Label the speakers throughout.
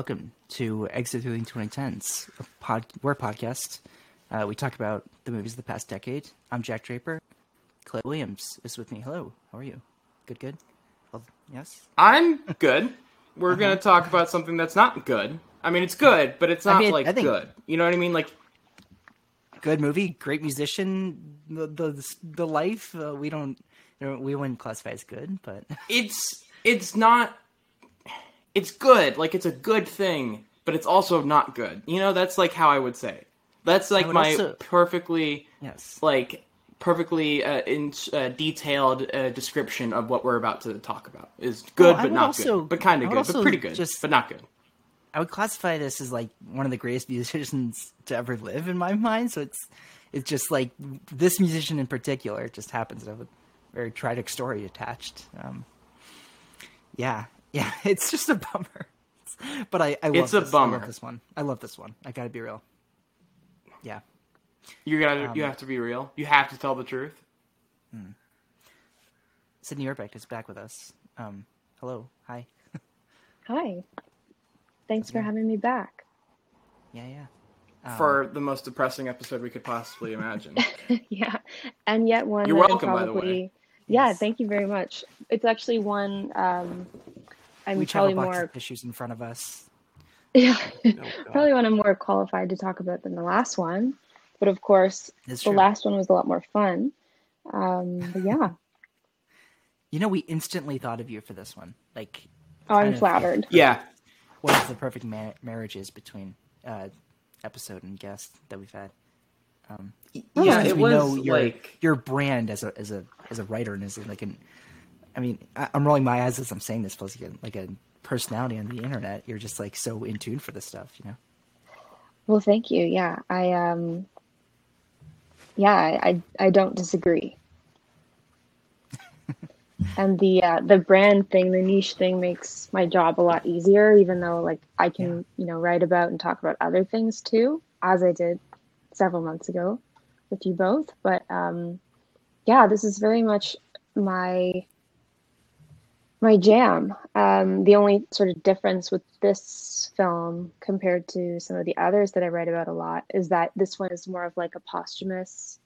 Speaker 1: welcome to Exit Through the 2010s, a pod, we're a podcast. Uh, we talk about the movies of the past decade. I'm Jack Draper. Clay Williams is with me. Hello, how are you? Good, good. Well, yes.
Speaker 2: I'm good. We're gonna talk about something that's not good. I mean, it's good, but it's
Speaker 1: I
Speaker 2: not
Speaker 1: mean,
Speaker 2: like
Speaker 1: I think-
Speaker 2: good. You know what I mean? Like,
Speaker 1: Good movie, great musician. The the the life uh, we don't you know, we wouldn't classify as good, but
Speaker 2: it's it's not. It's good. Like, it's a good thing, but it's also not good. You know, that's like how I would say. That's like my
Speaker 1: also-
Speaker 2: perfectly
Speaker 1: yes.
Speaker 2: like perfectly uh, in uh, detailed uh, description of what we're about to talk about is good,
Speaker 1: Well,
Speaker 2: but not
Speaker 1: also-
Speaker 2: good, but kind of good, but pretty good,
Speaker 1: just-
Speaker 2: but not good.
Speaker 1: I would classify this as like one of the greatest musicians to ever live in my mind. So it's it's just like this musician in particular just happens to have a very tragic story attached. Um, yeah, yeah, it's just a bummer. But I, I love
Speaker 2: It's a
Speaker 1: this. I love
Speaker 2: bummer.
Speaker 1: this one. I love this one. I gotta be real. Yeah.
Speaker 2: You gotta,
Speaker 1: Um,
Speaker 2: you have to be real. You have to tell the truth.
Speaker 1: Sydney Urbanek is back with us. Um, hello. Hi.
Speaker 3: Hi. Thanks for having me back.
Speaker 1: Yeah, yeah. Um,
Speaker 2: for the most depressing episode we could possibly imagine.
Speaker 3: yeah. And yet one
Speaker 2: You're
Speaker 3: that
Speaker 2: welcome, by the way.
Speaker 3: Yeah,
Speaker 1: Yes.
Speaker 3: thank you very much. It's actually one um I'm
Speaker 1: we each have a
Speaker 3: probably
Speaker 1: box
Speaker 3: more
Speaker 1: of tissues in front of us.
Speaker 3: yeah,
Speaker 1: Oh,
Speaker 3: probably one I'm more qualified to talk about than the last one. But of course,
Speaker 1: It's
Speaker 3: the
Speaker 1: true.
Speaker 3: last one was a lot more fun. Um but yeah.
Speaker 1: You know, we instantly thought of you for this one. Like,
Speaker 3: Oh, I'm
Speaker 1: kind of-
Speaker 3: flattered.
Speaker 2: yeah,
Speaker 1: what is the perfect ma- marriages between uh, episode and guest that we've had. Um,
Speaker 2: yeah, it
Speaker 1: we
Speaker 2: was
Speaker 1: know your
Speaker 2: like
Speaker 1: your brand as a as a as a writer and as a, like an. I mean, I, I'm rolling my eyes as I'm saying this, plus you get like a personality on the internet. You're just like so in tune for this stuff, you know.
Speaker 3: Well, thank you. Yeah, I um yeah, I I, I don't disagree. and the uh, the brand thing, the niche thing makes my job a lot easier even though like I can, you know, write about and talk about other things too, as I did several months ago with you both, but um yeah, this is very much my my jam. Um, the only sort of difference with this film compared to some of the others that I write about a lot is that this one is more of like a posthumous.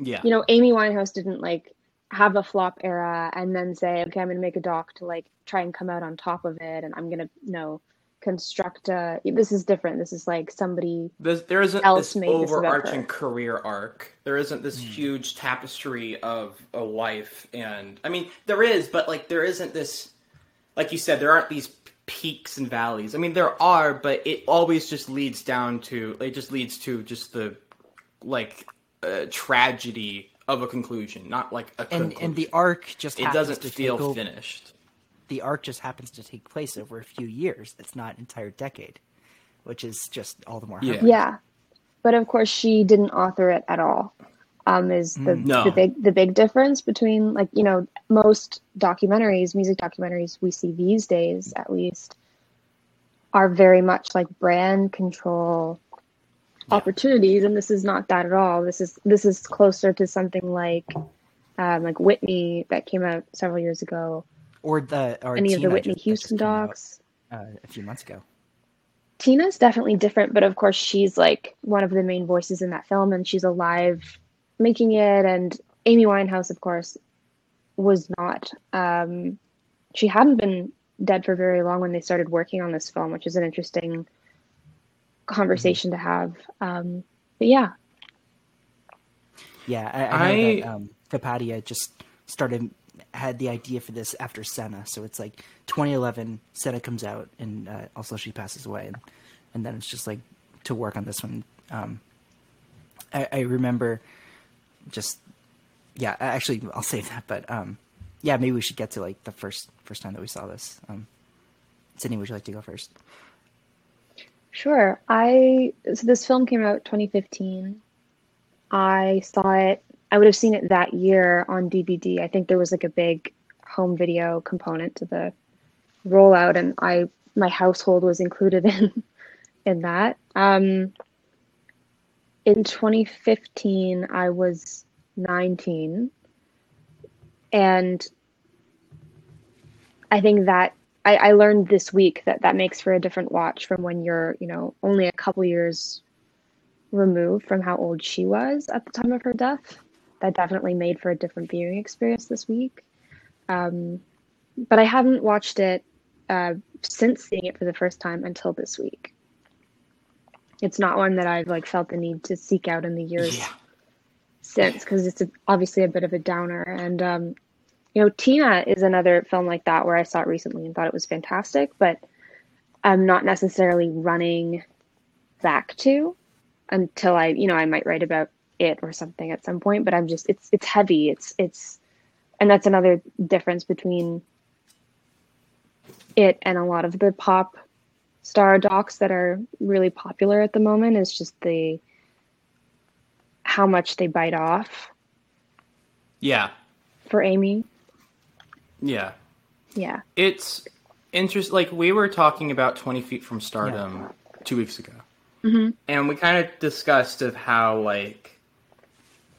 Speaker 2: yeah,
Speaker 3: You know, Amy Winehouse didn't like have a flop era and then say, okay, I'm going to make a doc to like try and come out on top of it, and I'm going to, you know, construct a. This is different. This is like somebody.
Speaker 2: There's, there isn't
Speaker 3: else
Speaker 2: this
Speaker 3: made this
Speaker 2: overarching career arc. There isn't this
Speaker 1: Hmm.
Speaker 2: huge tapestry of a life, and I mean, there is, but like, there isn't this. Like you said, there aren't these peaks and valleys. I mean, there are, but it always just leads down to. It just leads to just the, like, uh, tragedy of a conclusion, not like a
Speaker 1: And
Speaker 2: conclusion.
Speaker 1: and the arc just
Speaker 2: it doesn't
Speaker 1: to
Speaker 2: feel
Speaker 1: take
Speaker 2: finished.
Speaker 1: The arc just happens to take place over a few years. It's not an entire decade, which is just all the more.
Speaker 2: Yeah.
Speaker 3: Yeah, but of course she didn't author it at all. Um, is the
Speaker 2: No.
Speaker 3: the big the big difference between like you know most documentaries, music documentaries we see these days at least, are very much like brand control opportunities, and this is not that at all. This is this is closer to something like um, like Whitney that came out several years ago.
Speaker 1: Or the or
Speaker 3: Any of the Whitney
Speaker 1: just-
Speaker 3: Houston
Speaker 1: came out,
Speaker 3: docs.
Speaker 1: uh, a few months ago.
Speaker 3: Tina's definitely different, but of course she's like one of the main voices in that film and she's alive making it and Amy Winehouse of course was not um she hadn't been dead for very long when they started working on this film, which is an interesting conversation to have. Um but yeah,
Speaker 1: Yeah, I, I know
Speaker 2: I-
Speaker 1: that um, Kapadia just started had the idea for this after Senna, so it's like 2011. Senna comes out, and uh, also she passes away, and, and then it's just like to work on this one. Um, I, I remember just yeah. Actually, I'll save that, but um, yeah, maybe we should get to like the first first time that we saw this. Um, Sydney, would you like to go first?
Speaker 3: Sure. I so this film came out 2015. I saw it. I would have seen it that year on DVD. I think there was like a big home video component to the rollout, and I my household was included in in that. Um, in 2015, I was 19, and I think that I, I learned this week that that makes for a different watch from when you're, you know, only a couple years removed from how old she was at the time of her death. That definitely made for a different viewing experience this week. Um, but I haven't watched it uh, since seeing it for the first time until this week. It's not one that I've like felt the need to seek out in the years
Speaker 2: Yeah.
Speaker 3: since because it's a, obviously a bit of a downer. And um, you know, Tina is another film like that where I saw it recently and thought it was fantastic, but I'm not necessarily running back to until I, you know, I might write about it or something at some point. But I'm just, it's it's heavy. It's it's, and that's another difference between it and a lot of the pop star docs that are really popular at the moment is just the how much they bite off
Speaker 2: Yeah.
Speaker 3: for Amy.
Speaker 2: Yeah.
Speaker 3: Yeah.
Speaker 2: It's interest like we were talking about 20 feet from stardom two weeks ago mm-hmm. and we kind of discussed of how like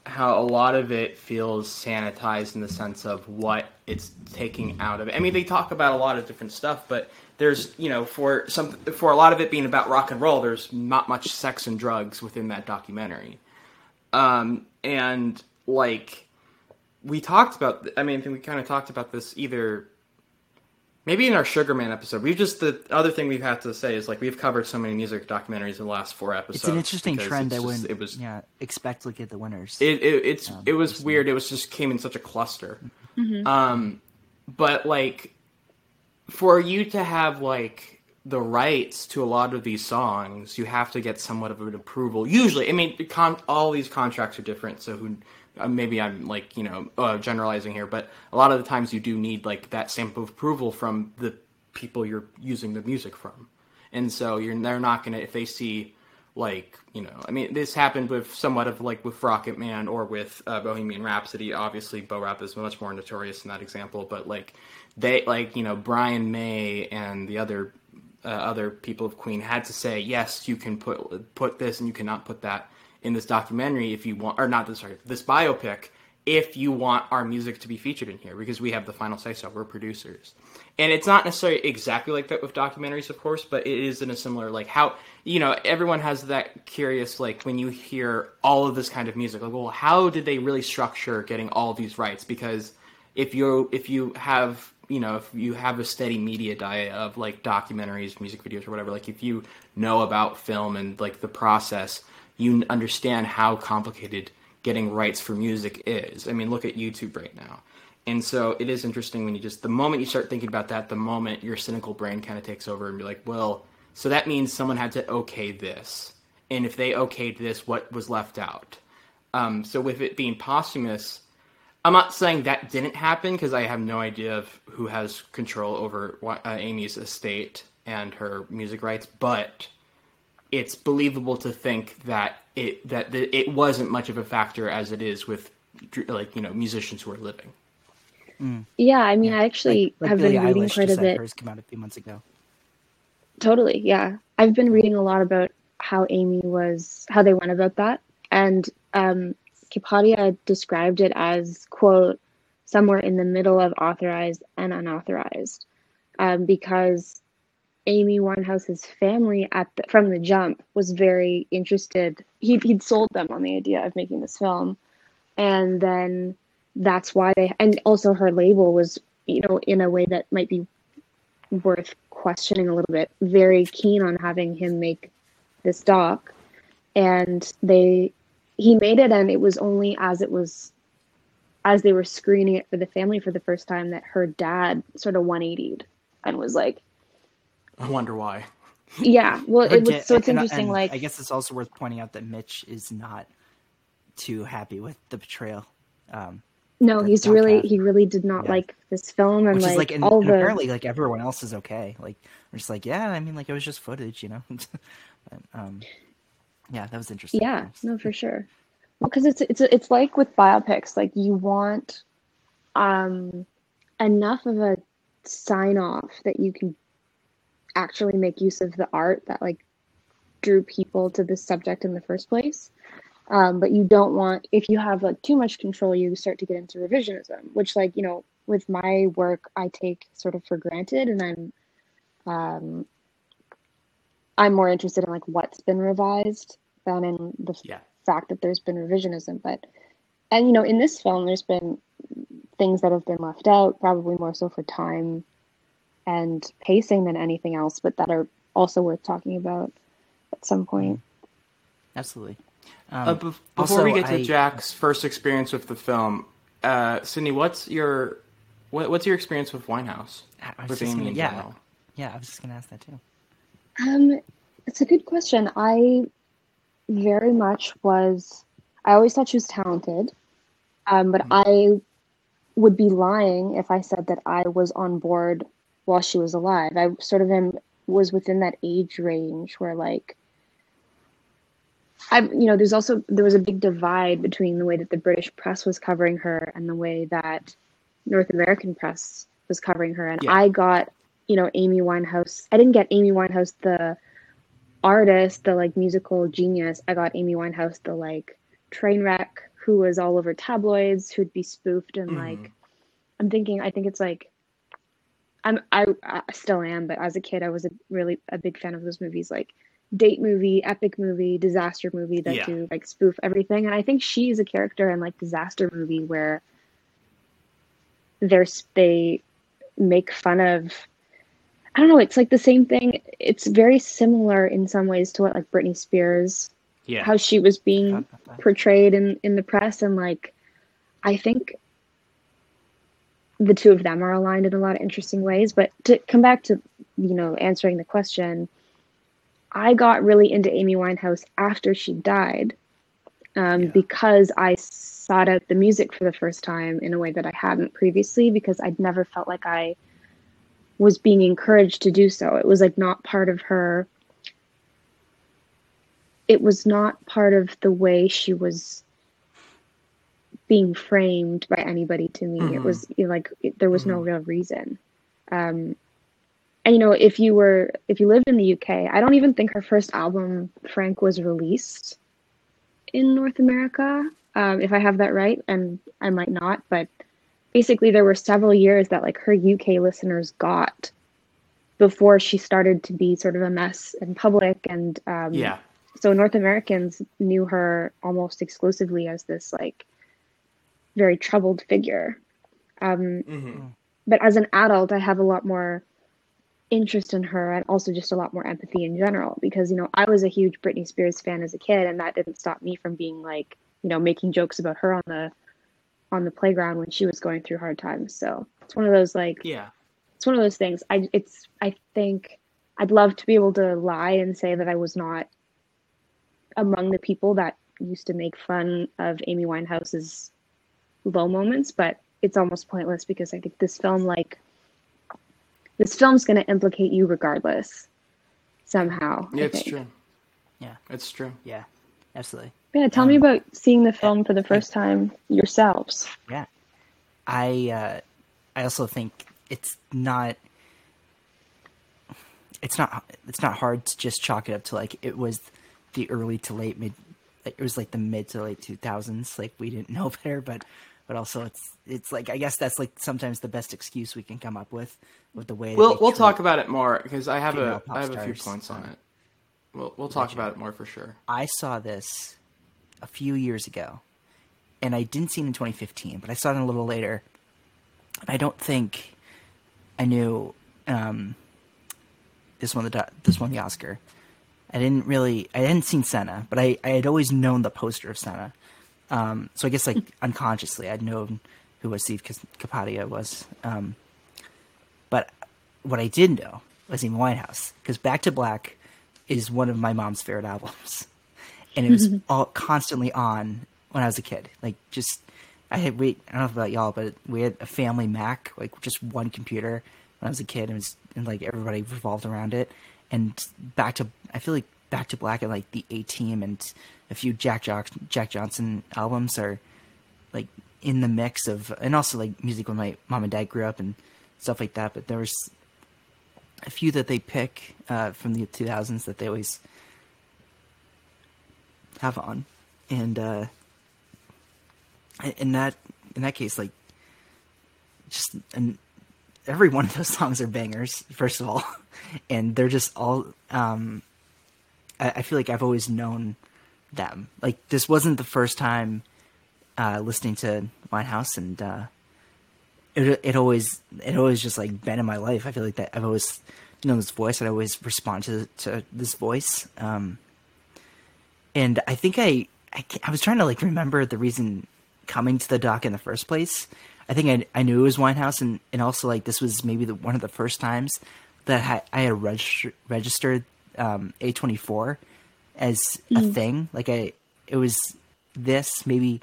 Speaker 2: how a lot of it feels sanitized in the sense of what it's taking out of it. I mean they talk about a lot of different stuff but there's you know for some for a lot of it being about rock and roll there's not much sex and drugs within that documentary. Um and like we talked about i mean I think we kind of talked about this either maybe in our Sugarman episode. We've just the other thing we've had to say is like we've covered so many music documentaries in the last four episodes.
Speaker 1: It's an interesting trend.
Speaker 2: it's
Speaker 1: I wouldn't.
Speaker 2: It was
Speaker 1: yeah, expect to get the winners.
Speaker 2: it, it it's
Speaker 1: Um,
Speaker 2: it was
Speaker 1: personally.
Speaker 2: weird. It was just came in such a cluster. Um, but like for you to have like the rights to a lot of these songs, you have to get somewhat of an approval. Usually, I mean, con- all these contracts are different. So who, uh, maybe I'm like you know uh, generalizing here, but a lot of the times you do need like that stamp of approval from the people you're using the music from, and so you're they're not gonna if they see like you know i mean this happened with somewhat of like with rocket man or with uh, bohemian rhapsody. Obviously bo rap is much more notorious in that example but like they like you know brian may and the other uh, other people of queen had to say yes you can put put this and you cannot put that in this documentary if you want or not this sorry this biopic if you want our music to be featured in here because we have the final say so we're producers. And it's not necessarily exactly like that with documentaries of course but it is in a similar like how you know everyone has that curious like when you hear all of this kind of music like well how did they really structure getting all these rights? Because if you if you have you know if you have a steady media diet of like documentaries music videos or whatever like if you know about film and like the process you understand how complicated getting rights for music is. I mean look at youtube right now. And so it is interesting when you just the moment you start thinking about that the moment your cynical brain kind of takes over and be like well so that means someone had to okay this. And if they okayed this what was left out? Um, so with it being posthumous I'm not saying that didn't happen because I have no idea of who has control over uh, Amy's estate and her music rights, but it's believable to think that it that the, it wasn't much of a factor as it is with like you know musicians who are living.
Speaker 3: Yeah, I mean, I actually
Speaker 1: like
Speaker 3: have
Speaker 1: Billie
Speaker 3: been reading
Speaker 1: Eilish
Speaker 3: quite a
Speaker 1: just
Speaker 3: bit.
Speaker 1: hers come out a few months ago.
Speaker 3: Totally, yeah. I've been reading a lot about how Amy was, how they went about that, and um, Kapadia described it as quote somewhere in the middle of authorized and unauthorized, um, because Amy Winehouse's family at the, from the jump was very interested. He he'd sold them on the idea of making this film, and then that's why they and also her label was you know in a way that might be worth questioning a little bit very keen on having him make this doc and they he made it and it was only as it was as they were screening it for the family for the first time that her dad sort of 180'd and was like
Speaker 2: I wonder why.
Speaker 3: yeah well
Speaker 1: Her
Speaker 3: it was so it's
Speaker 1: and-
Speaker 3: interesting
Speaker 1: and
Speaker 3: like
Speaker 1: I guess it's also worth pointing out that Mitch is not too happy with the portrayal, um,
Speaker 3: no he's
Speaker 1: doc
Speaker 3: really
Speaker 1: had.
Speaker 3: he really did not
Speaker 1: Yeah.
Speaker 3: like this film and
Speaker 1: which
Speaker 3: like,
Speaker 1: is like, and,
Speaker 3: all
Speaker 1: and
Speaker 3: the
Speaker 1: apparently like everyone else is okay. Like we're just like, yeah, I mean, like it was just footage, you know. but, um, yeah, that was interesting.
Speaker 3: Yeah, no, for sure. Well, because it's it's it's like with biopics, like you want um enough of a sign off that you can actually make use of the art that like drew people to this subject in the first place. Um, but you don't want if you have like too much control, you start to get into revisionism, which like you know with my work I take sort of for granted and I'm um I'm more interested in like what's been revised than in the
Speaker 2: Yeah.
Speaker 3: fact that there's been revisionism. But and you know, in this film there's been things that have been left out, probably more so for time and pacing than anything else, but that are also worth talking about at some point.
Speaker 1: Absolutely.
Speaker 2: Uh,
Speaker 1: Um,
Speaker 2: bef- before
Speaker 1: also,
Speaker 2: we get to
Speaker 1: I-
Speaker 2: Jack's first experience with the film, uh, Sydney, what's your what, what's your experience with Winehouse?
Speaker 1: I was
Speaker 2: With Amy
Speaker 1: gonna- yeah.
Speaker 2: general?
Speaker 1: yeah, I was just gonna ask that too.
Speaker 3: Um, it's a good question. I very much was. I always thought she was talented, um, but I would be lying if I said that I was on board while she was alive. I sort of am was within that age range where like. I, you know, there's also there was a big divide between the way that the British press was covering her and the way that North American press was covering her, and
Speaker 2: Yeah.
Speaker 3: I got you know Amy Winehouse. I didn't get Amy Winehouse the artist, the like musical genius. I got Amy Winehouse the like train wreck who was all over tabloids, who'd be spoofed and
Speaker 2: Mhm.
Speaker 3: like I'm thinking I think it's like I'm I, I still am, but as a kid I was a really a big fan of those movies like date movie, epic movie, disaster movie that
Speaker 2: Yeah.
Speaker 3: do like spoof everything. And I think she's a character in like disaster movie where there's they make fun of I don't know, it's like the same thing. It's very similar in some ways to what like Britney Spears
Speaker 2: Yeah.
Speaker 3: how she was being
Speaker 1: Thought about that.
Speaker 3: portrayed in in the press and like I think the two of them are aligned in a lot of interesting ways but to come back to you know answering the question I got really into Amy Winehouse after she died um,
Speaker 2: Yeah.
Speaker 3: because I sought out the music for the first time in a way that I hadn't previously because I'd never felt like I was being encouraged to do so. It was like not part of her it was not part of the way she was being framed by anybody to me. It
Speaker 2: Mhm.
Speaker 3: was you know, like it, there was no real reason. Um, and you know, if you were if you lived in the UK, I don't even think her first album Frank was released in North America. Um, if I have that right, and I might not, but basically there were several years that like her UK listeners got before she started to be sort of a mess in public and um,
Speaker 2: yeah.
Speaker 3: so North Americans knew her almost exclusively as this like very troubled figure. Um,
Speaker 2: hmm
Speaker 3: but as an adult, I have a lot more interest in her and also just a lot more empathy in general because you know I was a huge Britney Spears fan as a kid, and that didn't stop me from being like you know making jokes about her on the on the playground when she was going through hard times. So it's one of those like
Speaker 2: Yeah.
Speaker 3: it's one of those things. I it's I think I'd love to be able to lie and say that I was not among the people that used to make fun of Amy Winehouse's low moments, but it's almost pointless because I think this film like this film's going to implicate you regardless somehow. I
Speaker 2: Yeah, it's
Speaker 3: think.
Speaker 2: true.
Speaker 1: Yeah.
Speaker 2: It's true.
Speaker 1: Yeah, absolutely.
Speaker 3: Yeah, tell me
Speaker 1: Um,
Speaker 3: about seeing the film for the first time yourselves.
Speaker 1: Yeah, I uh, I also think it's not it's not it's not hard to just chalk it up to like it was the early to late mid it was like the mid to late 2000s like we didn't know better but but also it's it's like I guess that's like sometimes the best excuse we can come up with with the way
Speaker 2: We'll we'll talk about it more because I have a I have a few points on it. We'll we'll talk about it more for sure.
Speaker 1: I saw this a few years ago, and I didn't see it in 2015, but I saw it a little later. I don't think I knew um, this one the this one the Oscar. I didn't really I hadn't seen Senna, but I, I had always known the poster of Senna. Um, so I guess like unconsciously I'd known who was Steve Kapadia was. Um, but what I did know was Amy Winehouse because Back to Black is one of my mom's favorite albums, and it was all constantly on when I was a kid. Like just I had we I don't know about y'all, but we had a family Mac, like just one computer when I was a kid, and it was and like everybody revolved around it. And back to I feel like Back to Black and like the A Team and a few Jack Jock, Jack Johnson albums are like in the mix of and also like music when my mom and dad grew up and stuff like that. But there was a few that they pick uh, from the 2000s that they always have on, and uh, in that in that case, like just and every one of those songs are bangers. First of all, and they're just all. Um, I, I feel like I've always known them. Like this wasn't the first time uh, listening to Winehouse, and uh, it it always it always just like been in my life. I feel like that I've always known this voice. and I always respond to to this voice. Um, and I think I, I I was trying to like remember the reason coming to the doc in the first place. I think I I knew it was Winehouse, and and also like this was maybe the, one of the first times that I, I had registr- registered um, A24 as a thing. Like I, it was this maybe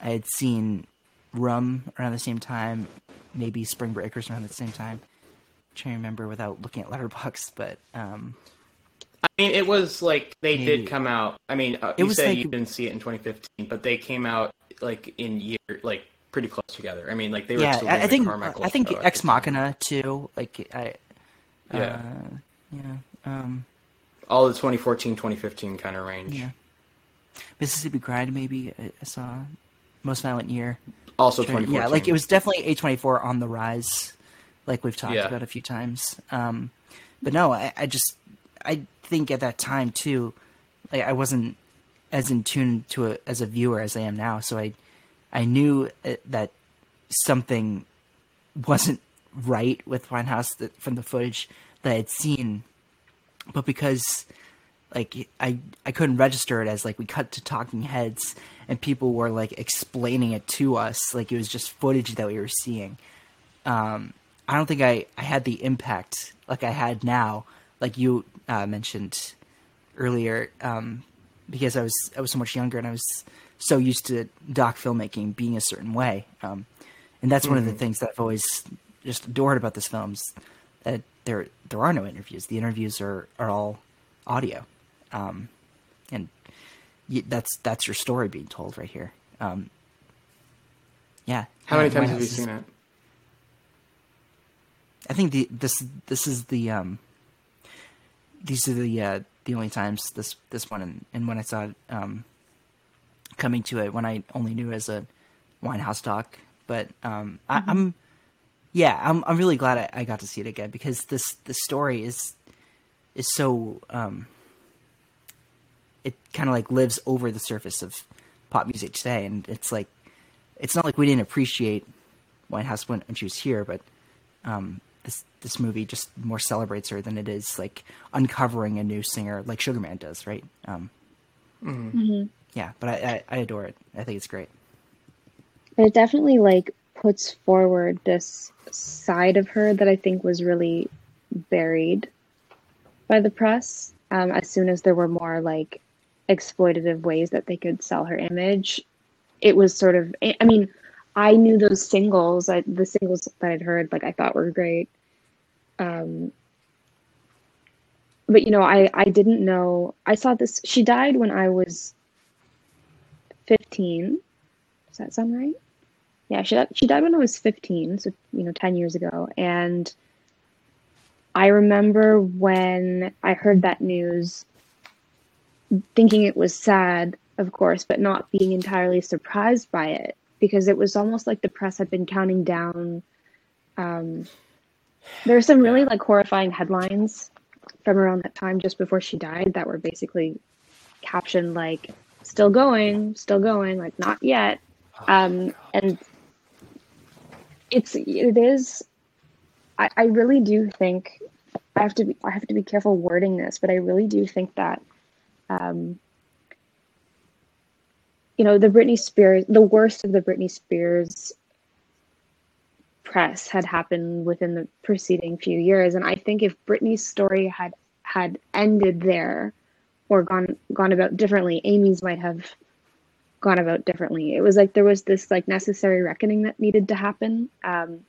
Speaker 1: I had seen Room around the same time, maybe Spring Breakers around the same time. I'm trying to remember without looking at Letterboxd, but um,
Speaker 2: I mean, it was like they
Speaker 1: Maybe.
Speaker 2: did come out. I mean, uh,
Speaker 1: It
Speaker 2: you
Speaker 1: was
Speaker 2: said
Speaker 1: like-
Speaker 2: you didn't see it in 2015, but they came out like in year, like pretty close together. I mean, like they were.
Speaker 1: yeah, I, I think I think Ex. Machina too. Like I,
Speaker 2: Yeah.
Speaker 1: uh, yeah, um,
Speaker 2: all the 2014, 2015 kind of range.
Speaker 1: yeah. Mississippi Grind maybe I, saw Most Violent Year.
Speaker 2: Also,
Speaker 1: Sure,
Speaker 2: 2014.
Speaker 1: Yeah, like it was definitely A24 on the rise, like we've talked
Speaker 2: Yeah.
Speaker 1: about a few times. Um, but no, I, I just, I think at that time too, like I wasn't as in tune to it as a viewer as I am now. So I, I knew uh, that something wasn't right with Winehouse that, from the footage that I had seen, but because like I I couldn't register it as like we cut to talking heads and people were like explaining it to us like it was just footage that we were seeing. Um, I don't think I I had the impact like I had now, like you uh, mentioned earlier, um, because I was I was so much younger and I was so used to doc filmmaking being a certain way. Um, and that's one of the things that I've always just adored about this film is that there there are no interviews. The interviews are, are all audio, um, and y that's that's your story being told right here. Um, yeah.
Speaker 2: How many times have you seen it?
Speaker 1: I think the this this is the um these are the uh the only times this this one and, and when I saw it um coming to it when I only knew as a Winehouse doc. But um I, I'm yeah, I'm I'm really glad I, I got to see it again because this the story is is so um it kind of like lives over the surface of pop music today and it's like it's not like we didn't appreciate Winehouse when, when she was here, but um, this this movie just more celebrates her than it is like uncovering a new singer like Sugarman does, right? Um, Yeah, but I, I, I adore it. I think it's great.
Speaker 3: But it definitely like puts forward this side of her that I think was really buried by the press. Um, as soon as there were more like exploitative ways that they could sell her image, it was sort of. I mean, I knew those singles. I, the singles that I'd heard, like I thought were great. Um, but you know, I I didn't know. I saw this. She died when I was fifteen. Does that sound right? Yeah, she died, she died when I was 15, so you know, 10 years ago. And I remember when I heard that news, thinking it was sad, of course, but not being entirely surprised by it because it was almost like the press had been counting down. Um, there were some really like horrifying headlines from around that time, just before she died, that were basically captioned like "still going, still going," like "not yet." um, and it's it is I, I really do think I have to be I have to be careful wording this, but I really do think that um, you know the Britney Spears the worst of the Britney Spears press had happened within the preceding few years, and I think if Britney's story had had ended there or gone gone about differently, Amy's might have gone about differently. It was like there was this like necessary reckoning that needed to happen um,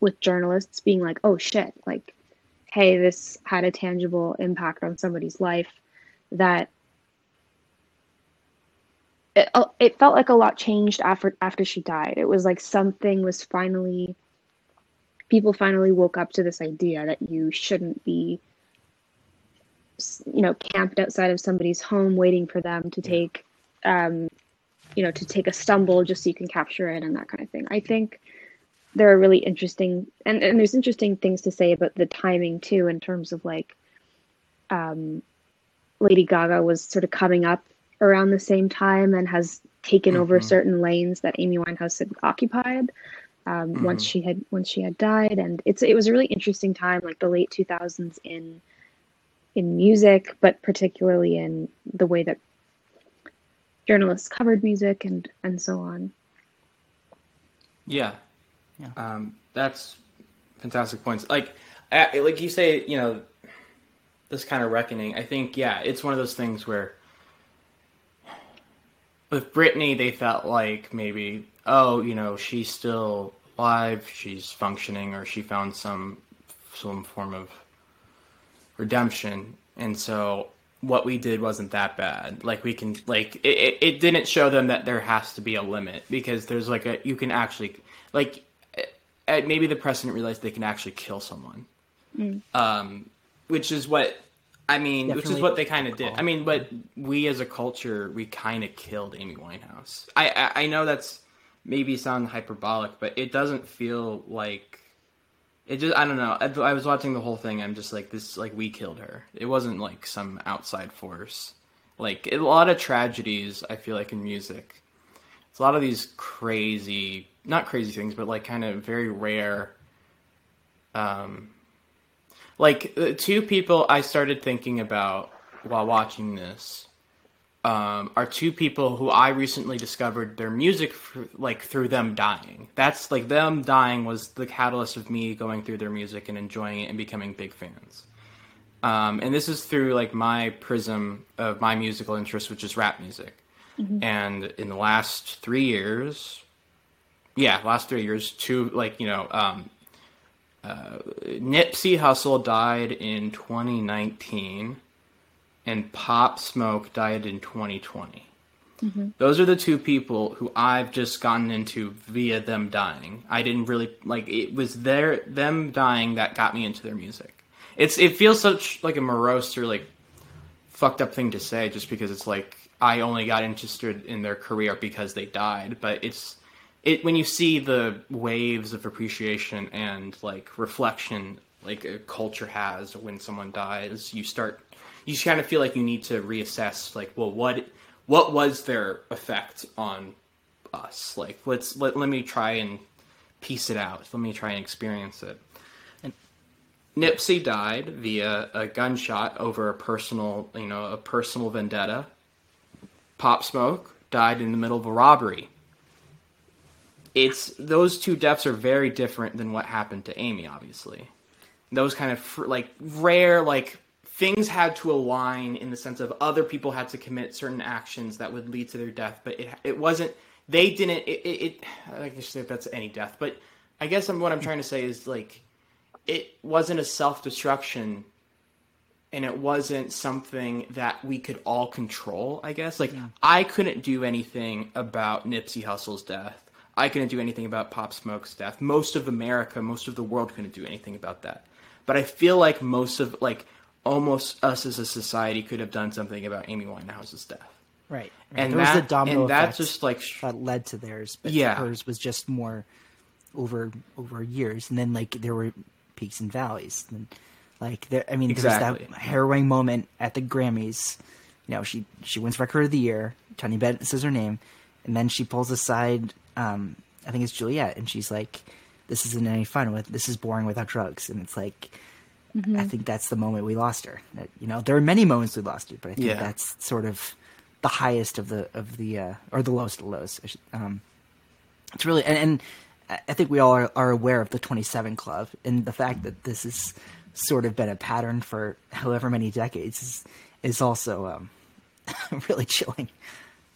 Speaker 3: with journalists being like, "Oh shit!" Like, hey, this had a tangible impact on somebody's life that it, oh, it felt like a lot changed after after she died. It was like something was finally people finally woke up to this idea that you shouldn't be you know camped outside of somebody's home waiting for them to take um, you know, to take a stumble just so you can capture it and that kind of thing. I think there are really interesting and, and there's interesting things to say about the timing too in terms of like um, Lady Gaga was sort of coming up around the same time and has taken mm-hmm. over certain lanes that Amy Winehouse had occupied um, mm-hmm. once she had once she had died and it's it was a really interesting time like the late 2000s in in music but particularly in the way that journalists covered music and and so on.
Speaker 2: Yeah. Yeah. Um, that's fantastic points. Like like you say you know this kind of reckoning i think yeah it's one of those things where with Britney, they felt like maybe, oh, you know, she's still alive, she's functioning, or she found some some form of redemption, and so what we did wasn't that bad. Like we can, like it, it didn't show them that there has to be a limit because there's like a you can actually like maybe the president realized they can actually kill someone, mm. um, which is what I mean, Definitely. which is what they kind of did. I mean, but we as a culture, we kind of killed Amy Winehouse. I, I, I know that's maybe sound hyperbolic, but it doesn't feel like it just. I don't know. I, I was watching the whole thing. I'm just like this. Like we killed her. It wasn't like some outside force. Like a lot of tragedies, I feel like in music, it's a lot of these crazy, not crazy things, but like kind of very rare. Um, like two people I started thinking about while watching this um, are two people who I recently discovered their music for, like through them dying. That's like them dying was the catalyst of me going through their music and enjoying it and becoming big fans. Um, and this is through like my prism of my musical interest, which is rap music. Mm-hmm. And in the last three years, yeah, last three years, two like you know, um, uh, Nipsey Hussle died in 2019, and Pop Smoke died in 2020. Mm-hmm. Those are the two people who I've just gotten into via them dying. I didn't really like it was their them dying that got me into their music. It's it feels such like a morose or like fucked up thing to say just because it's like I only got interested in their career because they died, but it's it when you see the waves of appreciation and like reflection like a culture has when someone dies, you start you just kind of feel like you need to reassess like well what what was their effect on us? Like let's let, let me try and piece it out. Let me try and experience it. And nipsey died via a gunshot over a personal you know a personal vendetta. Pop smoke died in the middle of a robbery. It's those two deaths are very different than what happened to Amy. Obviously, those kind of like rare like things had to align in the sense of other people had to commit certain actions that would lead to their death, but it it wasn't. They didn't. It. it, it I guess if that's any death, but I guess I'm, what I'm trying to say is like it wasn't a self destruction and it wasn't something that we could all control, I guess. Like, yeah. I couldn't do anything about Nipsey Hussle's death. I couldn't do anything about Pop Smoke's death. Most of America, most of the world couldn't do anything about that. But I feel like most of like almost us as a society could have done something about Amy Winehouse's death.
Speaker 1: Right.
Speaker 2: right. And there that, was a domino and that's just like
Speaker 1: that led to theirs. But yeah. hers was just more over over years, and then like there were peaks and valleys. And like there, I mean, exactly. there's that harrowing moment at the Grammys. You know, she she wins Record of the Year. Tony Bennett says her name, and then she pulls aside um, I think it's Juliet, and she's like, "This isn't any fun with this is boring without drugs," and it's like. Mm-hmm. I think that's the moment we lost her. You know, there are many moments we lost her, but I think yeah. that's sort of the highest of the of the uh, or the lowest of the lows. Um, it's really and, and, I think we all are, are aware of the 27 Club and the fact that this has sort of been a pattern for however many decades is is also um, really chilling.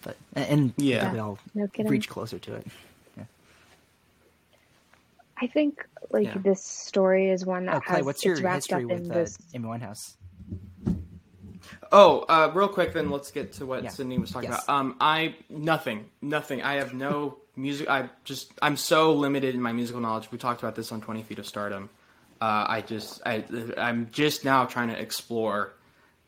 Speaker 1: But and yeah, we all no reach closer to it. Yeah.
Speaker 3: I think like yeah. this story is one that oh, Clay, has
Speaker 1: what's your history with uh, this... Amy Winehouse?
Speaker 2: Oh, uh, real quick, then let's get to what yeah. Sydney was talking yes. about. Um, I nothing, nothing. I have no music. I just I'm so limited in my musical knowledge. We talked about this on Twenty Feet of Stardom. Uh, I just I I'm just now trying to explore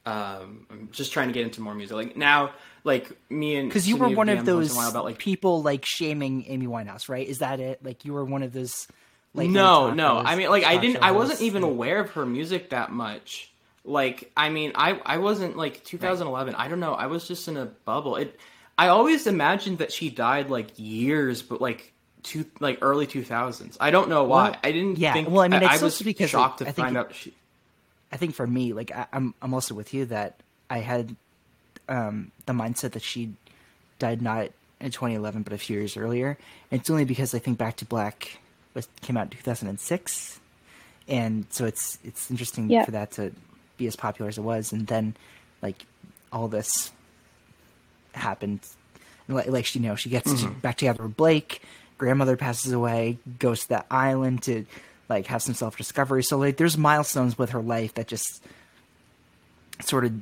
Speaker 2: Um, I'm just trying to get into more music. Like now, like me and
Speaker 1: because you were one of
Speaker 2: DMs once in
Speaker 1: those
Speaker 2: about like
Speaker 1: people like shaming Amy Winehouse, right? Is that it? Like you were one of those. Like
Speaker 2: no, no. I mean, like I didn't. I wasn't even
Speaker 1: like-
Speaker 2: aware of her music that much. Like, I mean, I I wasn't like 2011. I don't know. I was just in a bubble. It. I always imagined that she died like years, but like two like early 2000s. I don't know why.
Speaker 1: Well,
Speaker 2: I didn't.
Speaker 1: yeah,
Speaker 2: Think,
Speaker 1: well, I mean, it's
Speaker 2: I,
Speaker 1: also
Speaker 2: was
Speaker 1: because,
Speaker 2: shocked
Speaker 1: like,
Speaker 2: to
Speaker 1: I think
Speaker 2: find
Speaker 1: it-
Speaker 2: out she.
Speaker 1: I think for me, like I, I'm, I'm also with you that I had um, the mindset that she died not in 2011 but a few years earlier. And it's only because I think Back to Black was came out in 2006, and so it's it's interesting
Speaker 3: Yeah.
Speaker 1: for that to be as popular as it was, and then like all this happened. Like, like you know, she gets to, back together with Blake. Grandmother passes away, goes to that island to like have some self discovery. So like, there's milestones with her life that just sort of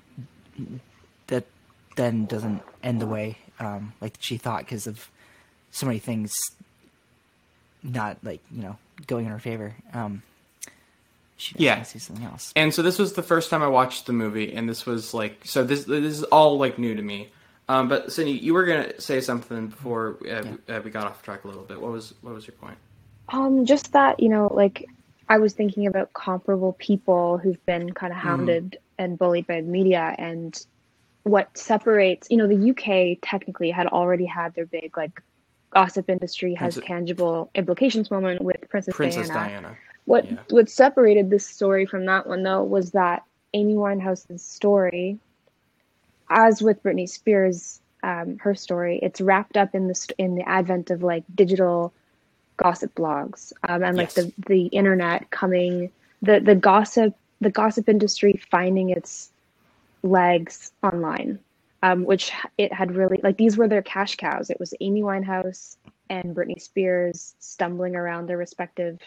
Speaker 1: that then doesn't end the way um, like she thought because of so many things not like you know going in her favor. Um, she
Speaker 2: Yeah.
Speaker 1: yeah, see something else.
Speaker 2: And so this was the first time I watched the movie, and this was like so. This this is all like new to me. Um, but Cindy, you were gonna say something before uh, uh, we got off track a little bit. What was what was your point?
Speaker 3: Um, just that, you know, like I was thinking about comparable people who've been kind of hounded and bullied by the media and what separates, you know, the UK technically had already had their big like gossip industry has
Speaker 2: Princess-
Speaker 3: tangible implications moment with Princess,
Speaker 2: Princess
Speaker 3: Diana.
Speaker 2: Diana.
Speaker 3: What
Speaker 2: Yeah.
Speaker 3: what separated this story from that one though was that Amy Winehouse's story, as with Britney Spears, um, her story, it's wrapped up in the in the advent of like digital gossip blogs um, and like
Speaker 2: Yes.
Speaker 3: the the internet coming, the the gossip the gossip industry finding its legs online, um, which it had really like these were their cash cows. It was Amy Winehouse and Britney Spears stumbling around their respective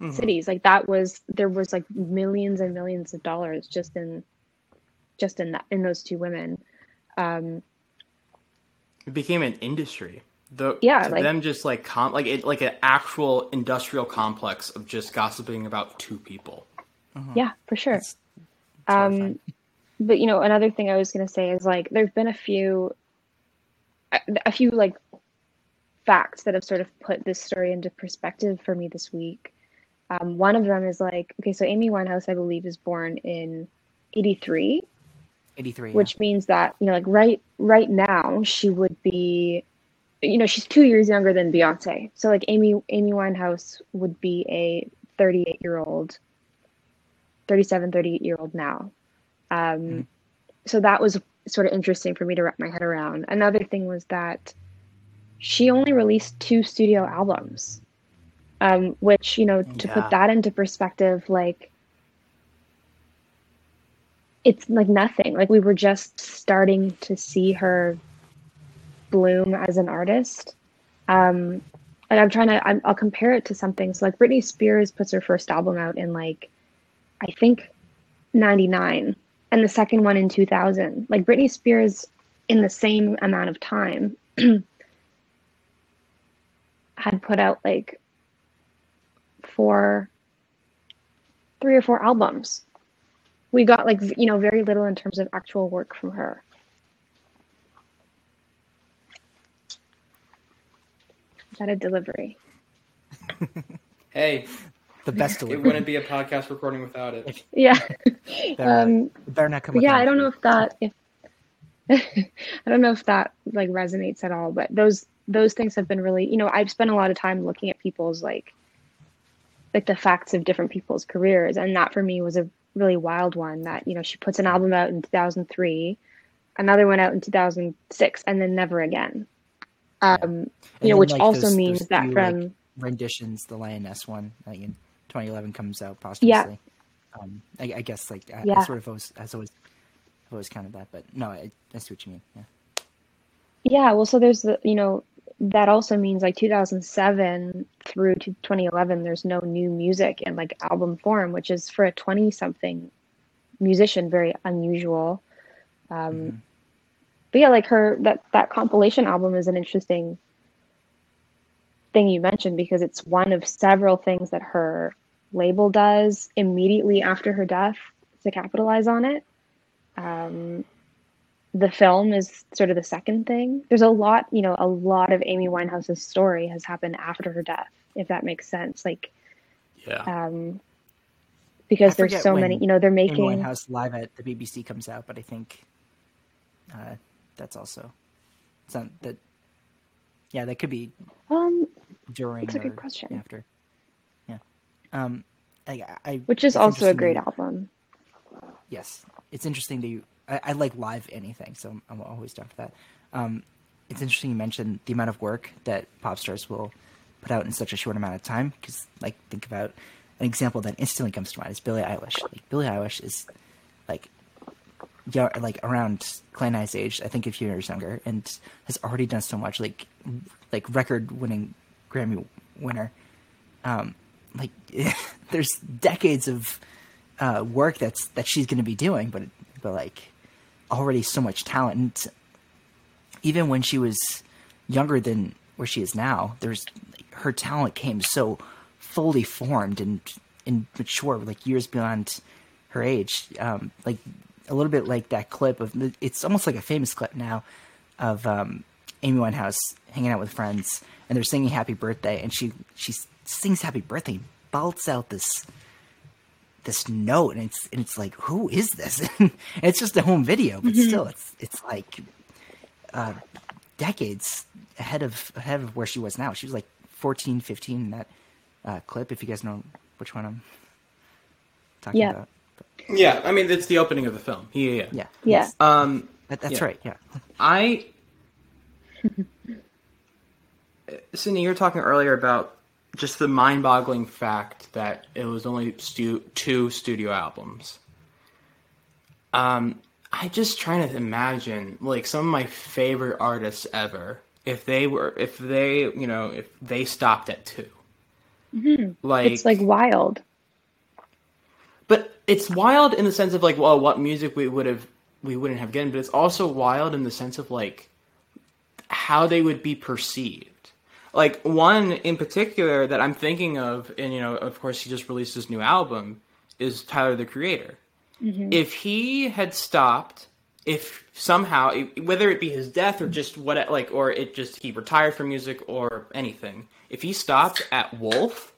Speaker 2: Mhm.
Speaker 3: cities like that was there was like millions and millions of dollars just in just in that in those two women um
Speaker 2: It became an industry. The
Speaker 3: Yeah,
Speaker 2: to
Speaker 3: like-
Speaker 2: them just like com- like it like an actual industrial complex of just gossiping about two people.
Speaker 3: yeah for sure
Speaker 1: It's- it's
Speaker 3: um but you know another thing i was going to say is like there've been a few a, a few like facts that have sort of put this story into perspective for me this week. Um, one of them is like okay so amy winehouse i believe is born in 83
Speaker 1: 83.
Speaker 3: which means that you know like right right now she would be you know she's two years younger than beyonce. So like amy amy winehouse would be a 38 year old 37 38 year old now um so that was sort of interesting for me to wrap my head around another thing was that she only released two studio albums um which you know to
Speaker 1: Yeah.
Speaker 3: put that into perspective like it's like nothing. Like we were just starting to see her bloom as an artist. Um, like I'm trying to, I'm, I'll compare it to something. So like Britney Spears puts her first album out in like, I think, '99, and the second one in 2000. Like Britney Spears, in the same amount of time, had put out like four, three or four albums. We got like you know very little in terms of actual work from her. Is that a delivery?
Speaker 2: Hey,
Speaker 1: the best delivery.
Speaker 2: it wouldn't be a podcast recording without it.
Speaker 3: yeah
Speaker 1: Better,
Speaker 3: um
Speaker 1: better not come.
Speaker 3: yeah i don't know if that if i don't know if that like resonates at all but those those things have been really you know i've spent a lot of time looking at people's like like the facts of different people's careers and that for me was a really wild one that you know she puts an album out in 2003 another one out in 2006 and then never again um
Speaker 1: And
Speaker 3: you know
Speaker 1: then,
Speaker 3: which
Speaker 1: like,
Speaker 3: also
Speaker 1: those-
Speaker 3: means
Speaker 1: those
Speaker 3: that
Speaker 1: few,
Speaker 3: from
Speaker 1: like, renditions, the Lioness one, like in 2011 comes out posthumously. Um, I, I guess like I, I sort of always, always, I've always counted that, but no, I, I see what you mean. Yeah.
Speaker 3: Yeah, well, so there's the, you know, that also means like 2007 through to 2011, there's no new music in like album form, which is for a 20 something musician very unusual. Um,
Speaker 1: Mhm.
Speaker 3: But yeah, like her that that compilation album is an interesting thing you mentioned because it's one of several things that her label does immediately after her death to capitalize on it. um, the film is sort of the second thing. There's a lot, you know, a lot of Amy Winehouse's story has happened after her death, if that makes sense. Like,
Speaker 2: Yeah.
Speaker 3: um, because
Speaker 1: I
Speaker 3: there's so many, you know, they're
Speaker 1: Amy
Speaker 3: making.
Speaker 1: Winehouse live at the BBC comes out, but I think uh, that's also it's not that. Yeah, that could be
Speaker 3: Um,
Speaker 1: during
Speaker 3: That's a good question.
Speaker 1: after. Yeah, um, I, I
Speaker 3: which is also a great
Speaker 1: that-
Speaker 3: album.
Speaker 1: Yes, it's interesting that you. I, I like live anything, so I'm, I'm always down for that. Um, it's interesting you mentioned the amount of work that pop stars will put out in such a short amount of time. Because, like, think about an example that instantly comes to mind is Billie Eilish. Like, Billie Eilish is like, yeah, like around Clay Nye's age, I think a few years younger, and has already done so much. Like, like record-winning Grammy winner. Um, like, there's decades of uh, work that's that she's going to be doing, but but like already so much talent. Even when she was younger than where she is now, there's her talent came so fully formed and and mature, like years beyond her age. Um, like a little bit like that clip of it's almost like a famous clip now of um, Amy Winehouse hanging out with friends and they're singing Happy Birthday, and she she sings Happy Birthday, belts out this this note and it's and it's like who is this and it's just a home video but still it's it's like uh decades ahead of ahead of where she was now she was like 14 15 in that uh clip if you guys know which one i'm talking
Speaker 3: Yeah.
Speaker 1: about
Speaker 2: Yeah, I mean it's the opening of the film. Yeah, yeah.
Speaker 1: yeah
Speaker 3: Yeah.
Speaker 2: Um,
Speaker 1: That, that's
Speaker 2: yeah.
Speaker 1: right yeah
Speaker 2: I, Sydney, you were talking earlier about just the mind-boggling fact that it was only stu- two studio albums. Um, I just trying to imagine like some of my favorite artists ever if they were if they you know if they stopped at 2 Like
Speaker 3: It's like wild.
Speaker 2: but it's wild in the sense of like, well, what music we would have we wouldn't have gotten, but it's also wild in the sense of like how they would be perceived. Like one in particular that I'm thinking of, and you know, of course, he just released his new album, is Tyler the Creator. Mm-hmm. If he had stopped, if somehow, whether it be his death or just what, like, or it just he retired from music or anything, if he stopped at Wolf,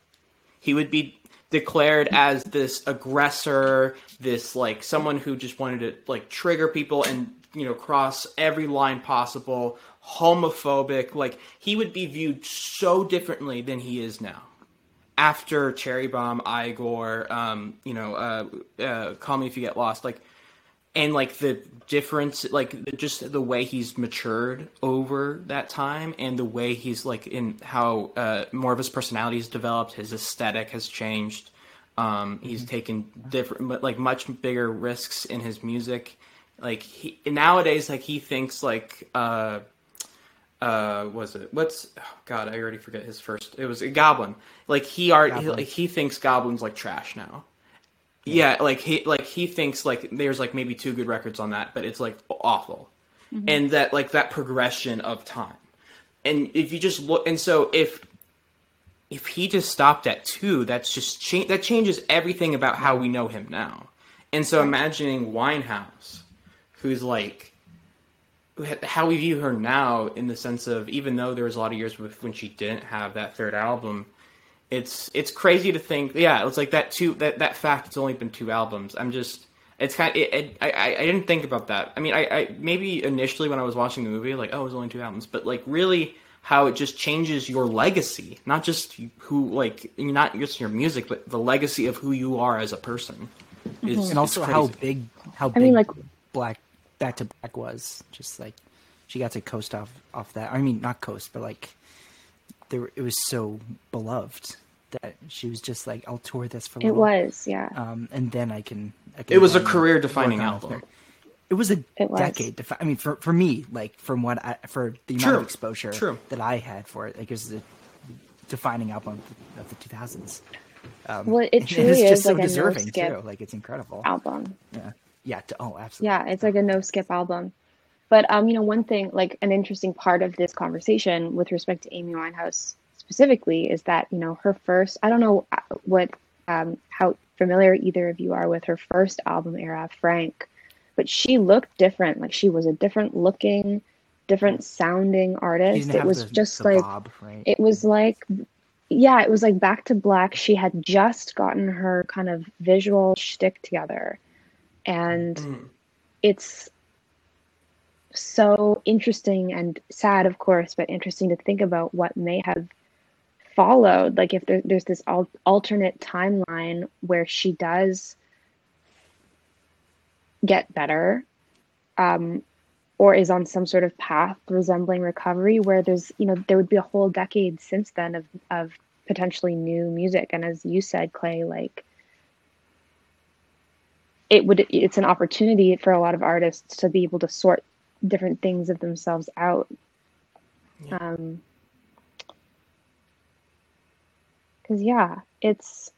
Speaker 2: he would be declared as this aggressor, this like someone who just wanted to like trigger people and you know cross every line possible, homophobic. Like he would be viewed so differently than he is now. After Cherry Bomb, Igor, um, you know, uh, uh, Call Me If You Get Lost, like and like the difference like just the way he's matured over that time and the way he's like in how uh, more of his personality has developed his aesthetic has changed um, he's taken different like much bigger risks in his music like he nowadays like he thinks like uh uh was it what's oh god i already forget his first it was a goblin like he already
Speaker 1: Goblin.
Speaker 2: like, he thinks goblins like trash now yeah, like he like he thinks like there's like maybe two good records on that, but it's like awful. And that like that progression of time. And if you just look and so if if he just stopped at two, that's just cha- that changes everything about how we know him now. And so imagining Winehouse, who's like how we view her now in the sense of even though there was a lot of years with when she didn't have that third album, it's it's crazy to think yeah it's like that two that that fact it's only been two albums. I'm just it's kind of, it, it, I, I I didn't think about that. I mean I, I maybe initially when i was watching the movie like oh it was only two albums but like really how it just changes your legacy not just who like not just your music but the legacy of who you are as a person. Is mm-hmm.
Speaker 1: and also
Speaker 2: it's
Speaker 1: how big how
Speaker 3: I
Speaker 1: big
Speaker 3: mean, like-
Speaker 1: black back to black was just like she got to coast off off that i mean not coast but like there it was so beloved that she was just like i'll tour this for a
Speaker 3: It was, yeah.
Speaker 1: um and then i can, I can
Speaker 2: it was a career defining
Speaker 1: work on a
Speaker 2: album
Speaker 1: third. it was a
Speaker 3: It was.
Speaker 1: decade defi- i mean for for me like from what i for the amount
Speaker 2: True.
Speaker 1: of exposure
Speaker 2: True.
Speaker 1: that i had for it like it was a defining album of the 2000s um,
Speaker 3: Well, it
Speaker 1: and
Speaker 3: truly
Speaker 1: it's
Speaker 3: is
Speaker 1: just so
Speaker 3: like a no
Speaker 1: deserving
Speaker 3: skip
Speaker 1: too like it's incredible
Speaker 3: album.
Speaker 1: yeah yeah to, oh absolutely
Speaker 3: Yeah, it's like a no skip album. But um, you know, one thing, like an interesting part of this conversation with respect to Amy Winehouse specifically is that, you know, her first, I don't know uh, what um how familiar either of you are with her first album era, Frank. but she looked different. Like she was a different looking, different sounding artist. It was
Speaker 1: the-
Speaker 3: just
Speaker 1: the
Speaker 3: like
Speaker 1: bob, right?
Speaker 3: it was like yeah, it was like back to black. She had just gotten her kind of visual shtick together. And
Speaker 2: Mm.
Speaker 3: it's so interesting and sad, of course, but interesting to think about what may have followed. Like if there, there's this al- alternate timeline where she does get better, um, or is on some sort of path resembling recovery, where there's you know there would be a whole decade since then of of potentially new music, and as you said, Clay, like it would it's an opportunity for a lot of artists to be able to sort different things of themselves out.
Speaker 2: Yeah.
Speaker 3: um because yeah it's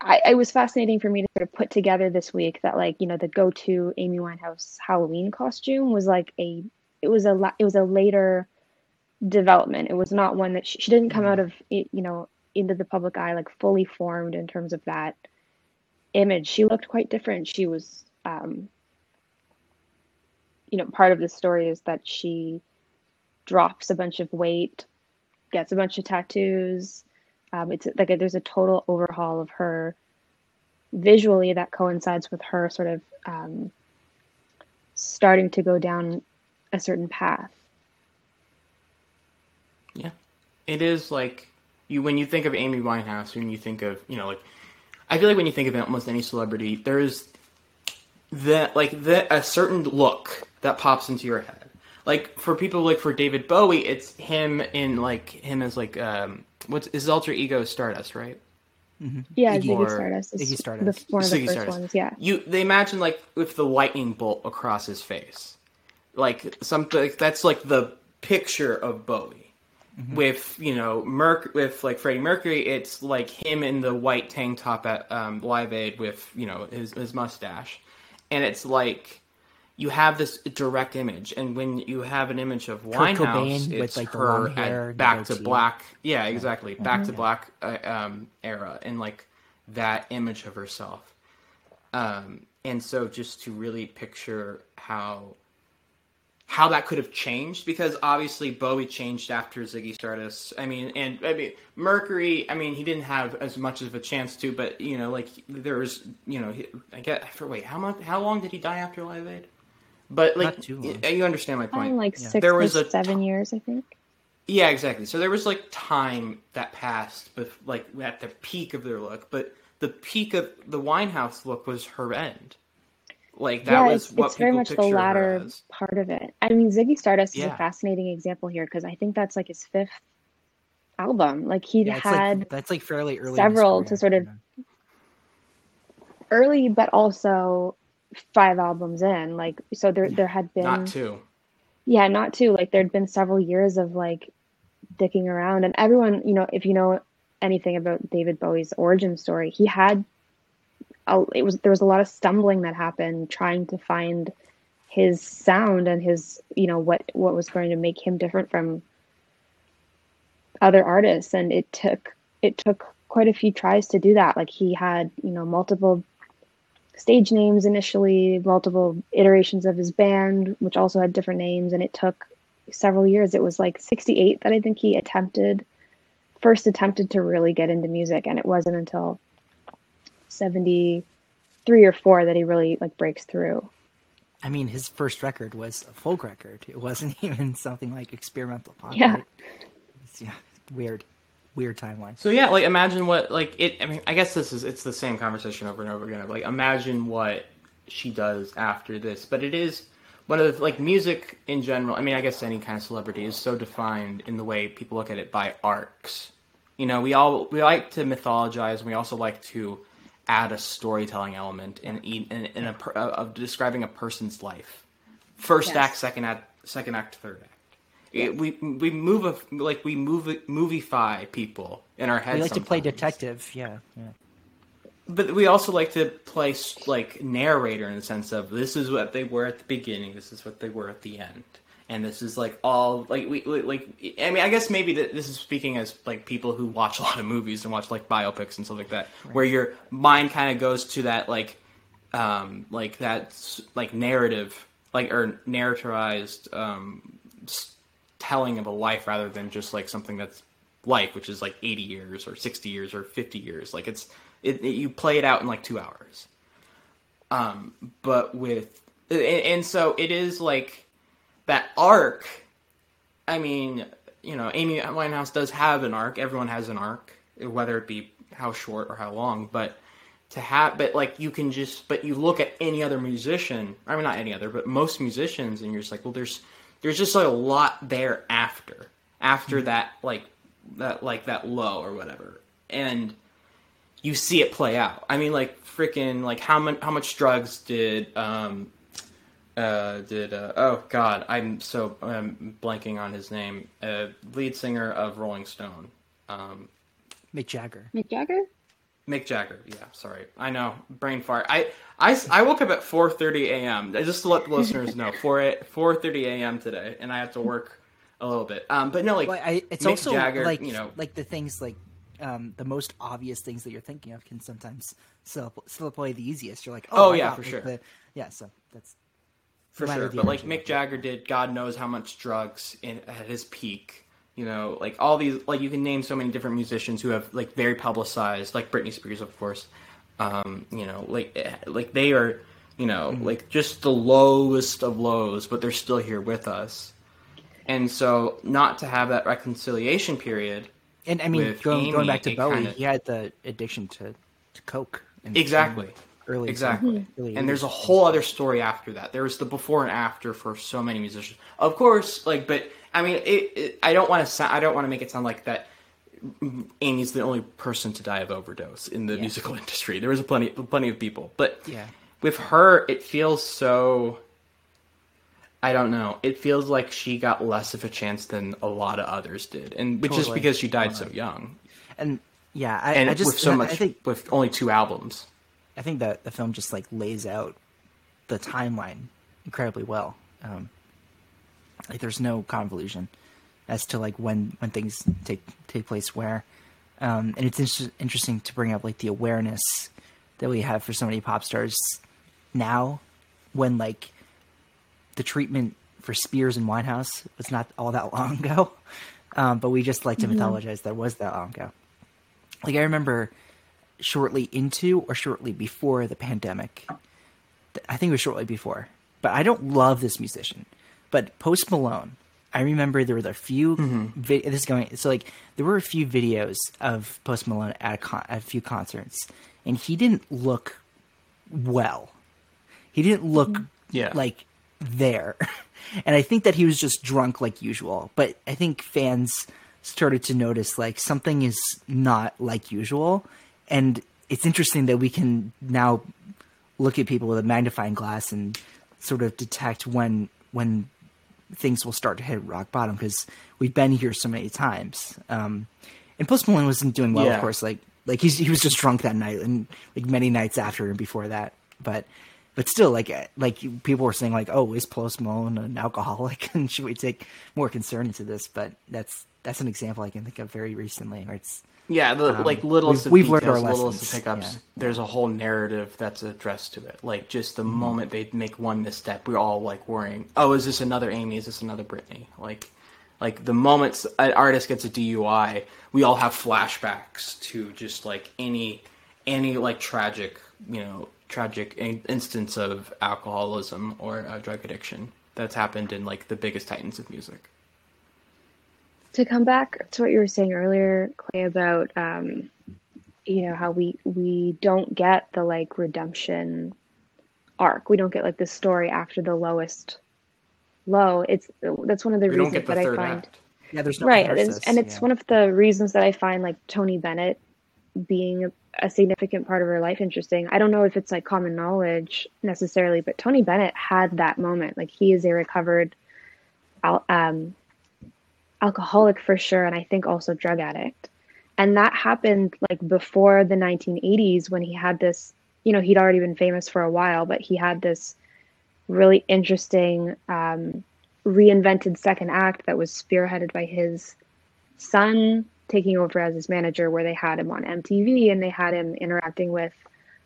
Speaker 3: I, it was fascinating for me to sort of put together this week that like you know the go-to amy winehouse halloween costume was like a it was a la- it was a later development. It was not one that she, she didn't come out of you know into the public eye like fully formed in terms of that image she looked quite different. She was um you know part of the story is that she drops a bunch of weight gets a bunch of tattoos. Um, it's like a, there's a total overhaul of her visually that coincides with her sort of um, starting to go down a certain path.
Speaker 2: Yeah, it is like you when you think of Amy Winehouse, when you think of you know like I feel like when you think of almost any celebrity, there's that like the a certain look that pops into your head. Like for people like for David Bowie, it's him in like him as like um what's his alter ego Stardust, right?
Speaker 3: yeah
Speaker 1: Iggy-
Speaker 3: ziggy
Speaker 2: or
Speaker 3: stardust is
Speaker 1: Iggy
Speaker 3: the,
Speaker 1: Stardust.
Speaker 3: one of the
Speaker 2: Ziggy
Speaker 3: first
Speaker 2: Stardust.
Speaker 3: ones yeah
Speaker 2: You they imagine like with the lightning bolt across his face, like something that's like the picture of Bowie. With you know Merc with like Freddie Mercury, it's like him in the white tank top at um, Live Aid with you know his his mustache, and it's like you have this direct image, and when you have an image of Winehouse,
Speaker 1: Cobain with,
Speaker 2: it's
Speaker 1: like,
Speaker 2: her
Speaker 1: long hair
Speaker 2: at back to black, yeah, exactly, back to black uh, um, era, and like that image of herself. Um, and so just to really picture how how that could have changed because obviously Bowie changed after Ziggy Stardust. I mean, and I mean Mercury. I mean, he didn't have as much of a chance to, but you know, like there was, you know, he, I get for wait, how much? How long did he die after Live Aid? But like,
Speaker 1: Not too long.
Speaker 2: you understand my point.
Speaker 3: Probably like
Speaker 1: Yeah.
Speaker 3: six
Speaker 2: There
Speaker 3: or
Speaker 2: was a
Speaker 3: seven years i think
Speaker 2: Yeah, exactly. So there was like time that passed, but like at the peak of their look, but the peak of the Winehouse look was her end. Like that
Speaker 3: yeah,
Speaker 2: was
Speaker 3: it's,
Speaker 2: what
Speaker 3: it's very much the latter part of it. I mean, Ziggy Stardust is a fascinating example here because I think that's like his fifth album. Like he'd
Speaker 1: Yeah,
Speaker 3: had
Speaker 1: like, that's like fairly early.
Speaker 3: several to sort of- early, but also five albums in. Like so, there there had been
Speaker 2: Not two.
Speaker 3: yeah, not two. Like there'd been several years of like dicking around, and everyone, you know, if you know anything about David Bowie's origin story, he had it was there was a lot of stumbling that happened trying to find his sound and his you know what what was going to make him different from other artists. And it took it took quite a few tries to do that. Like he had you know multiple stage names initially multiple iterations of his band which also had different names. And it took several years. It was like 68 that i think he attempted first attempted to really get into music. And it wasn't until 73 or 4 that he really like breaks through
Speaker 1: I mean, his first record was a folk record. It wasn't even something like experimental pop.
Speaker 3: Yeah.
Speaker 1: right? It's, yeah, weird, weird timeline.
Speaker 2: So yeah, like imagine what like it. I mean, I guess this is it's the same conversation over and over again. Of, like imagine what she does after this, but it is one of the, like music in general. I mean, I guess any kind of celebrity is so defined in the way people look at it by arcs. You know, we all we like to mythologize, and we also like to add a storytelling element in in, in a of describing a person's life. First
Speaker 3: Yes.
Speaker 2: act, second act, second act, third act. It, we we move a, like we move moviefy people in our heads.
Speaker 1: We like to play detective. Yeah, yeah.
Speaker 2: but we also like to play like narrator in the sense of this is what they were at the beginning, this is what they were at the end, and this is like all like we like. I mean, I guess maybe this is speaking as like people who watch a lot of movies and watch like biopics and stuff like that, where your mind kind of goes to that like um, like that's like narrative, like or narrativized um, telling of a life rather than just like something that's life, which is like eighty years or sixty years or fifty years. Like it's it, it you play it out in like two hours. Um, but with and, and so it is like that arc. I mean, you know, Amy Winehouse does have an arc. Everyone has an arc, whether it be how short or how long. But to have, but like you can just, but you look at any other musician. I mean, not any other, but most musicians, and you're just like, well, there's there's just like a lot there after after that like that like that low or whatever, and you see it play out. I mean, like freaking like how much how much drugs did um uh did uh oh god I'm so I'm blanking on his name uh lead singer of Rolling Stone um
Speaker 1: Mick Jagger.
Speaker 3: Mick Jagger?
Speaker 2: Mick Jagger yeah sorry I know brain fart I I, I woke up at 4:30 a.m. just to let the listeners know 4 4:30 a.m. today and I have to work a little bit um but no like
Speaker 1: Well, I, it's
Speaker 2: Mick
Speaker 1: also
Speaker 2: Jagger,
Speaker 1: like
Speaker 2: you know
Speaker 1: like the things like um, the most obvious things that you're thinking of can sometimes still, still play the easiest. You're like,
Speaker 2: Oh,
Speaker 1: oh,
Speaker 2: yeah,
Speaker 1: wow,
Speaker 2: for
Speaker 1: like
Speaker 2: sure.
Speaker 1: the- yeah, so that's
Speaker 2: for sure. But like. Mick Jagger did, God knows how much drugs in, at his peak. You know, like all these, like you can name so many different musicians who have like very publicized, like Britney Spears, of course. Um, you know, like eh, like they are, you know,
Speaker 1: Mm-hmm.
Speaker 2: like just the lowest of lows, but they're still here with us. And so, not to have that reconciliation period,
Speaker 1: And I mean, going, going back to Bowie,
Speaker 2: kinda-
Speaker 1: he had the addiction to, to coke.
Speaker 2: exactly.
Speaker 1: Early
Speaker 2: Exactly.
Speaker 1: early
Speaker 2: And there's a whole other story after that. there's the before and after for so many musicians. Of course, like, but I mean, it, it, I don't want to. I don't want to make it sound like that. Amy's the only person to die of overdose in the musical industry. There was a plenty, plenty of people, but
Speaker 1: Yeah.
Speaker 2: with her, it feels so. I don't know. It feels like she got less of a chance than a lot of others did, and which is because she died so young,
Speaker 1: And yeah, I,
Speaker 2: and
Speaker 1: I just
Speaker 2: with so much,
Speaker 1: I think
Speaker 2: with only two albums.
Speaker 1: I think that the film just like lays out the timeline incredibly well. Um, like there's no convolution as to like when when things take take place where, um, and it's inter- interesting to bring up like the awareness that we have for so many pop stars now, when like the treatment for Spears and Winehouse was not all that long ago, um, but we just like to mythologize that was that long ago. Like I remember shortly into or shortly before the pandemic. I think it was shortly before. But I don't love this musician. But Post Malone, I remember there were a few. Mm-hmm. Vi- this is going so like there were a few videos of Post Malone at a, con- at a few concerts, and he didn't look well. He didn't look mm-hmm.
Speaker 2: Yeah.
Speaker 1: like there. and I think that he was just drunk like usual. But I think fans started to notice like something is not like usual. And it's interesting that we can now look at people with a magnifying glass and sort of detect when when things will start to hit rock bottom because we've been here so many times. Um, and Post Malone wasn't doing well,
Speaker 2: Yeah.
Speaker 1: of course. Like like he's, he was just drunk that night and like many nights after and before that. But but still, like uh, like people were saying, like, oh, is Post Malone an alcoholic? and should we take more concern into this? But that's that's an example I can think of very recently, where it's
Speaker 2: Yeah, the
Speaker 1: Um,
Speaker 2: like littlest
Speaker 1: we've-
Speaker 2: of
Speaker 1: we've learned
Speaker 2: details,
Speaker 1: our
Speaker 2: littlest of
Speaker 1: lessons,
Speaker 2: pickups.
Speaker 1: yeah.
Speaker 2: There's a whole narrative that's addressed to it. Like just the
Speaker 1: Mm-hmm.
Speaker 2: moment they make one misstep, we're all like worrying. Oh, is this another Amy? Is this another Britney? Like, like the moments an artist gets a DUI, we all have flashbacks to just like any any like tragic, you know, tragic in- instance of alcoholism or uh, drug addiction that's happened in like the biggest titans of music.
Speaker 3: To come back to what you were saying earlier, Clay, about um, you know how we we don't get the like redemption arc. We don't get like the story after the lowest low. It's that's one of the
Speaker 2: We
Speaker 3: reasons
Speaker 2: the
Speaker 3: that I find
Speaker 2: act.
Speaker 1: yeah, there's no
Speaker 3: right, and it's, and it's
Speaker 1: yeah.
Speaker 3: one of the reasons that I find like Tony Bennett being a, a significant part of her life interesting. I don't know if it's like common knowledge necessarily, but Tony Bennett had that moment. Like he is a recovered um, alcoholic for sure, and I think also drug addict. And that happened like before the 1980s when he had this, you know, he'd already been famous for a while, but he had this really interesting um, reinvented second act that was spearheaded by his son taking over as his manager, where they had him on MTV and they had him interacting with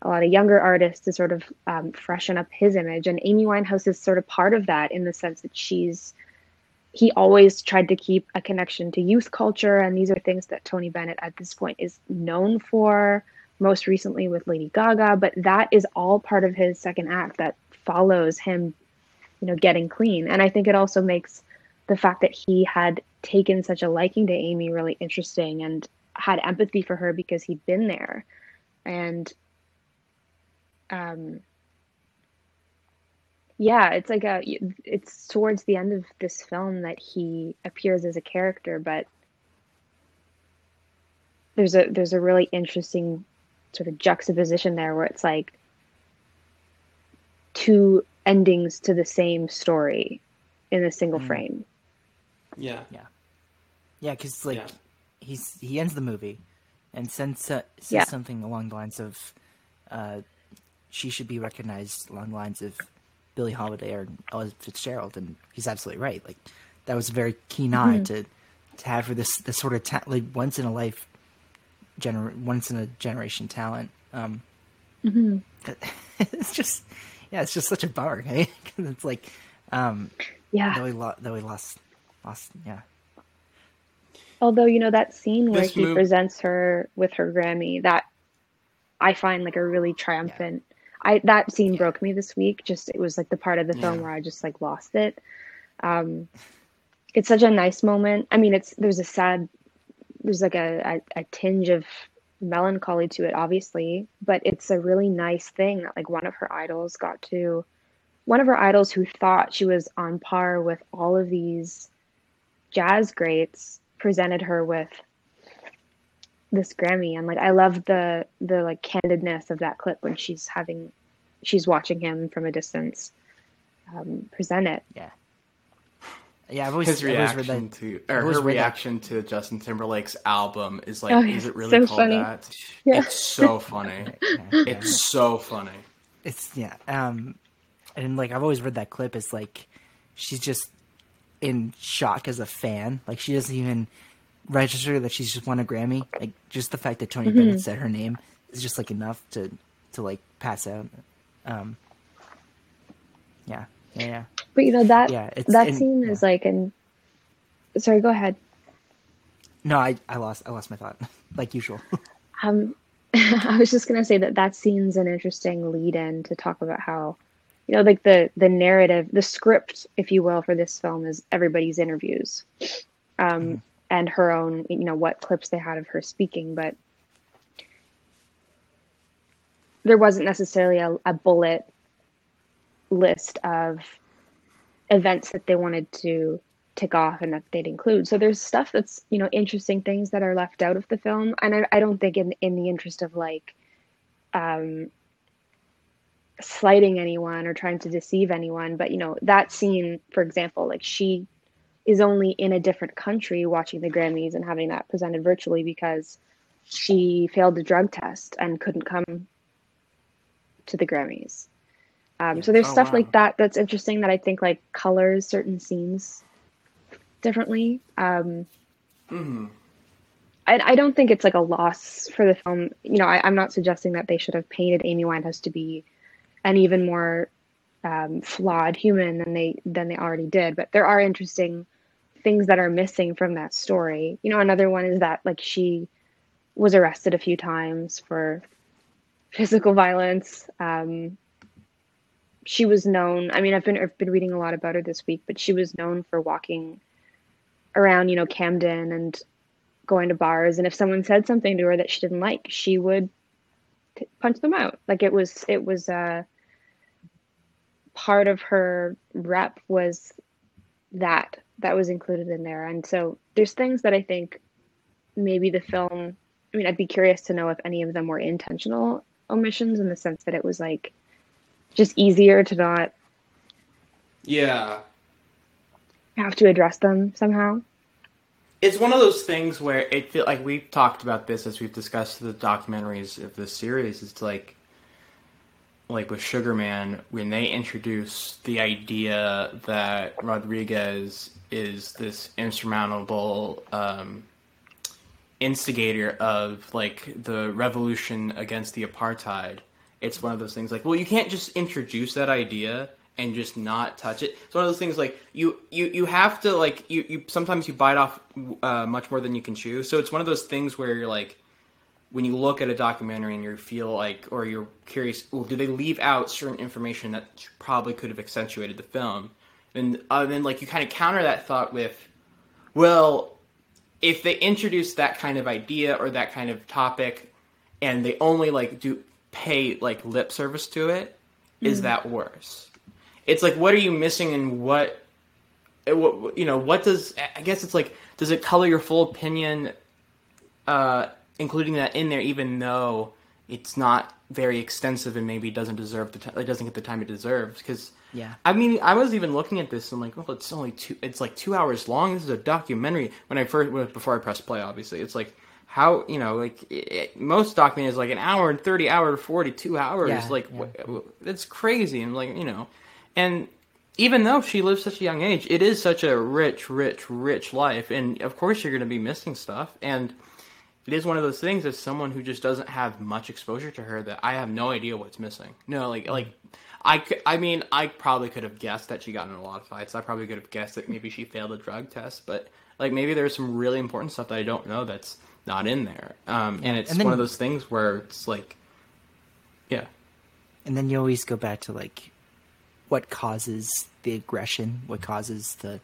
Speaker 3: a lot of younger artists to sort of um, freshen up his image. And Amy Winehouse is sort of part of that in the sense that she's he always tried to keep a connection to youth culture, and these are things that Tony Bennett at this point is known for. Most recently with Lady Gaga, but that is all part of his second act that follows him, you know, getting clean. And I think it also makes the fact that he had taken such a liking to Amy really interesting and had empathy for her because he'd been there. And um yeah it's like a it's towards the end of this film that he appears as a character but there's a there's a really interesting sort of juxtaposition there where it's like two endings to the same story in a single mm. frame
Speaker 2: yeah
Speaker 1: yeah yeah because like yeah. he's he ends the movie and says, says
Speaker 3: yeah.
Speaker 1: something along the lines of uh, she should be recognized along the lines of Billie Holiday or Ella Fitzgerald, and he's absolutely right. Like that was a very keen eye mm-hmm. to to have for this this sort of ta- like once in a life, gener- once in a generation talent. Um,
Speaker 3: mm-hmm.
Speaker 1: it's just yeah, it's just such a bummer. Hey? it's like um,
Speaker 3: yeah,
Speaker 1: that we, lo- though we lost lost yeah.
Speaker 3: Although you know that scene where this he move... presents her with her Grammy, that I find like a really triumphant. Yeah I that scene broke me this week. Just it was like the part of the film yeah. where I just like lost it. Um, it's such a nice moment. I mean, it's there's a sad, there's like a, a, a tinge of melancholy to it, obviously, but it's a really nice thing that like one of her idols got to, one of her idols who thought she was on par with all of these jazz greats presented her with this Grammy and like I love the the like candidness of that clip when she's having she's watching him from a distance um, present it.
Speaker 1: Yeah. Yeah, I've always
Speaker 2: his reaction to or her reaction that. to Justin Timberlake's album is like, oh, is it really so called funny. that? Yeah. It's so funny. yeah, it's so funny.
Speaker 1: It's yeah, um, and like I've always read that clip is like she's just in shock as a fan. Like she doesn't even register that she's just won a Grammy. Like just the fact that Tony mm-hmm. Bennett said her name is just like enough to to like pass out. Um, yeah, yeah, yeah.
Speaker 3: But you know that yeah, that and, scene yeah. is like and sorry, go ahead.
Speaker 1: No, I I lost I lost my thought like usual.
Speaker 3: um, I was just gonna say that that scene's an interesting lead-in to talk about how you know like the the narrative the script if you will for this film is everybody's interviews um mm and her own, you know, what clips they had of her speaking, but there wasn't necessarily a, a bullet list of events that they wanted to tick off and that they'd include. So there's stuff that's, you know, interesting things that are left out of the film. And I, I don't think in, in the interest of like, um, slighting anyone or trying to deceive anyone, but you know, that scene, for example, like she is only in a different country watching the Grammys and having that presented virtually because she failed the drug test and couldn't come to the Grammys. Um, so there's oh, stuff wow. like that that's interesting that I think like colors certain scenes differently. Um,
Speaker 2: mm-hmm.
Speaker 3: I, I don't think it's like a loss for the film. You know, I, I'm not suggesting that they should have painted Amy Winehouse to be an even more um, flawed human than they than they already did. But there are interesting things that are missing from that story. You know, another one is that like she was arrested a few times for physical violence. Um, she was known. I mean, I've been I've been reading a lot about her this week, but she was known for walking around, you know, Camden and going to bars. And if someone said something to her that she didn't like, she would t- punch them out. Like it was it was uh, part of her rep was that that was included in there. And so there's things that I think maybe the film, I mean, I'd be curious to know if any of them were intentional omissions in the sense that it was like just easier to not.
Speaker 2: Yeah.
Speaker 3: Have to address them somehow.
Speaker 2: It's one of those things where it feel like we've talked about this as we've discussed the documentaries of this series. It's like like with Sugar Man, when they introduce the idea that Rodriguez is this insurmountable um, instigator of like the revolution against the apartheid, it's one of those things like, well, you can't just introduce that idea and just not touch it. It's one of those things like you you you have to like you you sometimes you bite off uh, much more than you can chew. So it's one of those things where you're like when you look at a documentary and you feel like or you're curious, well, do they leave out certain information that probably could have accentuated the film? And uh, then like you kind of counter that thought with, well, if they introduce that kind of idea or that kind of topic and they only like do pay like lip service to it, is that worse? It's like what are you missing and what what you know what does I guess it's like does it color your full opinion uh including that in there even though it's not very extensive and maybe doesn't deserve the time it doesn't get the time it deserves because
Speaker 1: Yeah.
Speaker 2: I mean, I was even looking at this and like, well, it's only two. It's like two hours long. This is a documentary. When I first, before I pressed play, obviously, it's like how you know, like it, most documentaries is like an hour and thirty, hour forty, two hours.
Speaker 1: Yeah,
Speaker 2: like
Speaker 1: yeah.
Speaker 2: it's crazy and like you know, and even though she lives such a young age, it is such a rich, rich, rich life, and of course you're going to be missing stuff and. It is one of those things as someone who just doesn't have much exposure to her that I have no idea what's missing. No, like like I I mean I probably could have guessed that she got in a lot of fights. I probably could have guessed that maybe she failed a drug test, but like maybe there's some really important stuff that I don't know that's not in there. Um, and it's
Speaker 1: and then-
Speaker 2: one of those things where it's like, yeah,
Speaker 1: and then you always go back to like what causes the aggression what causes the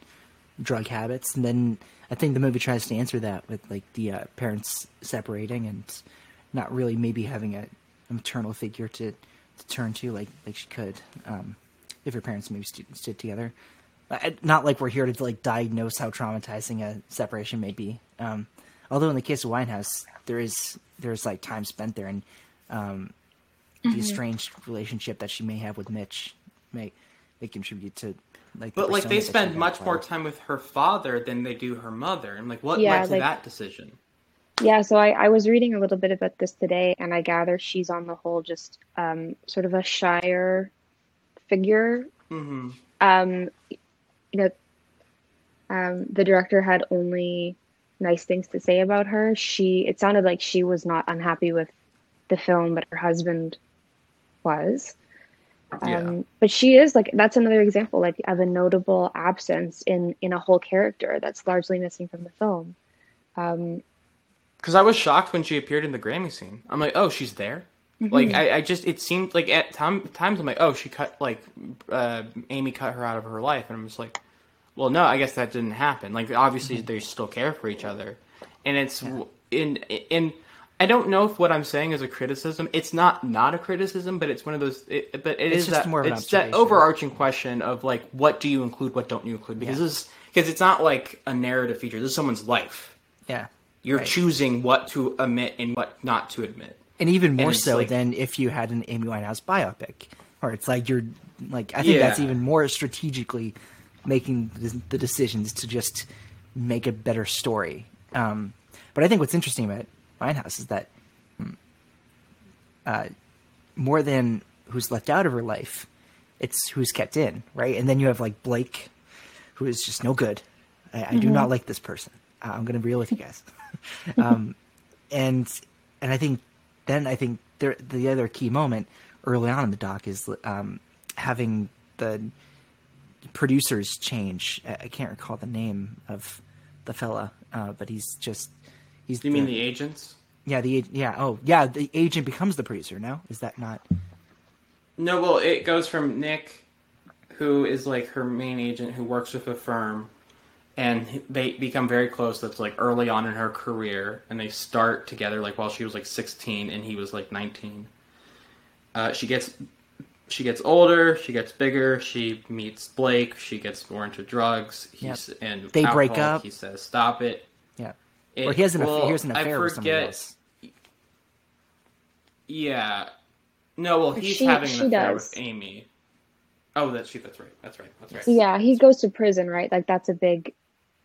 Speaker 1: drug habits and then i think the movie tries to answer that with like the uh, parents separating and not really maybe having a, a maternal figure to, to turn to like like she could um, if her parents maybe st- stood together. Not like we're here to like diagnose how traumatizing a separation may be um, although in the case of winehouse there is there's like time spent there and um, the estranged relationship that she may have with Mitch may may contribute to like. the
Speaker 2: but like they spend much more
Speaker 1: for.
Speaker 2: time with her father than they do her mother. And like, what
Speaker 3: Yeah,
Speaker 2: led to
Speaker 3: like-
Speaker 2: that decision?
Speaker 3: Yeah, so I, I was reading a little bit about this today, and I gather she's on the whole just um, sort of a shyer figure.
Speaker 2: hmm
Speaker 3: Um, you know, um, the director had only nice things to say about her. She, it sounded like she was not unhappy with the film, but her husband was.
Speaker 2: Yeah.
Speaker 3: Um, but she is like that's another example like of a notable absence in in a whole character that's largely missing from the film. Um,
Speaker 2: Because I was shocked when she appeared in the Grammy scene. I'm like, oh, she's there.
Speaker 3: Mm-hmm.
Speaker 2: Like I, I just it seemed like at time, times I'm like, oh, she cut like uh, Amy cut her out of her life, and I'm just like, well, no, I guess that didn't happen. Like obviously
Speaker 3: Mm-hmm.
Speaker 2: they still care for each other, and it's in in. I don't know if what I'm saying is a criticism. It's not not a criticism, but it's one of those. It, but it
Speaker 1: It's
Speaker 2: is
Speaker 1: just
Speaker 2: that
Speaker 1: more
Speaker 2: it's that overarching question of like, what do you include, what don't you include? Because
Speaker 1: Yeah.
Speaker 2: this because it's not like a narrative feature. This is someone's life.
Speaker 1: Yeah,
Speaker 2: You're
Speaker 1: Right.
Speaker 2: choosing what to omit and what not to admit.
Speaker 1: and even more
Speaker 2: it's
Speaker 1: so
Speaker 2: like-
Speaker 1: than if you had an Amy Winehouse biopic, or it's like you're like I think that's even more strategically making the, the decisions to just make a better story. Um, but I think what's interesting about Winehouse is that mm, uh, more than who's left out of her life, it's who's kept in, right? And then you have like Blake, who is just no good. I, I do not like this person. Uh, I'm going to be real with you guys. um, and and I think then I think there, the other key moment early on in the doc is um, having the producers change. I, I can't recall the name of the fella, uh, but he's just he's.
Speaker 2: Do you mean the agents?
Speaker 1: Yeah, the yeah. Oh, yeah. The agent becomes the producer. No, is that not?
Speaker 2: No, well, it goes from Nick, who is like her main agent who works with a firm, and they become very close. That's like early on in her career, and they start together like while she was like 16 and he was like 19. Uh, she gets she gets older, she gets bigger, she meets Blake, she gets more into drugs. He's and
Speaker 1: They break up.
Speaker 2: He says, "Stop it."
Speaker 1: Yeah.
Speaker 2: It-
Speaker 1: or he has an
Speaker 2: well,
Speaker 1: affair. He has an
Speaker 2: I
Speaker 1: affair with somebody
Speaker 2: forget-
Speaker 1: else.
Speaker 2: Yeah. No, well, he's
Speaker 3: she-
Speaker 2: having an affair
Speaker 3: does.
Speaker 2: with Amy. Oh, that's she. That's right. That's right. That's right.
Speaker 3: yeah, he goes to prison, right? Like that's a big,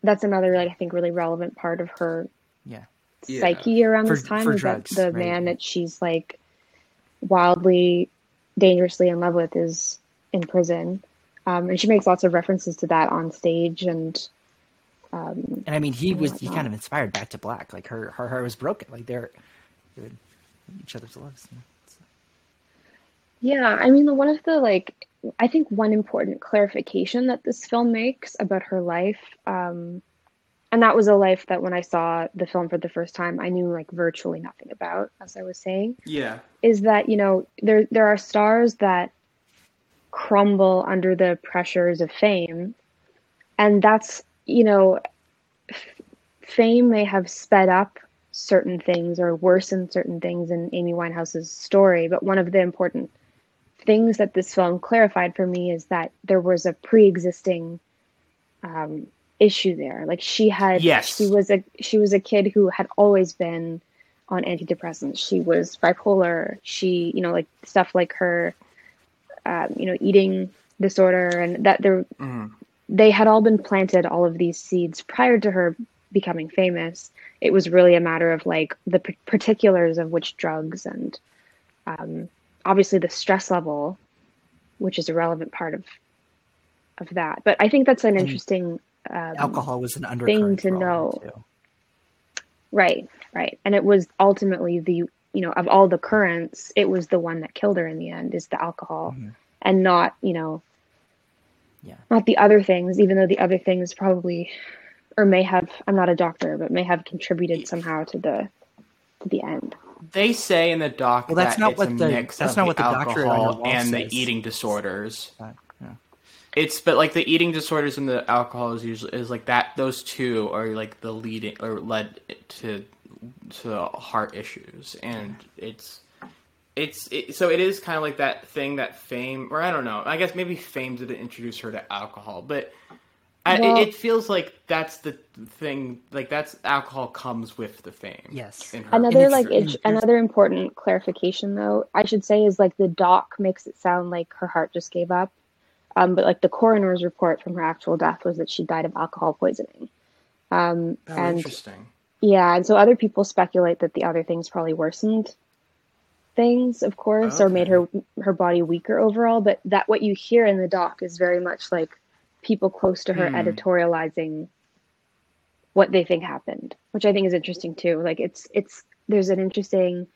Speaker 3: that's another like I think really relevant part of her
Speaker 1: Yeah.
Speaker 2: Yeah.
Speaker 3: psyche around
Speaker 1: For-
Speaker 3: this time
Speaker 1: for
Speaker 3: is
Speaker 1: drugs,
Speaker 3: that the
Speaker 1: right.
Speaker 3: man that she's like wildly, dangerously in love with is in prison, um, and she makes lots of references to that on stage and. Um,
Speaker 1: And I mean, he was he kind of inspired Back to Black. Like her her heart was broken. Like they're, they're each other's loves. you know, so.
Speaker 3: Yeah, I mean, one of the like, I think one important clarification that this film makes about her life, um, and that was a life that when I saw the film for the first time, I knew like virtually nothing about, as I was saying,
Speaker 2: Yeah.
Speaker 3: is that, you know, there there are stars that crumble under the pressures of fame, and that's, you know, fame may have sped up certain things or worsened certain things in Amy Winehouse's story, but one of the important things that this film clarified for me is that there was a pre-existing um, issue there. Like she had,
Speaker 2: Yes.
Speaker 3: she was a she was a kid who had always been on antidepressants. She was bipolar. She, you know, like stuff like her, um, you know, eating disorder, and that there
Speaker 2: Mhm.
Speaker 3: They had all been planted. All of these seeds prior to her becoming famous. It was really a matter of like the p- particulars of which drugs and um, obviously the stress level, which is a relevant part of of that. But I think that's an
Speaker 1: And
Speaker 3: interesting um,
Speaker 1: Alcohol was an undercurrent thing
Speaker 3: to
Speaker 1: for all of
Speaker 3: know.
Speaker 1: too.
Speaker 3: Right, right. And it was ultimately the, you know, of all the currents, it was the one that killed her in the end is the alcohol
Speaker 1: Mhm.
Speaker 3: and not, you know,
Speaker 1: Yeah.
Speaker 3: not the other things, even though the other things probably, or may have, I'm not a doctor, but may have contributed somehow to the, to the end.
Speaker 2: They say in the doc
Speaker 1: Well, that's
Speaker 2: that
Speaker 1: not
Speaker 2: it's
Speaker 1: what
Speaker 2: a
Speaker 1: the-
Speaker 2: mix
Speaker 1: that's
Speaker 2: of
Speaker 1: not
Speaker 2: the
Speaker 1: what the doctor
Speaker 2: alcohol and the
Speaker 1: says.
Speaker 2: eating disorders.
Speaker 1: But, yeah.
Speaker 2: It's but like the eating disorders and the alcohol is usually is like that. Those two are like the leading or led to to heart issues, and it's it's it, so it is kind of like that thing that fame or I don't know. I guess maybe fame didn't introduce her to alcohol, but I,
Speaker 3: Well-
Speaker 2: it, it feels like that's the thing. Like that's alcohol comes with the fame.
Speaker 1: Yes.
Speaker 2: in her.
Speaker 3: Another
Speaker 1: it's-
Speaker 3: like
Speaker 1: and
Speaker 3: it, another important clarification though I should say is like the doc makes it sound like her heart just gave up, um, but like the coroner's report from her actual death was that she died of alcohol poisoning. Um,
Speaker 2: Oh,
Speaker 3: and
Speaker 2: interesting.
Speaker 3: yeah, and so other people speculate that the other things probably worsened things, of course, or made her her body weaker overall. But that what you hear in the doc is very much like people close to her
Speaker 2: Hmm.
Speaker 3: editorializing what they think happened, which I think is interesting too. Like it's it's there's an interesting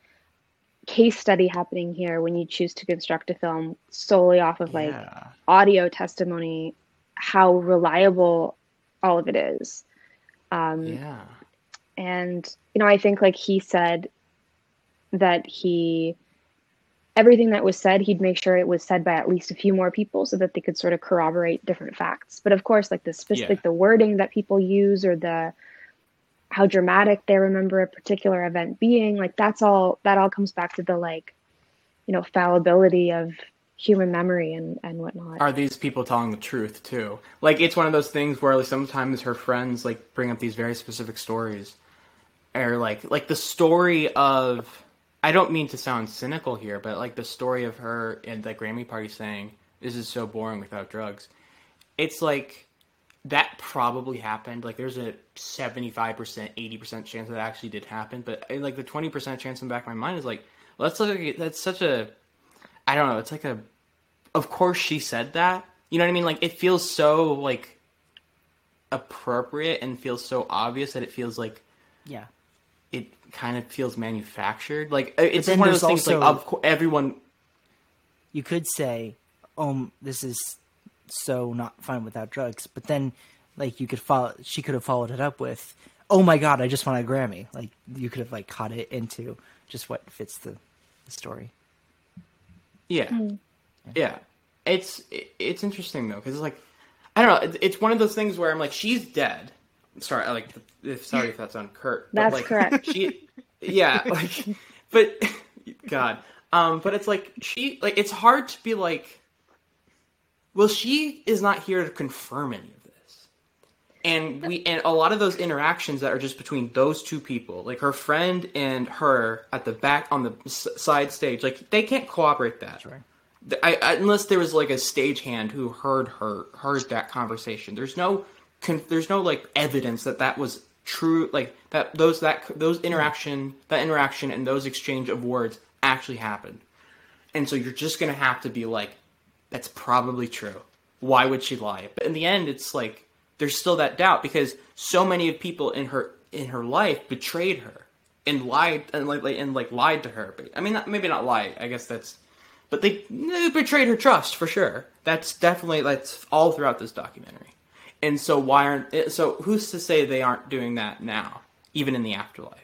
Speaker 3: case study happening here when you choose to construct a film solely off of like
Speaker 2: yeah.
Speaker 3: audio testimony, how reliable all of it is. Um,
Speaker 2: Yeah.
Speaker 3: and you know i think like he said that he everything that was said he'd make sure it was said by at least a few more people so that they could sort of corroborate different facts but of course like the specific
Speaker 2: Yeah.
Speaker 3: the wording that people use or the how dramatic they remember a particular event being like that's all that all comes back to the like you know fallibility of human memory and and whatnot
Speaker 2: are these people telling the truth too? Like it's one of those things where like sometimes her friends like bring up these very specific stories, or like like the story of I don't mean to sound cynical here, but like the story of her in the Grammy party saying this is so boring without drugs. It's like that probably happened. Like there's a seventy five percent, eighty percent chance that actually did happen, but uh, like the twenty percent chance in the back of my mind is like, well, that's like that's such a I don't know. It's like a of course she said that. You know what I mean? Like it feels so like appropriate and feels so obvious that it feels like
Speaker 1: Yeah.
Speaker 2: It kind of feels manufactured. Like uh, it's one of those
Speaker 1: there's
Speaker 2: things. like of course, everyone.
Speaker 1: You could say, "Um, this is so not fun without drugs," but then, like, you could follow. She could have followed it up with, "Oh my god, I just won a Grammy!" Like, you could have like caught it into just what fits the, the story.
Speaker 2: Yeah, yeah. It's it's interesting though because it's like I don't know. It's one of those things where I'm like, she's dead. Sorry, I like if sorry if that's uncurt. but,
Speaker 3: That's
Speaker 2: like,
Speaker 3: correct.
Speaker 2: She, yeah, like, but God, um, but it's like she like it's hard to be like, well, she is not here to confirm any of this, and we and a lot of those interactions that are just between those two people, like her friend and her at the back on the side stage, like they can't cooperate that.
Speaker 1: Sure.
Speaker 2: I, I, unless there was like a stagehand who heard her heard that conversation. There's no con, there's no like evidence that that was true. Like that those that those interaction that interaction and those exchange of words actually happened. And so you're just gonna have to be like, that's probably true. Why would she lie? But in the end, it's like there's still that doubt because so many of people in her in her life betrayed her and lied and like and like lied to her. But I mean, not, maybe not lied. I guess that's but they, they betrayed her trust for sure. That's definitely that's all throughout this documentary. And so why aren't eh, so who's to say they aren't doing that now, even in the afterlife?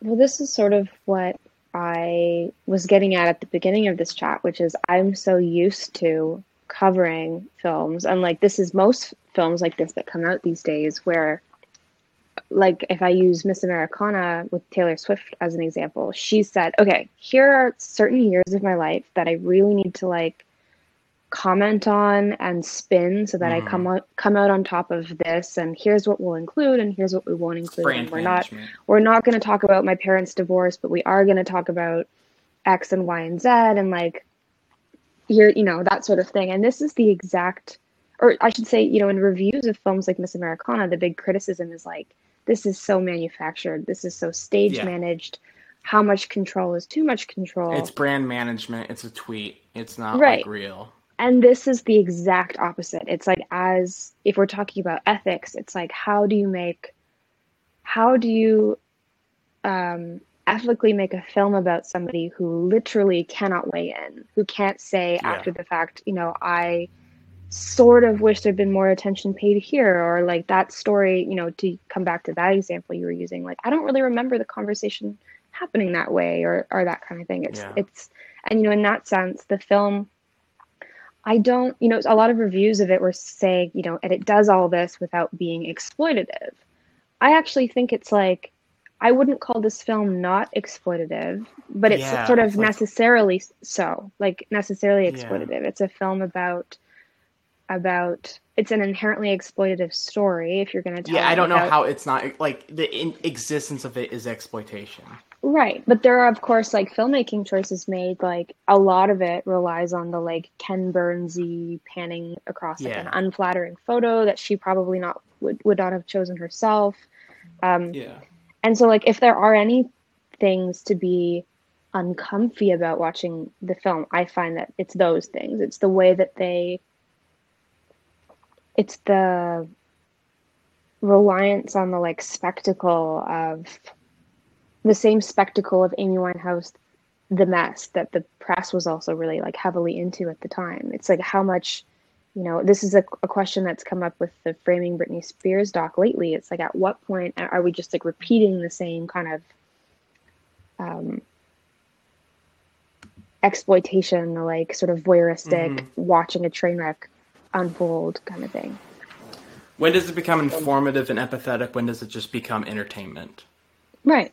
Speaker 3: Well, this is sort of what I was getting at at the beginning of this chat, which is I'm so used to covering films, and like this is most films like this that come out these days, where, like, if I use Miss Americana with Taylor Swift as an example, she said, okay, here are certain years of my life that I really need to like comment on and spin so that
Speaker 2: Mm.
Speaker 3: I come out, come out on top of this and here's what we'll include and here's what we won't include
Speaker 2: Brand
Speaker 3: we're not we're not going to talk about my parents divorce but we are going to talk about x and y and z and like here you know that sort of thing and this is the exact or I should say you know in reviews of films like Miss Americana the big criticism is like this is so manufactured this is so stage
Speaker 2: Yeah.
Speaker 3: managed how much control is too much control
Speaker 2: It's brand management. It's a tweet. It's not
Speaker 3: Right.
Speaker 2: like real.
Speaker 3: And this is the exact opposite. It's like as if we're talking about ethics, it's like how do you make how do you um ethically make a film about somebody who literally cannot weigh in, who can't say
Speaker 2: Yeah.
Speaker 3: after the fact, you know, I sort of wish there'd been more attention paid here or like that story, you know, to come back to that example you were using, like I don't really remember the conversation happening that way or or that kind of thing. It's
Speaker 2: Yeah.
Speaker 3: it's and you know, in that sense, the film I don't, you know, a lot of reviews of it were saying, you know, and it does all this without being exploitative. I actually think it's like, I wouldn't call this film not exploitative, but it's
Speaker 2: Yeah,
Speaker 3: sort of
Speaker 2: it's like-
Speaker 3: necessarily so, like necessarily
Speaker 2: Yeah.
Speaker 3: exploitative. It's a film about, about, it's an inherently exploitative story if you're going to tell
Speaker 2: Yeah, I don't know how it's not like the in- existence of it is exploitation.
Speaker 3: Right. But there are, of course, like filmmaking choices made. Like a lot of it relies on the like Ken Burnsy panning across like
Speaker 2: Yeah.
Speaker 3: an unflattering photo that she probably not would, would not have chosen herself. Um,
Speaker 2: Yeah.
Speaker 3: and so, like, if there are any things to be uncomfy about watching the film, I find that it's those things. It's the way that they, it's the reliance on the like spectacle of the same spectacle of Amy Winehouse, the mess that the press was also really like heavily into at the time. It's like how much, you know, this is a, a question that's come up with the framing Britney Spears doc lately. It's like at what point are we just like repeating the same kind of um, exploitation, like sort of voyeuristic, watching a train wreck unfold kind of thing.
Speaker 2: When does it become informative and empathetic? When does it just become entertainment?
Speaker 3: Right.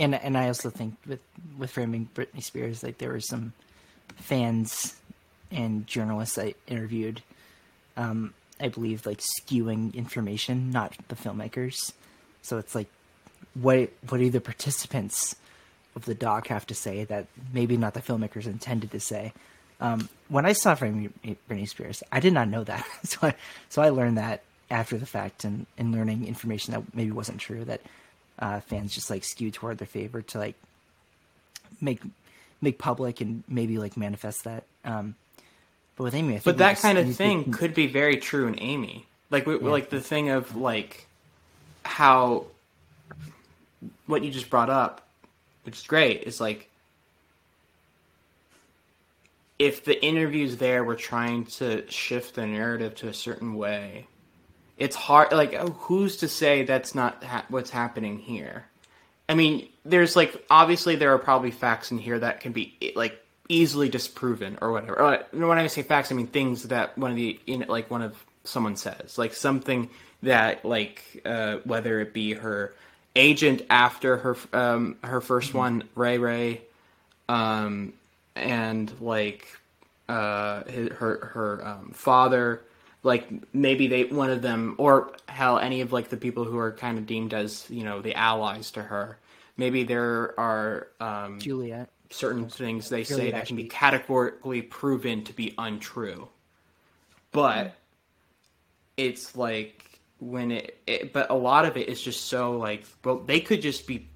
Speaker 1: And and I also think with with framing Britney Spears, like there were some fans and journalists I interviewed, um, I believe, like skewing information, not the filmmakers. So it's like, what what do the participants of the doc have to say that maybe not the filmmakers intended to say? Um, when I saw framing Britney Spears, I did not know that, so I so I learned that after the fact and, and learning information that maybe wasn't true that uh, fans just like skew toward their favor to like make make public and maybe like manifest that. Um, but with Amy, I think
Speaker 2: But that kind of thing could be very true in Amy. Like, we, like the thing of like how what you just brought up, which is great, is like if the interviews there were trying to shift the narrative to a certain way, it's hard. Like, oh, who's to say that's not ha- what's happening here? I mean, there's like obviously there are probably facts in here that can be like easily disproven or whatever. Or, when I say facts, I mean things that one of the in like one of someone says, like something that like uh, whether it be her agent after her um, her 1st one, Ray Ray, um, and like uh, his, her her um, father, like maybe they one of them, or hell, any of like the people who are kind of deemed as you know the allies to her. Maybe there are um,
Speaker 1: Juliet.
Speaker 2: certain things they say that can be categorically proven to be untrue. But it's like when it, it, but a lot of it is just so like, well, they could just be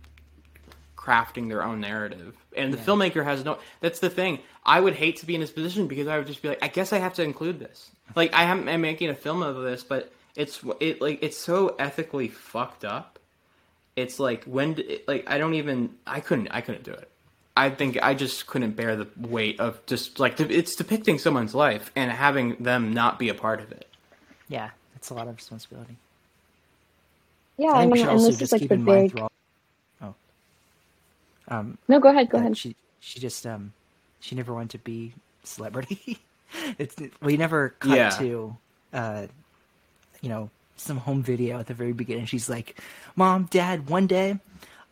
Speaker 2: crafting their own narrative, and the filmmaker has no. That's the thing. I would hate to be in this position because I would just be like, I guess I have to include this. Like I am, I'm making a film of this, but it's it like it's so ethically fucked up. It's like when d- like I don't even I couldn't I couldn't do it. I think I just couldn't bear the weight of just like it's depicting someone's life and having them not be a part of it.
Speaker 1: Yeah, it's a lot of responsibility.
Speaker 3: Yeah,
Speaker 1: I
Speaker 3: I
Speaker 1: think we
Speaker 3: mean,
Speaker 1: should
Speaker 3: and this is like
Speaker 1: keep
Speaker 3: the big.
Speaker 1: through all. Um,
Speaker 3: No, go ahead. Go ahead.
Speaker 1: she she just um she never wanted to be celebrity. it's we never cut
Speaker 2: Yeah.
Speaker 1: to uh you know some home video at the very beginning. She's like, "Mom, Dad, one day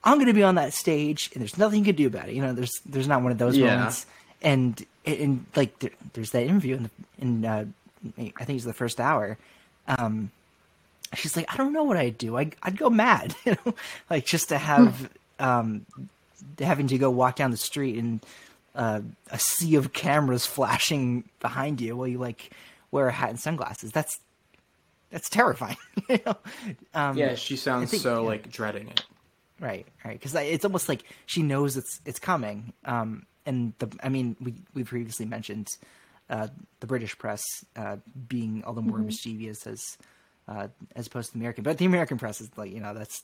Speaker 1: I'm gonna be on that stage, and there's nothing you can do about it." You know, there's there's not one of those
Speaker 2: Yeah.
Speaker 1: moments. And and like there, there's that interview in, the, in uh, I think it's the first hour. Um, she's like, I don't know what I'd do. I, I'd go mad, you know, like just to have um, having to go walk down the street and uh, a sea of cameras flashing behind you while you like wear a hat and sunglasses. That's that's terrifying. you know? um,
Speaker 2: Yeah, she sounds
Speaker 1: think-
Speaker 2: so
Speaker 1: yeah.
Speaker 2: like dreading it.
Speaker 1: Right, right. Because it's almost like she knows it's it's coming. Um, and the I mean, we we previously mentioned uh, the British press uh, being all the more mischievous as uh, as opposed to the American, but the American press is like you know that's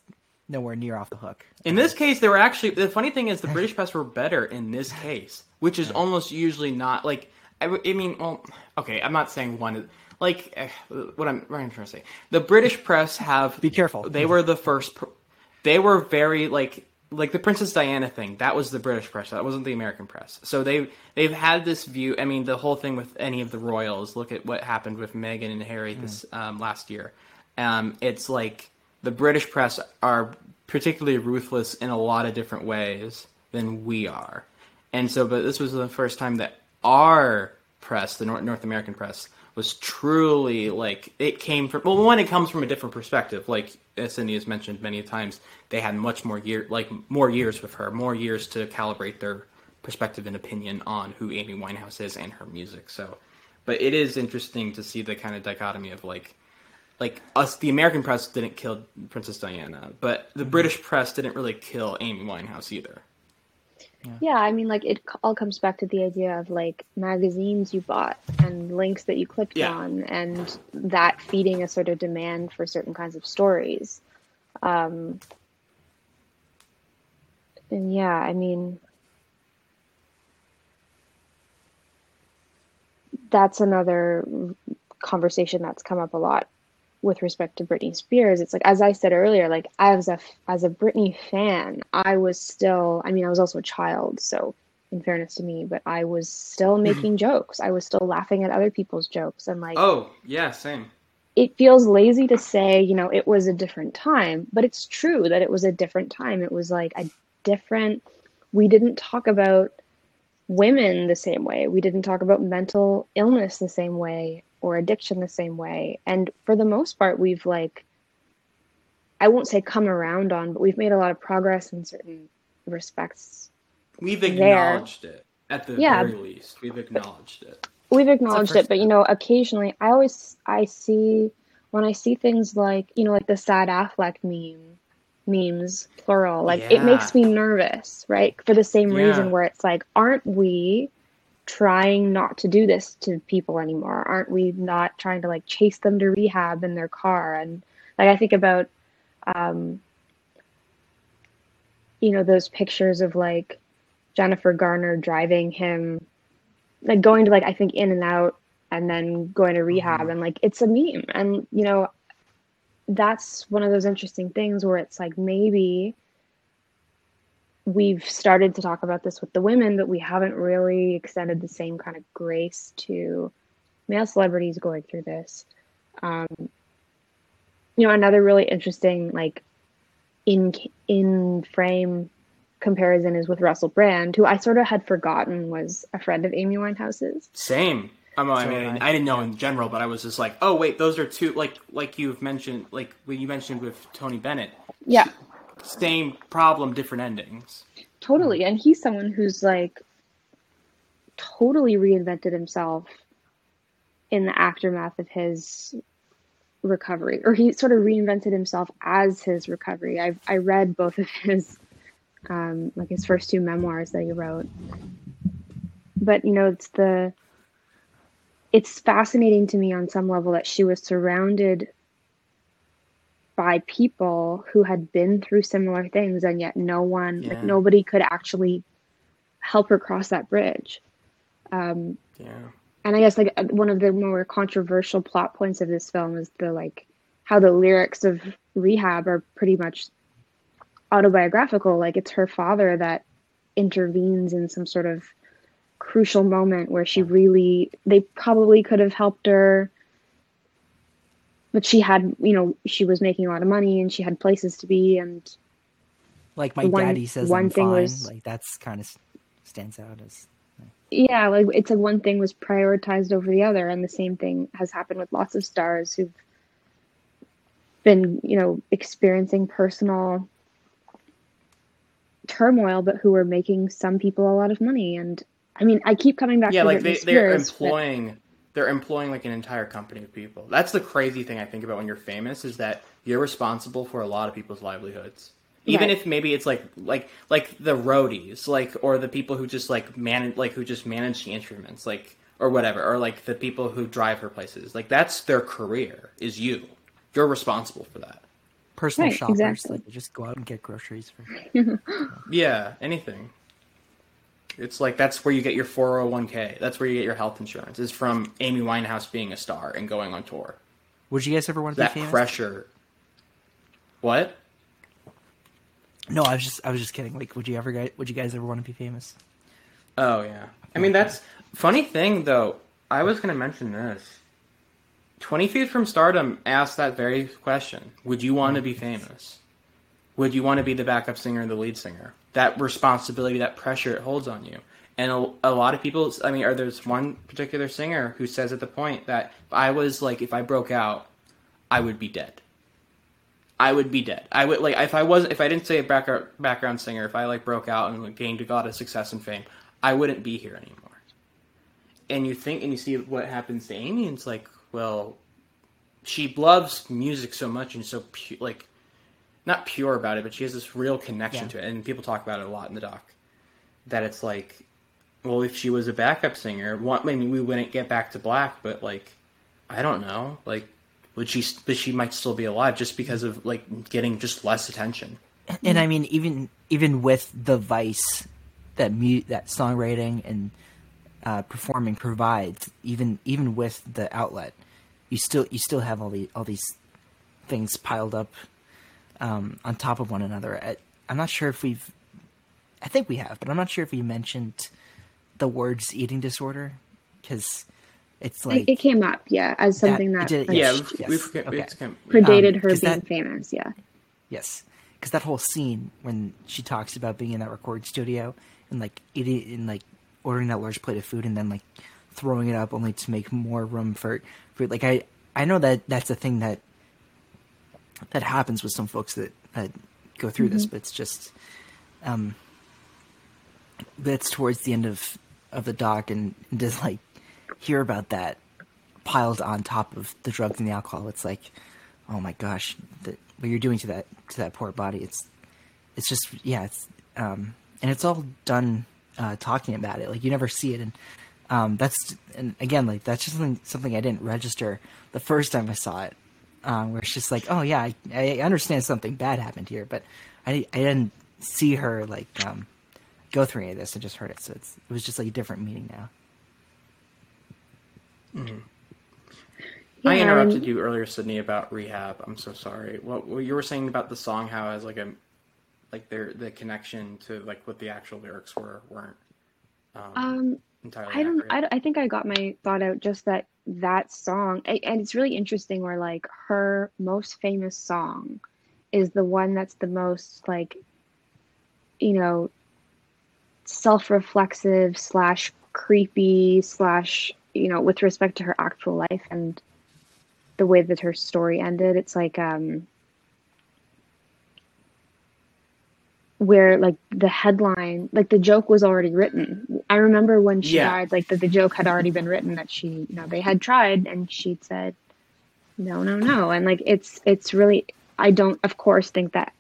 Speaker 1: nowhere near off the hook.
Speaker 2: In this case, they were actually. The funny thing is, the British press were better in this case, which is almost usually not like. I mean, well, okay, I'm not saying one. Like eh, what I'm, what I'm trying to say, the British press have.
Speaker 1: Be careful.
Speaker 2: They were the first. pr- They were very like like the Princess Diana thing. That was the British press. That wasn't the American press. So they they've had this view. I mean, the whole thing with any of the royals. Look at what happened with Meghan and Harry this um, last year. Um, it's like the British press are particularly ruthless in a lot of different ways than we are. And so, but this was the first time that our press, the North, North American press, was truly like it came from. Well, one, it comes from a different perspective. Like as Cindy has mentioned many times, they had much more year, like more years with her, more years to calibrate their perspective and opinion on who Amy Winehouse is and her music. So, but it is interesting to see the kind of dichotomy of like like us the American press didn't kill Princess Diana, but the British press didn't really kill Amy Winehouse either.
Speaker 3: Yeah, I mean, like it all comes back to the idea of like magazines you bought and links that you clicked
Speaker 2: Yeah.
Speaker 3: on, and that feeding a sort of demand for certain kinds of stories. Um, and yeah, I mean, that's another conversation that's come up a lot with respect to Britney Spears. It's like as I said earlier, like as a as a Britney fan, I was still I mean, I was also a child, so in fairness to me, but I was still hmm. making jokes. I was still laughing at other people's jokes and like
Speaker 2: Oh yeah, same.
Speaker 3: it feels lazy to say, you know, it was a different time, but it's true that it was a different time. It was like a different we didn't talk about women the same way. We didn't talk about mental illness the same way or addiction the same way. And for the most part, we've like I won't say come around on, but we've made a lot of progress in certain respects.
Speaker 2: We've
Speaker 3: There.
Speaker 2: acknowledged it at the
Speaker 3: Yeah.
Speaker 2: very least. We've acknowledged it.
Speaker 3: We've acknowledged it, but you know, occasionally I always I see when I see things like, you know, like the sad Affleck meme memes, plural, like it makes me nervous, right? For the same
Speaker 2: Yeah.
Speaker 3: reason where it's like, aren't we trying not to do this to people anymore? Aren't we not trying to like chase them to rehab in their car? And like I think about um you know, those pictures of like Jennifer Garner driving him like going to like I think in and out and then going to rehab and like it's a meme and you know that's one of those interesting things where it's like maybe we've started to talk about this with the women but we haven't really extended the same kind of grace to male celebrities going through this um you know another really interesting like in in frame comparison is with Russell Brand, who I sort of had forgotten was a friend of Amy Winehouse's.
Speaker 2: Same. I
Speaker 1: So
Speaker 2: mean,
Speaker 1: did
Speaker 2: I,
Speaker 1: I.
Speaker 2: didn't know in general, but I was just like, oh wait, those are two like like you've mentioned, like when you mentioned with Tony Bennett,
Speaker 3: Yeah,
Speaker 2: same problem, different endings.
Speaker 3: totally. And he's someone who's like totally reinvented himself in the aftermath of his recovery, or he sort of reinvented himself as his recovery. I I read both of his um, like his first two memoirs that he wrote, but you know it's the it's fascinating to me on some level that she was surrounded by people who had been through similar things and yet no one
Speaker 1: Yeah.
Speaker 3: like nobody could actually help her cross that bridge. Um,
Speaker 2: Yeah.
Speaker 3: and I guess like one of the more controversial plot points of this film is the like how the lyrics of Rehab are pretty much autobiographical. Like it's her father that intervenes in some sort of crucial moment where she really they probably could have helped her but she had you know she was making a lot of money and she had places to be and
Speaker 1: Like my
Speaker 3: One-
Speaker 1: daddy says
Speaker 3: one
Speaker 1: I'm
Speaker 3: thing
Speaker 1: fine.
Speaker 3: was-
Speaker 1: Like that's kind of stands out as
Speaker 3: yeah like it's like one thing was prioritized over the other and the same thing has happened with lots of stars who've been you know experiencing personal turmoil but who are making some people a lot of money and i mean i keep coming back
Speaker 2: yeah,
Speaker 3: to
Speaker 2: like
Speaker 3: Britney
Speaker 2: they, they're
Speaker 3: Spears, but-
Speaker 2: employing they're employing like an entire company of people. That's the crazy thing I think about when you're famous is that you're responsible for a lot of people's livelihoods. Even
Speaker 3: Right.
Speaker 2: if maybe it's like like like the roadies, like or the people who just like manage like who just manage the instruments, like or whatever, or like the people who drive her places. Like that's their career is you. You're responsible for that.
Speaker 1: personal
Speaker 3: Right,
Speaker 1: shoppers.
Speaker 3: exactly.
Speaker 1: Like just go out and get groceries for.
Speaker 2: Yeah, anything. It's like that's where you get your 401k. That's where you get your health insurance. Is from Amy Winehouse being a star and going on tour.
Speaker 1: Would you guys ever want to be
Speaker 2: That
Speaker 1: famous?
Speaker 2: pressure. What?
Speaker 1: No, I was just I was just kidding. Like, would you ever guys would you guys ever want to be famous?
Speaker 2: Oh yeah. I mean that's funny thing though. I was gonna mention this. Twenty Feet from Stardom asked that very question. Would you want to mm. be famous? Would you want to be the backup singer and the lead singer? That responsibility, that pressure it holds on you. And a, a lot of people, I mean, or there's one particular singer who says at the point that if I was like, if I broke out, I would be dead. I would be dead. I would like if I wasn't if I didn't say a background background singer, if I like broke out and like, gained a lot of success and fame, I wouldn't be here anymore. And you think and you see what happens to Amy, and it's like, well, she loves music so much and so pu- like not pure about it, but she has this real connection
Speaker 1: Yeah.
Speaker 2: to it, and people talk about it a lot in the doc. That it's like, well, if she was a backup singer, one, I mean, we wouldn't get back to black, but like, I don't know, like, would she? But she might still be alive just because of like getting just less attention.
Speaker 1: And I mean, even even with the vice that mute, that songwriting and uh, performing provides, even even with the outlet, you still you still have all the all these things piled up um, on top of one another. I, I'm not sure if we've, I think we have, but I'm not sure if we mentioned the words eating disorder because it's like
Speaker 3: it came up yeah as something
Speaker 1: it
Speaker 3: that,
Speaker 1: did-
Speaker 3: like,
Speaker 2: yeah,
Speaker 1: yes,
Speaker 2: we've,
Speaker 1: yes,
Speaker 2: we've,
Speaker 1: okay.
Speaker 2: it's kind of-
Speaker 3: predated
Speaker 1: Um,
Speaker 3: her
Speaker 1: 'cause
Speaker 3: being
Speaker 1: that-
Speaker 3: famous yeah
Speaker 1: Yes, because that whole scene when she talks about being in that recording studio and like eating and like ordering that large plate of food and then like throwing it up only to make more room for for like I I know that that's a thing that that happens with some folks that, go through this, but it's just um that's towards the end of of the doc and, and just like hear about that piled on top of the drugs and the alcohol. It's like, oh my gosh, the, what you're doing to that to that poor body. It's it's just yeah, it's um, and it's all done uh, talking about it. Like you never see it, and um, that's and again like that's just something something I didn't register the first time I saw it. Um, where it's just like, oh yeah, I, I understand something bad happened here, but I I didn't see her like um, go through any of this. I just heard it, so it's it was just like a different meaning now.
Speaker 2: I
Speaker 3: Yeah,
Speaker 2: interrupted
Speaker 3: and-
Speaker 2: you earlier, Sydney, about rehab. I'm so sorry. What, what you were saying about the song, how it has like a like their the connection to like what the actual lyrics were weren't um,
Speaker 3: um
Speaker 2: entirely.
Speaker 3: I don't. I. I think I got my thought out just that that song, and it's really interesting. Where like her most famous song is the one that's the most like, you know, self-reflexive slash creepy slash you know with respect to her actual life and the way that her story ended. It's like um where like the headline like the joke was already written i remember when she
Speaker 2: Yeah.
Speaker 3: died like that the joke had already been written that she you know they had tried and she'd said no no no and like it's it's really i don't of course think that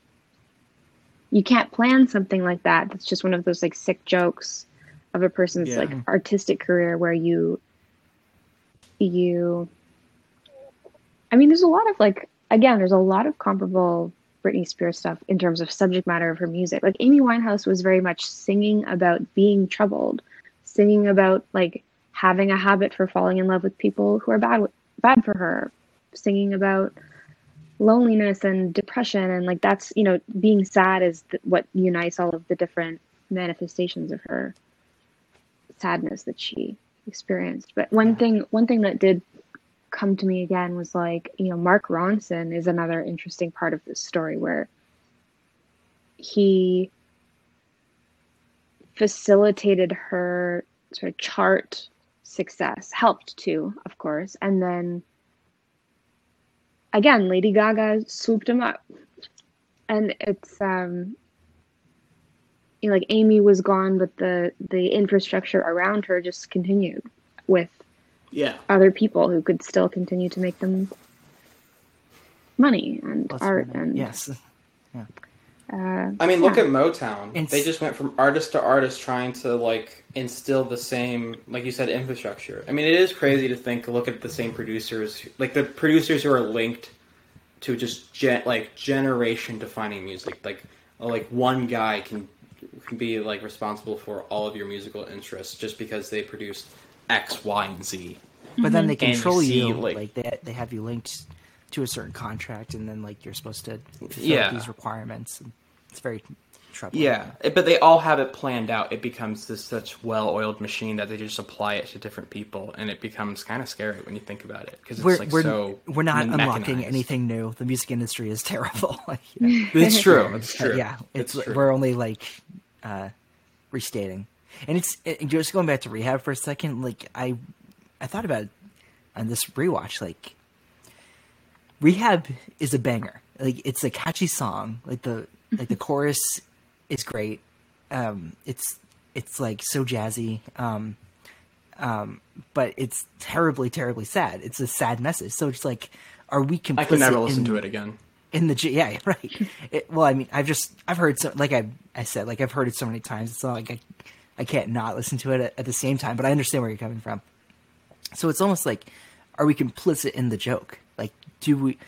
Speaker 3: you can't plan something like that that's just one of those like sick jokes of a person's
Speaker 2: Yeah.
Speaker 3: like artistic career where you you i mean there's a lot of like again there's a lot of comparable Britney Spears stuff in terms of subject matter of her music. Like Amy Winehouse was very much singing about being troubled, singing about like having a habit for falling in love with people who are bad bad for her, singing about loneliness and depression. And like that's you know being sad is th- what unites all of the different manifestations of her sadness that she experienced. But one thing one thing that did come to me again was like you know mark ronson is another interesting part of this story where he facilitated her sort of chart success helped to of course and then again, Lady Gaga swooped him up. And it's um you know, like Amy was gone, but the the infrastructure around her just continued with
Speaker 2: yeah
Speaker 3: other people who could still continue to make them money and
Speaker 1: Plus
Speaker 3: art
Speaker 1: women.
Speaker 3: and
Speaker 1: yes.
Speaker 3: uh,
Speaker 2: I mean, look at Motown.
Speaker 1: It's-
Speaker 2: They just went from artist to artist, trying to like instill the same, like you said, infrastructure. I mean, it is crazy to think. Look at the same producers, like the producers who are linked to just gen- like generation defining music. Like, like one guy can can be like responsible for all of your musical interests just because they produced X, Y, and Z.
Speaker 1: But then they
Speaker 2: And you
Speaker 1: control
Speaker 2: see,
Speaker 1: you,
Speaker 2: like-
Speaker 1: like, they they have you linked to a certain contract, and then like you're supposed to fulfill
Speaker 2: Yeah.
Speaker 1: these requirements. And it's very troubling.
Speaker 2: Yeah, but they all have it planned out. It becomes this such well-oiled machine that they just apply it to different people, and it becomes kind of scary when you think about it because it's
Speaker 1: we're
Speaker 2: like
Speaker 1: we're,
Speaker 2: so.
Speaker 1: we're not unlocking anything new. The music industry is terrible. like, you know,
Speaker 2: It's true. It's true.
Speaker 1: yeah, it's,
Speaker 2: true.
Speaker 1: we're only like uh, restating, and it's it, just going back to rehab for a second. Like I, I thought about it on this rewatch. Like rehab is a banger. Like it's a catchy song. Like the like the chorus is great. Um, it's it's like so jazzy. Um, um, but it's terribly, terribly sad. It's a sad message. So it's like, are we complicit
Speaker 2: I can never listen
Speaker 1: in,
Speaker 2: to it again.
Speaker 1: in the yeah right it, well i mean i've just i've heard so like i i said like i've heard it so many times it's not like i i can't not listen to it at, at the same time but i understand where you're coming from. So it's almost like are we complicit in the joke? Like do we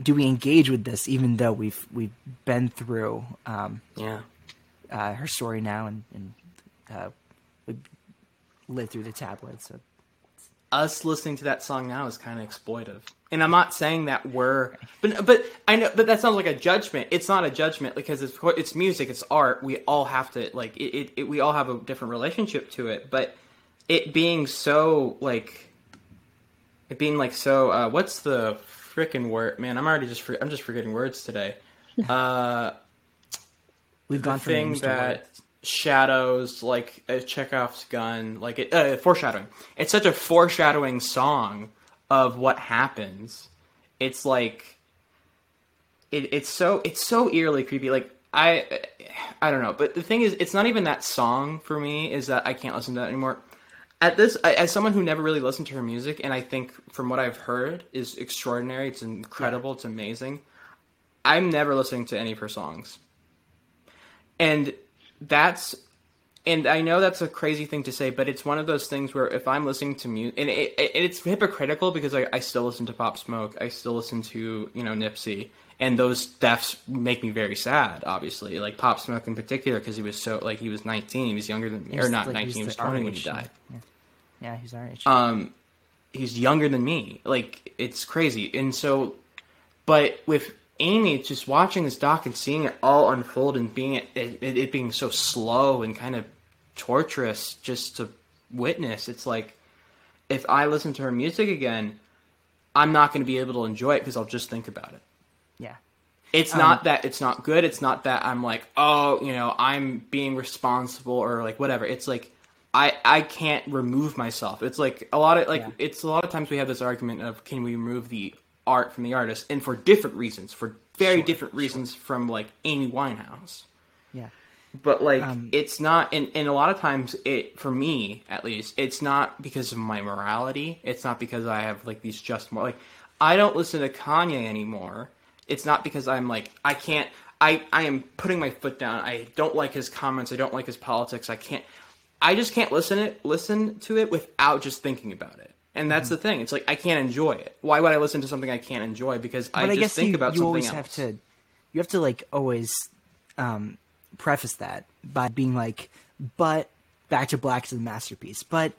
Speaker 1: do we engage with this even though we've we've been through um
Speaker 2: Yeah.
Speaker 1: uh her story now and and uh we lived through the tabloids so.
Speaker 2: Us listening to that song now is kind of exploitive, and I'm not saying that we're, but but I know, but that sounds like a judgment. It's not a judgment because it's it's music, it's art. We all have to like it. it, it we all have a different relationship to it, but it being so like it being like so uh what's the freaking word man i'm already just for, i'm just forgetting words today uh
Speaker 1: we've gone from
Speaker 2: thing that shadows like uh, chekhov's gun like it uh, foreshadowing it's such a foreshadowing song of what happens it's like it, it's so it's so eerily creepy. Like i i don't know. But the thing is it's not even that song for me is that i can't listen to that anymore. At this I- as someone who never really listened to her music and i think from what i've heard is extraordinary it's incredible it's amazing i'm never listening to any of her songs. And that's and i know that's a crazy thing to say but it's one of those things where if i'm listening to music and it, it, it's hypocritical because I, I still listen to pop smoke i still listen to you know nipsey and those deaths make me very sad obviously like pop smoke in particular because he was so like he was 19 he was younger than me or not
Speaker 1: like,
Speaker 2: 19 he was 20 when he died.
Speaker 1: Yeah. yeah he's our age
Speaker 2: um he's younger than me like it's crazy and so but with amy just watching this doc and seeing it all unfold and being it, it, it being so slow and kind of torturous just to witness it's like if i listen to her music again i'm not going to be able to enjoy it because i'll just think about it
Speaker 1: yeah
Speaker 2: it's not um, that it's not good. It's not that I'm like, oh, you know, I'm being responsible or like whatever. It's like I I can't remove myself. It's like a lot of like
Speaker 1: Yeah.
Speaker 2: it's a lot of times we have this argument of can we remove the art from the artist and for different reasons, for very
Speaker 1: Sure,
Speaker 2: different reasons from like Amy Winehouse.
Speaker 1: yeah
Speaker 2: But like
Speaker 1: Um,
Speaker 2: it's not and, and a lot of times it for me at least, it's not because of my morality. It's not because I have like these just more like I don't listen to Kanye anymore. It's not because I'm like I can't I, I am putting my foot down. I don't like his comments. I don't like his politics. I can't I just can't listen it listen to it without just thinking about it. And that's
Speaker 1: Mm-hmm.
Speaker 2: the thing. It's like I can't enjoy it. Why would I listen to something I can't enjoy? Because I
Speaker 1: I,
Speaker 2: just
Speaker 1: guess
Speaker 2: think
Speaker 1: you,
Speaker 2: about
Speaker 1: you
Speaker 2: something
Speaker 1: always
Speaker 2: else.
Speaker 1: have to you have to like always um, preface that by being like, but Back to Black is a masterpiece, but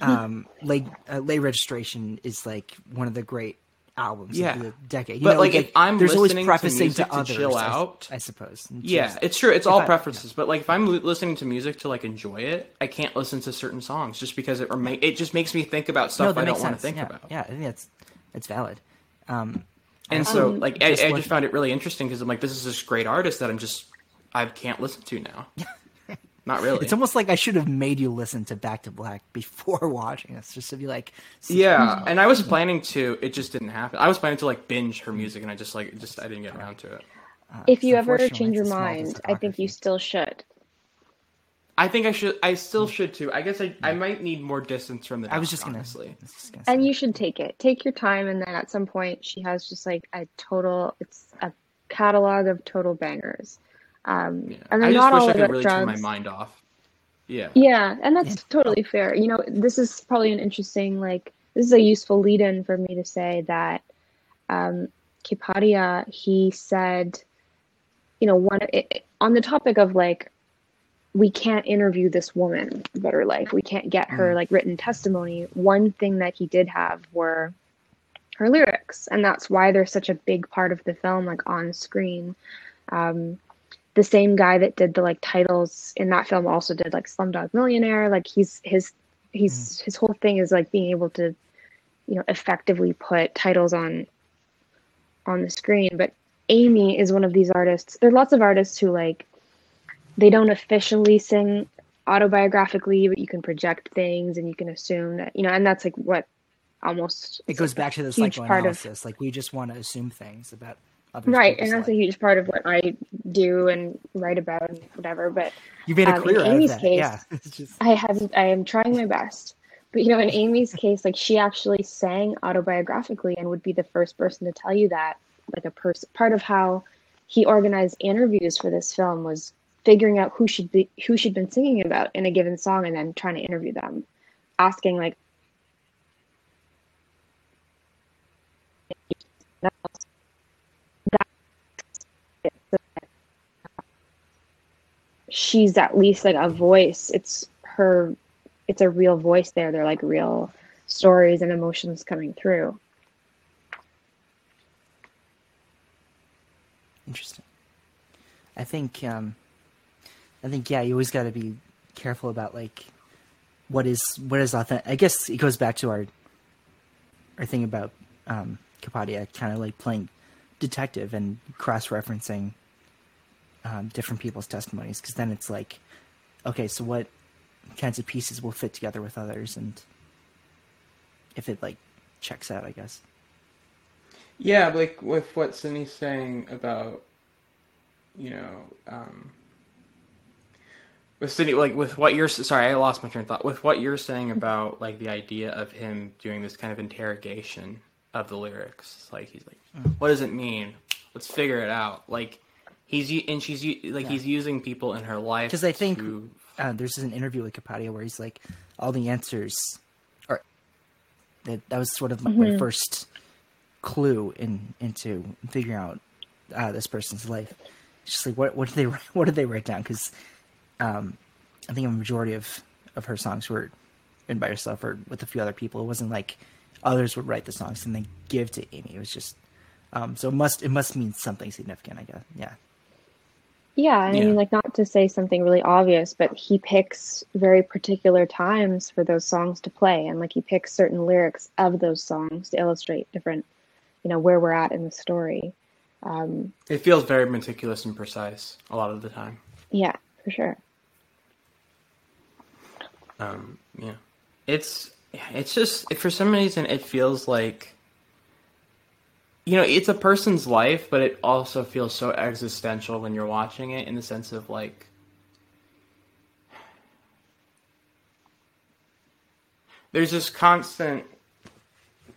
Speaker 1: um, late uh, late registration is like one of the great albums
Speaker 2: Yeah.
Speaker 1: of the decade. You
Speaker 2: But,
Speaker 1: know,
Speaker 2: like, if I'm
Speaker 1: there's always
Speaker 2: listening to
Speaker 1: prefacing
Speaker 2: music to
Speaker 1: others,
Speaker 2: chill out-
Speaker 1: I, suppose.
Speaker 2: Yeah,
Speaker 1: just-
Speaker 2: it's true. It's all
Speaker 1: I-
Speaker 2: preferences, but like if I'm listening to music to like enjoy it, I can't listen to certain songs just because it rema- it just makes me think about
Speaker 1: no,
Speaker 2: stuff
Speaker 1: that
Speaker 2: I don't want to think
Speaker 1: yeah,
Speaker 2: about.
Speaker 1: Yeah, I think that's that's valid. Um,
Speaker 2: And so
Speaker 3: Um,
Speaker 2: like I, I just found it really interesting because I'm like this is this great artist that I'm just I can't listen to now. Not really.
Speaker 1: it's almost like I should have made you listen to Back to Black before watching this, just to be like,
Speaker 2: yeah, and I was planning to. It just didn't happen. I was planning to like binge her music, and I just like just I didn't get around to it.
Speaker 1: uh,
Speaker 3: If you ever change your
Speaker 1: it's a small
Speaker 3: mind, I think you still should.
Speaker 2: I think I should. I still should too. I guess I I might need more distance from the.
Speaker 1: I was just gonna,
Speaker 2: honestly.
Speaker 1: Was just gonna
Speaker 3: And
Speaker 1: say.
Speaker 3: you should take it. Take your time, and then at some point, she has just like a total. It's a catalog of total bangers. Um,
Speaker 2: Yeah.
Speaker 3: and
Speaker 2: I
Speaker 3: they're
Speaker 2: just
Speaker 3: not
Speaker 2: wish
Speaker 3: all
Speaker 2: I could
Speaker 3: about
Speaker 2: really
Speaker 3: drugs.
Speaker 2: turn my mind off. Yeah.
Speaker 3: Yeah, and that's
Speaker 1: Yeah.
Speaker 3: totally fair. You know, this is probably an interesting, like, this is a useful lead in for me to say that um, Kapadia, he said, you know, one it, it- on the topic of like, we can't interview this woman about her life. We can't get her like written testimony. One thing that he did have were her lyrics, and that's why they're such a big part of the film, like on screen. Um, the same guy that did the like titles in that film also did like Slumdog Millionaire. Like he's his he's hmm. his whole thing is like being able to, you know, effectively put titles on on the screen. But Amy is one of these artists. There are lots of artists who like they don't officially sing autobiographically, but you can project things and you can assume that you know, and that's like what almost
Speaker 1: It goes back to the
Speaker 3: huge part of-
Speaker 1: psychoanalysis. Like we just want to assume things about
Speaker 3: right, and that's a huge part of what I do and write about and whatever. But
Speaker 1: You made a
Speaker 3: um, in Amy's case-
Speaker 1: yeah, just
Speaker 3: I have I am trying my best. But you know, in Amy's case, like she actually sang autobiographically and would be the first person to tell you that. Like a person part of how he organized interviews for this film was figuring out who should be who she'd been singing about in a given song and then trying to interview them. Asking like she's at least like a voice. It's her it's a real voice there. They're like real stories and emotions coming through.
Speaker 1: interesting. I think, um, I think, yeah, you always got to be careful about like what is what is authentic. I guess it goes back to our our thing about um, Kapadia kind of like playing detective and cross referencing um, different people's testimonies because then it's like, okay, so what kinds of pieces will fit together with others and if it like checks out, I guess.
Speaker 2: Yeah, like with what Sydney's saying about, you know, um, with Sydney, like with what you're sorry, I lost my train of thought. With what you're saying about like the idea of him doing this kind of interrogation of the lyrics, like he's like, what does it mean? Let's figure it out. Like he's and she's like
Speaker 1: Yeah.
Speaker 2: he's using people in her life
Speaker 1: because I think-
Speaker 2: to-
Speaker 1: uh, there's an interview with Kapadia where he's like, all the answers are. That that was sort of my, my first clue in into figuring out uh, this person's life. It's just like what what did they write- what did they write down? Because um, I think a majority of of her songs were written by herself or with a few other people. It wasn't like others would write the songs and then give to Amy. It was just um, so it must it must mean something significant. I guess yeah.
Speaker 3: Yeah, I
Speaker 2: Yeah.
Speaker 3: mean like not to say something really obvious, but he picks very particular times for those songs to play and like he picks certain lyrics of those songs to illustrate different you know where we're at in the story. Um
Speaker 2: it feels very meticulous and precise a lot of the time.
Speaker 3: yeah, for sure.
Speaker 2: Um, yeah, it's it's just for some reason it feels like you know it's a person's life, but it also feels so existential when you're watching it in the sense of like there's this constant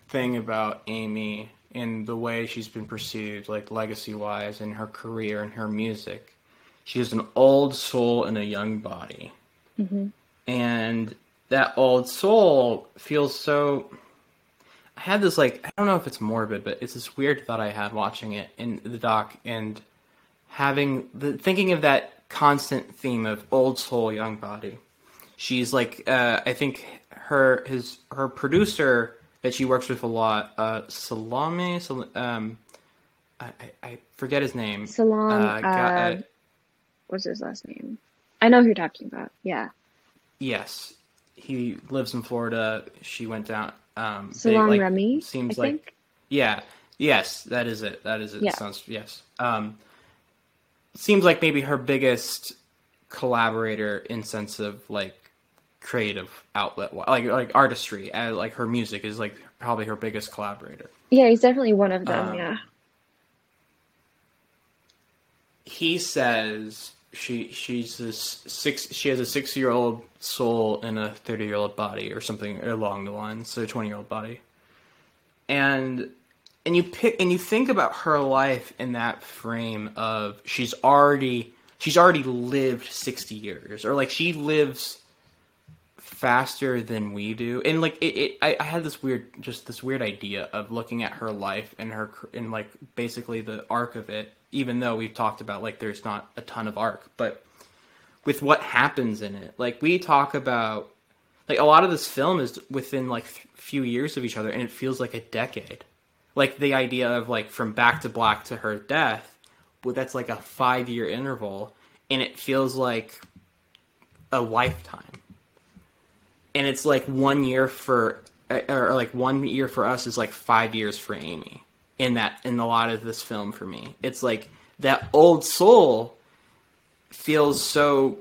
Speaker 2: thing about Amy and the way she's been perceived, like legacy wise, in her career and her music. She is an old soul in a young body mm-hmm. and that old soul feels so I had this like I don't know if it's morbid, but it's this weird thought I had watching it in the doc and having the thinking of that constant theme of old soul, young body. She's like uh, I think her his her producer that she works with a lot, uh, Salaam. Sal- um, I, I- forget his name.
Speaker 3: Salaam,
Speaker 2: Uh, got-
Speaker 3: uh, what's his last name? I know who you're talking about. Yeah.
Speaker 2: Yes, he lives in Florida. She went down. Um, they,
Speaker 3: Salaam
Speaker 2: like,
Speaker 3: Remi,
Speaker 2: seems
Speaker 3: I
Speaker 2: like
Speaker 3: think.
Speaker 2: yeah, yes, that is it. That is it.
Speaker 3: Yeah.
Speaker 2: Sounds yes. Um, seems like maybe her biggest collaborator in sense of like creative outlet, like like artistry, and like her music is like probably her biggest collaborator.
Speaker 3: Yeah, he's definitely one of them.
Speaker 2: Um,
Speaker 3: yeah.
Speaker 2: he says she she's this six she has a six year old soul in a thirty year old body or something along the lines, so a twenty year old body. And and you pick and you think about her life in that frame of she's already she's already lived sixty years or like she lives faster than we do and like it, it I, I had this weird just this weird idea of looking at her life and her and like basically the arc of it even though we've talked about like there's not a ton of arc but with what happens in it like we talk about like a lot of this film is within like f- few years of each other and it feels like a decade. Like the idea of like from back to black to her death well that's like a five year interval and it feels like a lifetime. And it's like one year for or like one year for us is like five years for amy in that in a lot of this film for me. It's like that old soul feels so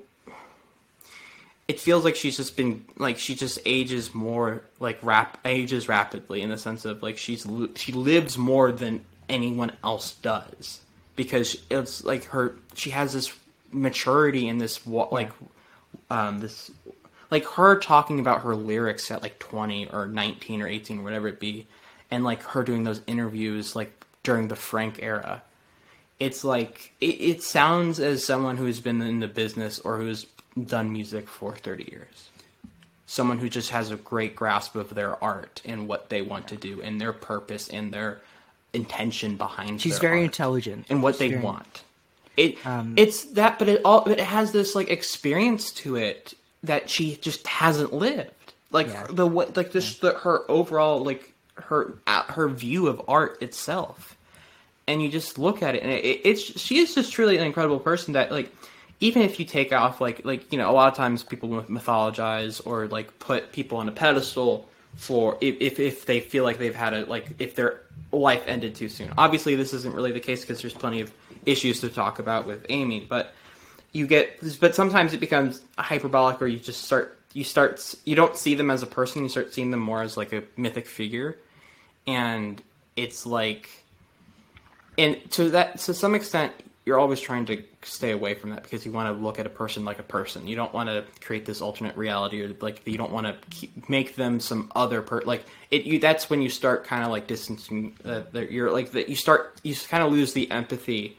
Speaker 2: it feels like she's just been like she just ages more like rap ages rapidly in the sense of like she's she lives more than anyone else does. Because it's like her she has this maturity in this like um this like her talking about her lyrics at like 20 or 19 or 18 or whatever it be and like her doing those interviews like during the frank era it's like it, it sounds as someone who's been in the business or who's done music for 30 years someone who just has a great grasp of their art and what they want to do and their purpose and their intention behind
Speaker 1: She's very
Speaker 2: art
Speaker 1: intelligent.
Speaker 2: and what
Speaker 1: She's
Speaker 2: they
Speaker 1: very-
Speaker 2: want. It
Speaker 1: Um,
Speaker 2: it's that, but it all but it has this like experience to it that she just hasn't lived. Like
Speaker 1: Yeah.
Speaker 2: the what like this the, her overall like her her view of art itself, and you just look at it and it, it's she is just truly an incredible person that like even if you take off like like you know a lot of times people mythologize or like put people on a pedestal for if if, if they feel like they've had a like if their life ended too soon. Obviously, this isn't really the case because there's plenty of issues to talk about with Amy, but you get but sometimes it becomes hyperbolic or you just start you start you don't see them as a person you start seeing them more as like a mythic figure and it's like and to that to some extent you're always trying to stay away from that because you want to look at a person like a person you don't want to create this alternate reality or like you don't want to keep, make them some other per like it you that's when you start kind of like distancing uh, you're like that you start you kind of lose the empathy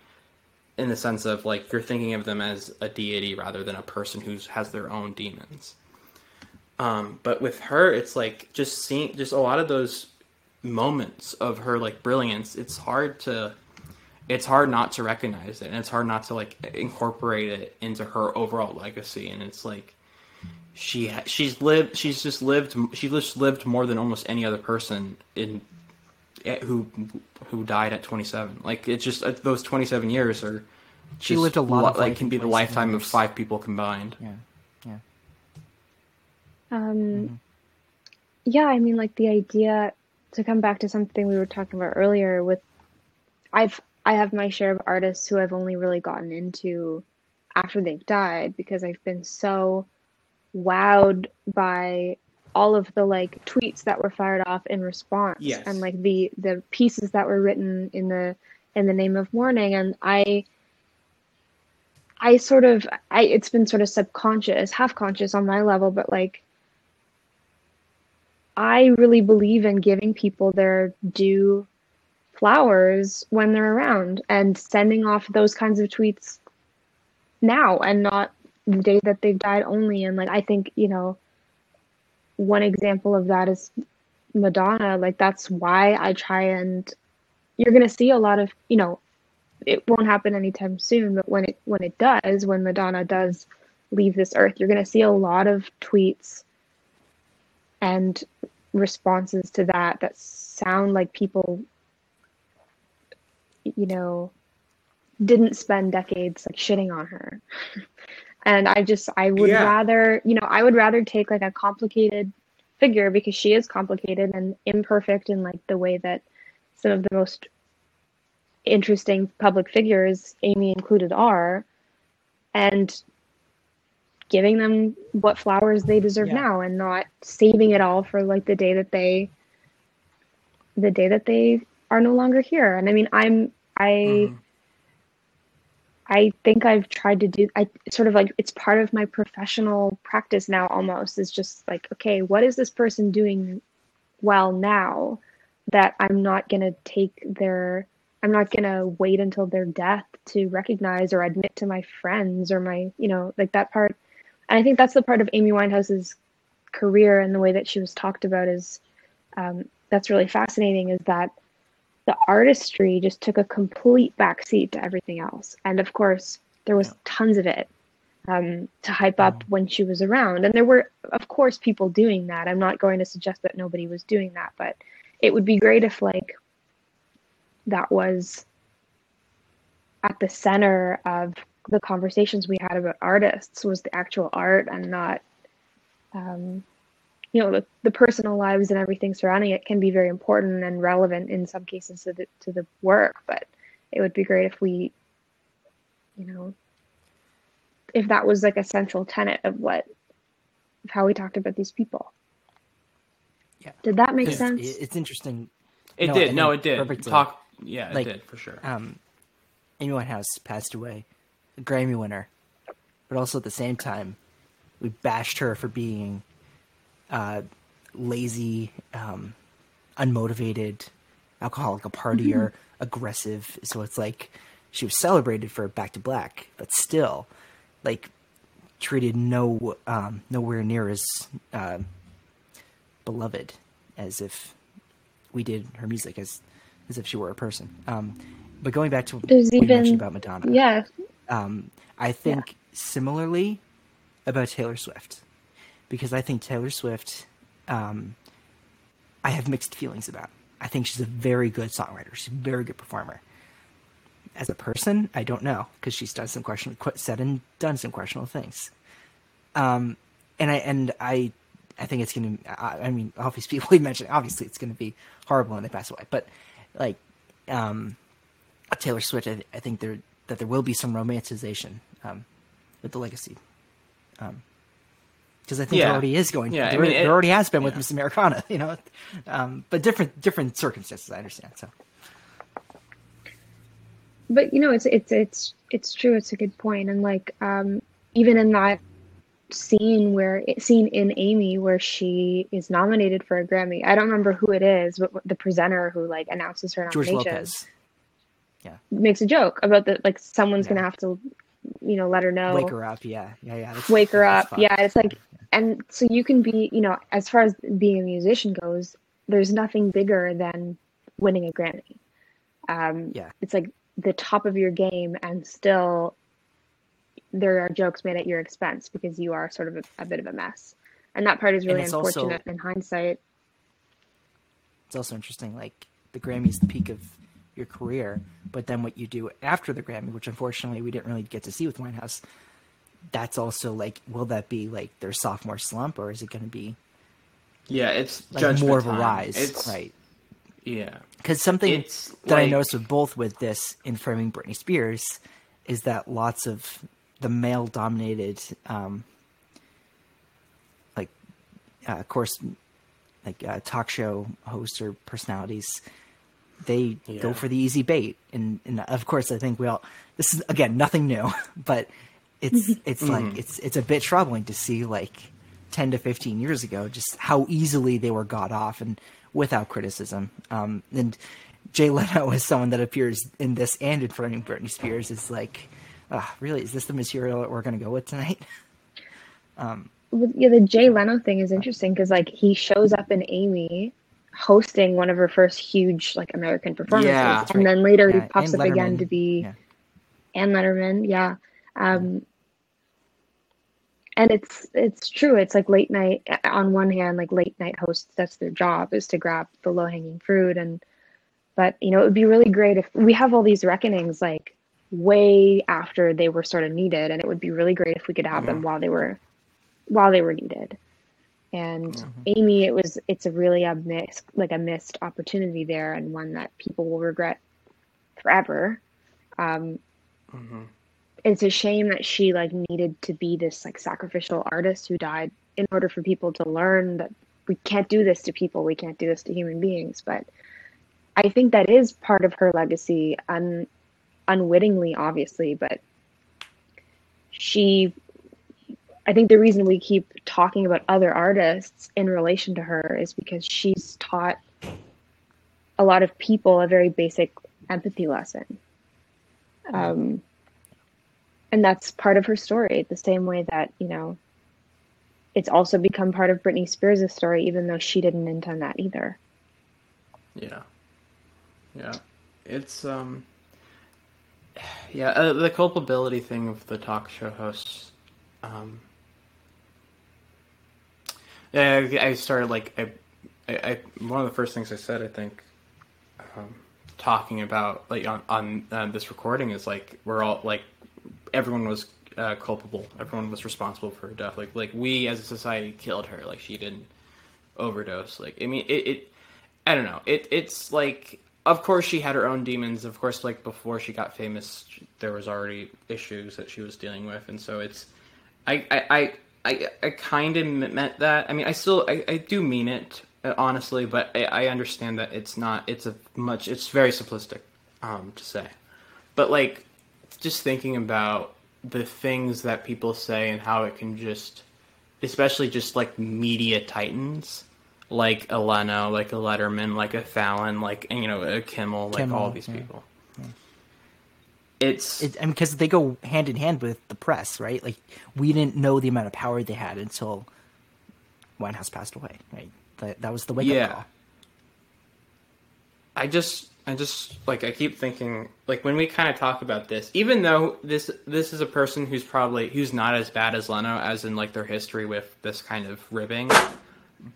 Speaker 2: in the sense of like you're thinking of them as a deity rather than a person who has their own demons. Um, but with her, it's like just seeing just a lot of those moments of her like brilliance. It's hard to, it's hard not to recognize it, and it's hard not to like incorporate it into her overall legacy. And it's like she she's lived, she's just lived, she just lived more than almost any other person in eh, who who died at 27. Like it's just uh, those 27 years are
Speaker 1: She lived a lot
Speaker 2: lo-
Speaker 1: of
Speaker 2: like can be the
Speaker 1: 27
Speaker 2: lifetime of five people combined.
Speaker 1: Yeah, yeah.
Speaker 3: Um, yeah, I mean, like the idea to come back to something we were talking about earlier with, I've I have my share of artists who I've only really gotten into after they've died because I've been so wowed by all of the like tweets that were fired off in response
Speaker 2: Yes.
Speaker 3: and like the the pieces that were written in the in the name of mourning and I I sort of I it's been sort of subconscious, half conscious on my level, but like I really believe in giving people their due flowers when they're around and sending off those kinds of tweets now and not the day that they've died only. And like I think, you know, one example of that is Madonna, like that's why I try and you're gonna see a lot of you know, it won't happen anytime soon, but when it when it does, when Madonna does leave this earth, you're gonna see a lot of tweets and responses to that that sound like people you know didn't spend decades like shitting on her and i just i would
Speaker 2: Yeah.
Speaker 3: rather you know i would rather take like a complicated figure because she is complicated and imperfect in like the way that some of the most interesting public figures amy included are and giving them what flowers they deserve
Speaker 1: Yeah.
Speaker 3: now and not saving it all for like the day that they the day that they are no longer here and i mean i'm i
Speaker 2: Mhm.
Speaker 3: I think I've tried to do I sort of like it's part of my professional practice now almost is just like okay what is this person doing well now that I'm not going to take their I'm not going to wait until their death to recognize or admit to my friends or my you know like that part and I think that's the part of Amy Winehouse's career and the way that she was talked about is um, that's really fascinating is that the artistry just took a complete backseat to everything else. And of course, there was
Speaker 1: Yeah.
Speaker 3: tons of it um, to hype up when she was around. And there were, of course, people doing that. I'm not going to suggest that nobody was doing that, but it would be great if, like, that was at the center of the conversations we had about artists was the actual art and not um, you know the, the personal lives and everything surrounding it can be very important and relevant in some cases to the to the work but it would be great if we you know if that was like a central tenet of what of how we talked about these people
Speaker 1: Yeah.
Speaker 3: did that make
Speaker 1: It's,
Speaker 3: sense
Speaker 1: it's interesting.
Speaker 2: It
Speaker 1: No, I
Speaker 2: did. No, it did.
Speaker 1: perfectly.
Speaker 2: Talk. Yeah,
Speaker 1: Like,
Speaker 2: did for sure.
Speaker 1: um, Amy Winehouse passed away, a Grammy winner, but also at the same time, we bashed her for being uh, lazy, um, unmotivated, alcoholic, a partier, aggressive. So it's like she was celebrated for Back to Black, but still, like treated no um, nowhere near as uh, beloved as if we did her music as as if she were a person. Um, but going back to what
Speaker 3: There's
Speaker 1: you mentioned about Madonna,
Speaker 3: yeah
Speaker 1: um, I think similarly about Taylor Swift because I think Taylor Swift, um, I have mixed feelings about. I think she's a very good songwriter. She's a very good performer. As a person, I don't know because she's done some questionable, said and done some questionable things. Um, and I and I, I think it's gonna. I, I mean, obviously, people mentioned obviously it's gonna be horrible when they pass away. But like, um, Taylor Swift, I, I think there that there will be some romanticization um, with the legacy, because I think
Speaker 2: Yeah.
Speaker 1: there already is going.
Speaker 2: Yeah, I
Speaker 1: there,
Speaker 2: mean,
Speaker 1: there
Speaker 2: it-
Speaker 1: already has been with. Miss Americana, you know, um, but different different circumstances. I understand. So
Speaker 3: but you know it's it's it's it's true it's a good point and like um even in that scene where scene in amy where she is nominated for a grammy i don't remember who it is but the presenter who like announces her
Speaker 1: George
Speaker 3: nomination
Speaker 1: Lopez,
Speaker 3: makes a joke about that like someone's
Speaker 1: Yeah.
Speaker 3: gonna have to you know let her know
Speaker 1: wake her up. Yeah, yeah, yeah. that's-
Speaker 3: wake her up
Speaker 1: fun.
Speaker 3: yeah it's like and so you can be you know as far as being a musician goes there's nothing bigger than winning a grammy um
Speaker 1: Yeah.
Speaker 3: it's like the top of your game and still there are jokes made at your expense because you are sort of a, a bit of a mess and that part is really
Speaker 1: it's also-
Speaker 3: unfortunate in hindsight
Speaker 1: It's also interesting. Like the grammys the peak of your career, but then what you do after the Grammy, which unfortunately we didn't really get to see with Winehouse, that's also like, will that be like their sophomore slump, or is it going to be
Speaker 2: yeah, it's
Speaker 1: like more of a
Speaker 2: time.
Speaker 1: rise?
Speaker 2: It's,
Speaker 1: right.
Speaker 2: Yeah.
Speaker 1: Because something
Speaker 2: It's
Speaker 1: that I noticed with both with this in framing Britney Spears is that lots of the male dominated, um, like, uh, of course, like uh, talk show hosts or personalities, they go for the easy bait, and and of course I think we all this is again nothing new, but it's it's like it's it's a bit troubling to see like 10 to 15 years ago just how easily they were got off and without criticism. Um, and jay leno is someone that appears in this and in front of britney spears is like ah, really is this the material that we're going to go with tonight?
Speaker 3: Well, yeah the jay leno thing is interesting because like he shows up in amy hosting one of her first huge like American performances,
Speaker 2: Yeah.
Speaker 3: and then later
Speaker 1: Yeah,
Speaker 3: he pops
Speaker 1: and
Speaker 3: up again to be
Speaker 1: Yeah.
Speaker 3: and Letterman, yeah. Um, and it's it's true. It's like late night. On one hand, like late night hosts, that's their job is to grab the low hanging fruit. And but you know, it would be really great if we have all these reckonings like way after they were sort of needed, and it would be really great if we could have them while they were while they were needed. And Amy, it was it's a really a missed like a missed opportunity there, and one that people will regret forever. Um, it's a shame that she like needed to be this like sacrificial artist who died in order for people to learn that we can't do this to people we can't do this to human beings. But i think that is part of her legacy un- unwittingly obviously but she i think the reason we keep talking about other artists in relation to her is because she's taught a lot of people a very basic empathy lesson um, and that's part of her story the same way that you know it's also become part of britney spears' story even though she didn't intend that either
Speaker 2: Yeah. Yeah. It's um yeah, uh, the culpability thing of the talk show hosts um yeah, I, started like I, I, I one of the first things I said I think um, talking about like on on uh, this recording is like we're all like everyone was uh, culpable. Everyone was responsible for her death. Like like we as a society killed her. Like she didn't overdose. Like I mean it. it I don't know. It it's like of course she had her own demons. Of course, like before she got famous, there was already issues that she was dealing with, and so it's. I I I, I kind of meant that. I mean, I still I, I do mean it uh, honestly, but I, I understand that it's not. It's a much. It's very simplistic um, to say, but like just thinking about the things that people say and how it can just, especially just like media titans, like a Leno, like a Letterman, like a Fallon, like and, you know a Kimmel, like
Speaker 1: Kimmel,
Speaker 2: all these
Speaker 1: yeah.
Speaker 2: people. It's
Speaker 1: it, I mean, because they go hand in hand with the press, right? Like we didn't know the amount of power they had until Winehouse passed away, right? That that was the wake
Speaker 2: Yeah.
Speaker 1: up call.
Speaker 2: I just I just like I keep thinking like when we kind of talk about this, even though this this is a person who's probably who's not as bad as Leno as in like their history with this kind of ribbing,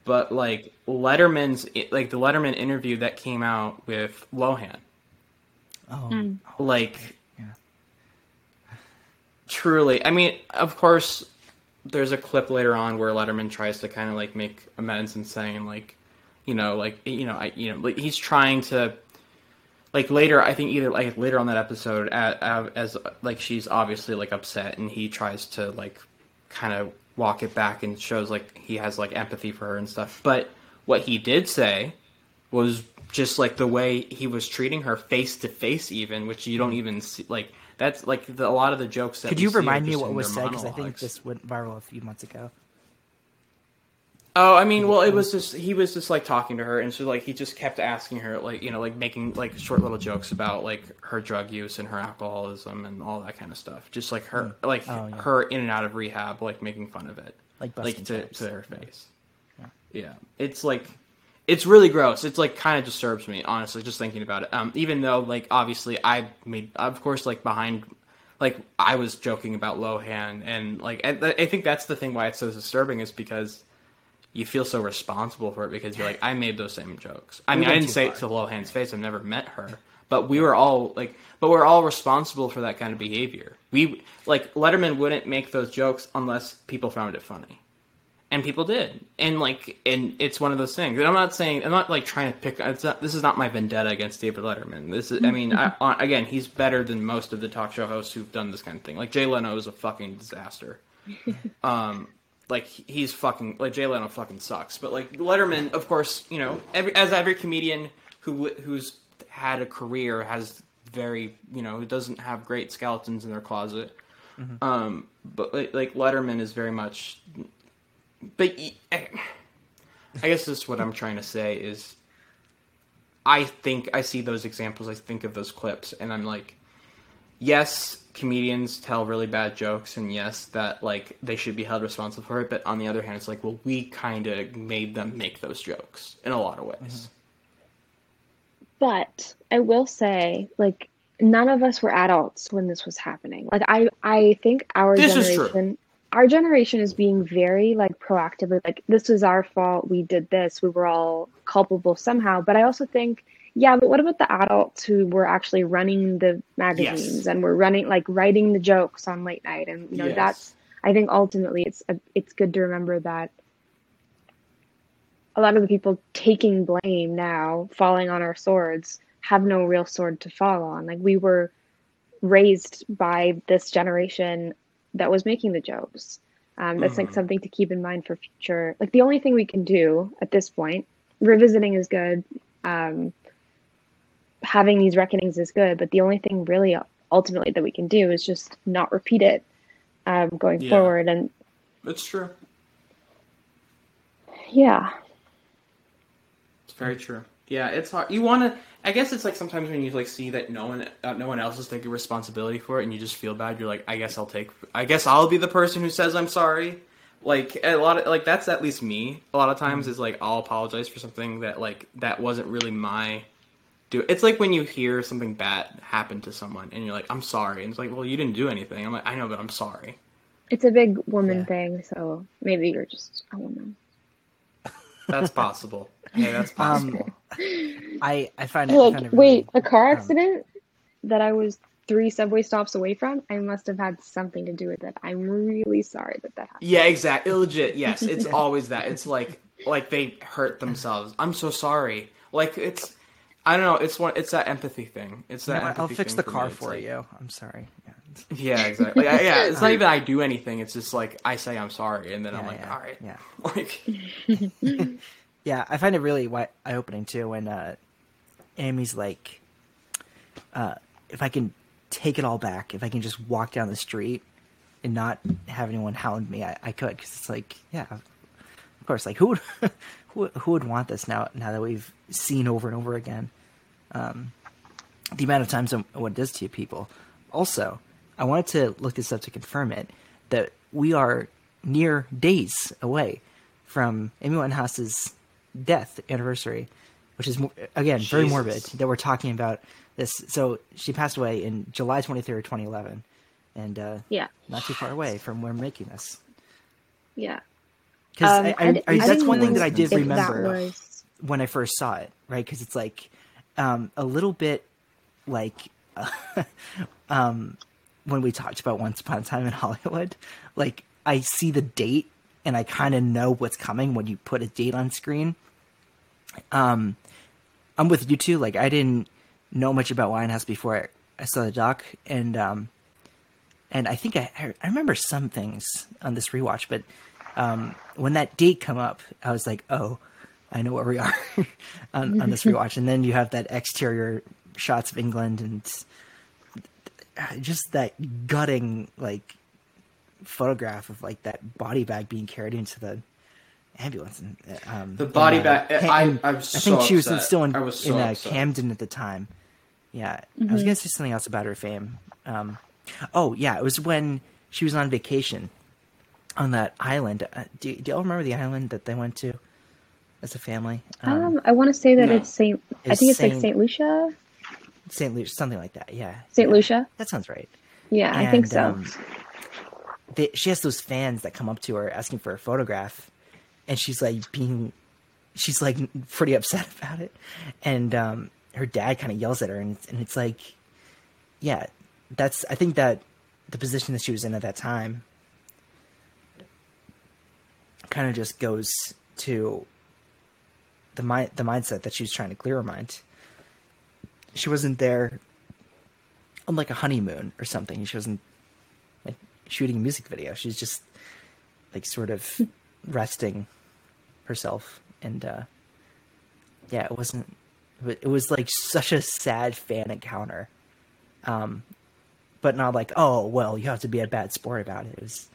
Speaker 2: but like Letterman's like the Letterman interview that came out with Lohan,
Speaker 1: Oh, hmm.
Speaker 2: like
Speaker 1: yeah.
Speaker 2: Truly. I mean of course there's a clip later on where letterman tries to kind of like make amends and saying like you know like you know i you know like he's trying to like later i think either like later on that episode as, as like she's obviously like upset and he tries to like kind of walk it back and shows like he has like empathy for her and stuff. But what he did say was just like the way he was treating her face to face even which you don't even see like that's like the, a lot of the jokes that
Speaker 1: Could you remind me what was said? Because I think this went viral a few months ago.
Speaker 2: Oh, I mean, well, it was just he was just like talking to her, and so like he just kept asking her, like you know, like making like short little jokes about like her drug use and her alcoholism and all that kind of stuff. Just like her, hmm. like
Speaker 1: Oh, yeah.
Speaker 2: her in and out of rehab, like making fun of it,
Speaker 1: Like
Speaker 2: like to to her face.
Speaker 1: Yeah.
Speaker 2: Yeah, it's like it's really gross. It's like kind of disturbs me, honestly, just thinking about it. Um, even though like obviously I made, of course, like behind. Like I was joking about Lohan, and like I, I think that's the thing why it's so disturbing is because you feel so responsible for it because you're like, I made those same jokes. I mean, I didn't say it to Lohan's face. I've never met her, but we were all like, but we're all responsible for that kind of behavior. We like Letterman wouldn't make those jokes unless people found it funny, and people did. And like, and it's one of those things. And I'm not saying I'm not like trying to pick. It's not, this is not my vendetta against David Letterman. This is, I mean, I, again, he's better than most of the talk show hosts who've done this kind of thing. Like Jay Leno is a fucking disaster um like he's fucking like Jay Leno fucking sucks. But like Letterman, of course, you know, every as every comedian who who's had a career has very you know who doesn't have great skeletons in their closet. Um, but like Letterman is very much. But I guess this is what I'm trying to say is. I think I see those examples. I think of those clips, and I'm like, yes, comedians tell really bad jokes, and yes, that like they should be held responsible for it. But on the other hand, it's like, well, we kind of made them make those jokes in a lot of ways.
Speaker 1: Mm-hmm.
Speaker 3: But I will say, like, none of us were adults when this was happening. Like, I, I think our
Speaker 2: This is true.
Speaker 3: generation, our generation is being very like proactively, like, this was our fault. We did this. We were all culpable somehow. But I also think, yeah, but what about the adults who were actually running the magazines
Speaker 2: Yes.
Speaker 3: and were running, like, writing the jokes on late night? And you know,
Speaker 2: Yes.
Speaker 3: that's. I think ultimately, it's a, it's good to remember that a lot of the people taking blame now, falling on our swords, have no real sword to fall on. Like we were raised by this generation that was making the jokes. Um, that's like
Speaker 2: Mhm.
Speaker 3: something to keep in mind for future. Like the only thing we can do at this point, revisiting is good. Um, having these reckonings is good, but the only thing really ultimately that we can do is just not repeat it um, going
Speaker 2: Yeah.
Speaker 3: forward. And
Speaker 2: It's true.
Speaker 3: yeah,
Speaker 2: It's very true. Yeah, it's hard. You want to. I guess it's like sometimes when you like see that no one, uh, no one else is taking responsibility for it, and you just feel bad. You're like, I guess I'll take. I guess I'll be the person who says I'm sorry. Like a lot of like that's at least me. A lot of times is like I'll apologize for something that like that wasn't really my. Do it's like when you hear something bad happen to someone and you're like, I'm sorry, and it's like, well, you didn't do anything. I'm like, I know, but I'm sorry.
Speaker 3: it's a big woman
Speaker 1: Yeah.
Speaker 3: thing, so maybe you're just a woman.
Speaker 2: That's possible. Hey, that's possible.
Speaker 1: I I find it. I
Speaker 3: Like,
Speaker 1: find it
Speaker 3: wait,
Speaker 1: really-
Speaker 3: a car
Speaker 1: um,
Speaker 3: accident that I was three subway stops away from, I must have had something to do with it. I'm really sorry that that happened.
Speaker 2: Yeah, exactly. Legit. Yes, it's always that. It's like like they hurt themselves. I'm so sorry. Like it's I don't know. It's one. It's that empathy thing. It's that.
Speaker 1: know what? I'll
Speaker 2: empathy
Speaker 1: fix
Speaker 2: thing
Speaker 1: the
Speaker 2: for
Speaker 1: car
Speaker 2: me.
Speaker 1: For
Speaker 2: like-
Speaker 1: you. I'm sorry. Yeah.
Speaker 2: Yeah, exactly. Like, yeah, it's not even I do anything. It's just like I say I'm sorry, and then I'm like,
Speaker 1: yeah,
Speaker 2: all right.
Speaker 1: yeah.
Speaker 2: Like
Speaker 1: Yeah, I find it really eye opening too when uh, Amy's like, uh, if I can take it all back, if I can just walk down the street and not have anyone hound me, I, I could. Because it's like, yeah, of course. Like, who would, who, who would want this now? Now that we've seen over and over again, um, the amount of times and what it does to people. Also, I wanted to look this up to confirm it that we are near days away from Amy Winehouse's death anniversary, which is mo- again very
Speaker 2: Jesus.
Speaker 1: morbid that we're talking about this. So she passed away in July twenty third, twenty eleven, and uh,
Speaker 3: Yeah,
Speaker 1: not too far away from where we're making this.
Speaker 3: yeah.
Speaker 1: Because
Speaker 3: Um,
Speaker 1: I, I,
Speaker 3: d-
Speaker 1: I, that's
Speaker 3: didn't
Speaker 1: one thing that I did remember
Speaker 3: was,
Speaker 1: when I first saw it, right? Because it's like um, a little bit like um, when we talked about Once Upon a Time in Hollywood. Like I see the date and I kind of know what's coming when you put a date on screen. Um, I'm with you too. Like I didn't know much about Winehouse before I, I saw the doc, and um, and I think I I remember some things on this rewatch, but um, when that date come up, I was like, oh, I know where we are on, on this rewatch. And then you have that exterior shots of England and just that gutting like photograph of like that body bag being carried into the ambulance. And, uh, um,
Speaker 2: The body
Speaker 1: in,
Speaker 2: bag- I-
Speaker 1: in-
Speaker 2: I'm
Speaker 1: I
Speaker 2: so
Speaker 1: think she was
Speaker 2: upset.
Speaker 1: still in,
Speaker 2: was so
Speaker 1: in uh. Camden at the time. Yeah, I was gonna say something else about her fame. Um, oh yeah, it was when she was on vacation on that island. Uh, do, do y'all remember the island that they went to as a family?
Speaker 3: um, I want to say that
Speaker 2: no.
Speaker 3: it's Saint. I think it's like
Speaker 1: Saint-
Speaker 3: Saint Lucia.
Speaker 1: St. Lucia, something like that. Yeah,
Speaker 3: Saint
Speaker 1: Yeah,
Speaker 3: Lucia.
Speaker 1: That sounds right.
Speaker 3: Yeah, I think so.
Speaker 1: um, they, she has those fans that come up to her asking for a photograph, and she's like being, she's like pretty upset about it, and um, her dad kind of yells at her, and it's, and it's like, yeah, that's I think that the position that she was in at that time kind of just goes to the mind the mindset that she was trying to clear her mind. She wasn't there on like a honeymoon or something. She wasn't like shooting a music video. She's just like sort of resting herself and uh yeah, it wasn't it was like such a sad fan encounter. Um but not like, oh well, you have to be a bad sport about it. It was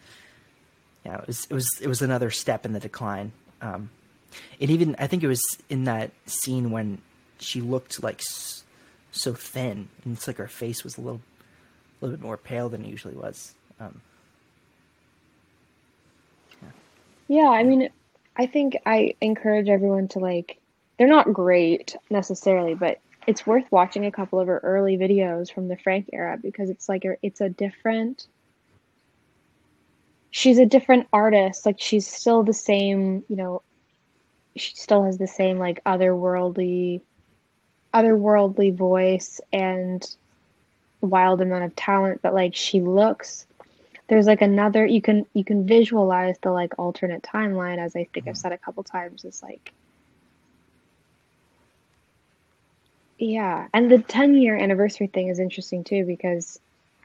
Speaker 1: yeah, it was it was it was another step in the decline. Um and even I think it was in that scene when she looked like s- so thin, and it's like her face was a little a little bit more pale than he usually was. Um,
Speaker 3: Yeah, I mean, I think I encourage everyone to like, they're not great necessarily, but it's worth watching a couple of her early videos from the Frank era because it's like it's a different she's a different artist. Like she's still the same, you know, she still has the same like otherworldly otherworldly voice and wild amount of talent, but like she looks there's like another you can you can visualize the like alternate timeline as I think I've said a couple times is like yeah and the 10 year anniversary thing is interesting too because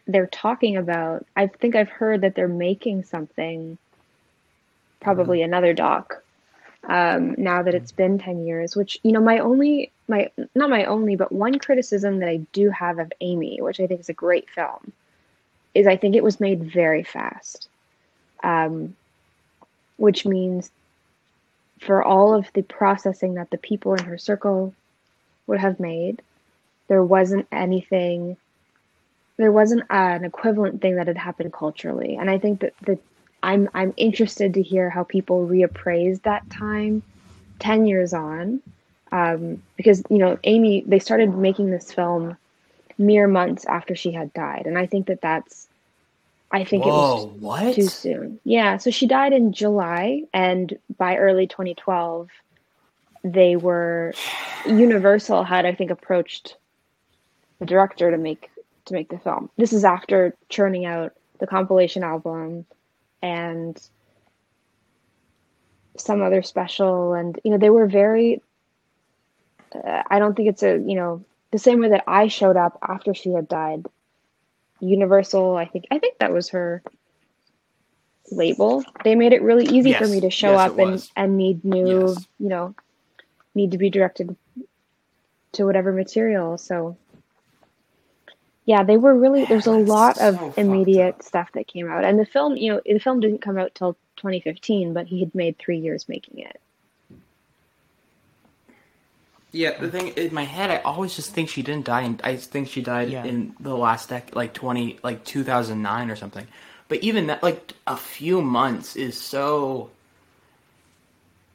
Speaker 3: they're talking about i think i've heard that they're making something probably another doc um, now that it's been 10 years which you know my only my not my only but one criticism that i do have of amy which i think is a great film is i think it was made very fast um, which means for all of the processing that the people in her circle would have made there wasn't anything there wasn't an equivalent thing that had happened culturally. And i think that the i'm i'm interested to hear how people reappraise that time 10 years on um, because you know amy they started making this film mere months after she had died and i think that that's i think
Speaker 2: Whoa,
Speaker 3: it was
Speaker 2: what?
Speaker 3: too soon yeah so she died in july and by early 2012 they were universal had i think approached the director to make to make the film. This is after churning out the compilation album and some other special and you know they were very uh, I don't think it's a, you know, the same way that I showed up after she had died. Universal, I think I think that was her label. They made it really easy for me to show
Speaker 2: yes,
Speaker 3: up and and need new,
Speaker 2: Yes.
Speaker 3: you know, need to be directed to whatever material. So yeah, they were really there's a lot
Speaker 2: so
Speaker 3: of immediate stuff that came out. And the film, you know, the film didn't come out till 2015, but he had made 3 years making it.
Speaker 2: Yeah, the thing in my head, I always just think she didn't die, and I think she died
Speaker 1: Yeah.
Speaker 2: in the last dec, like twenty, like two thousand nine or something. But even that, like a few months, is so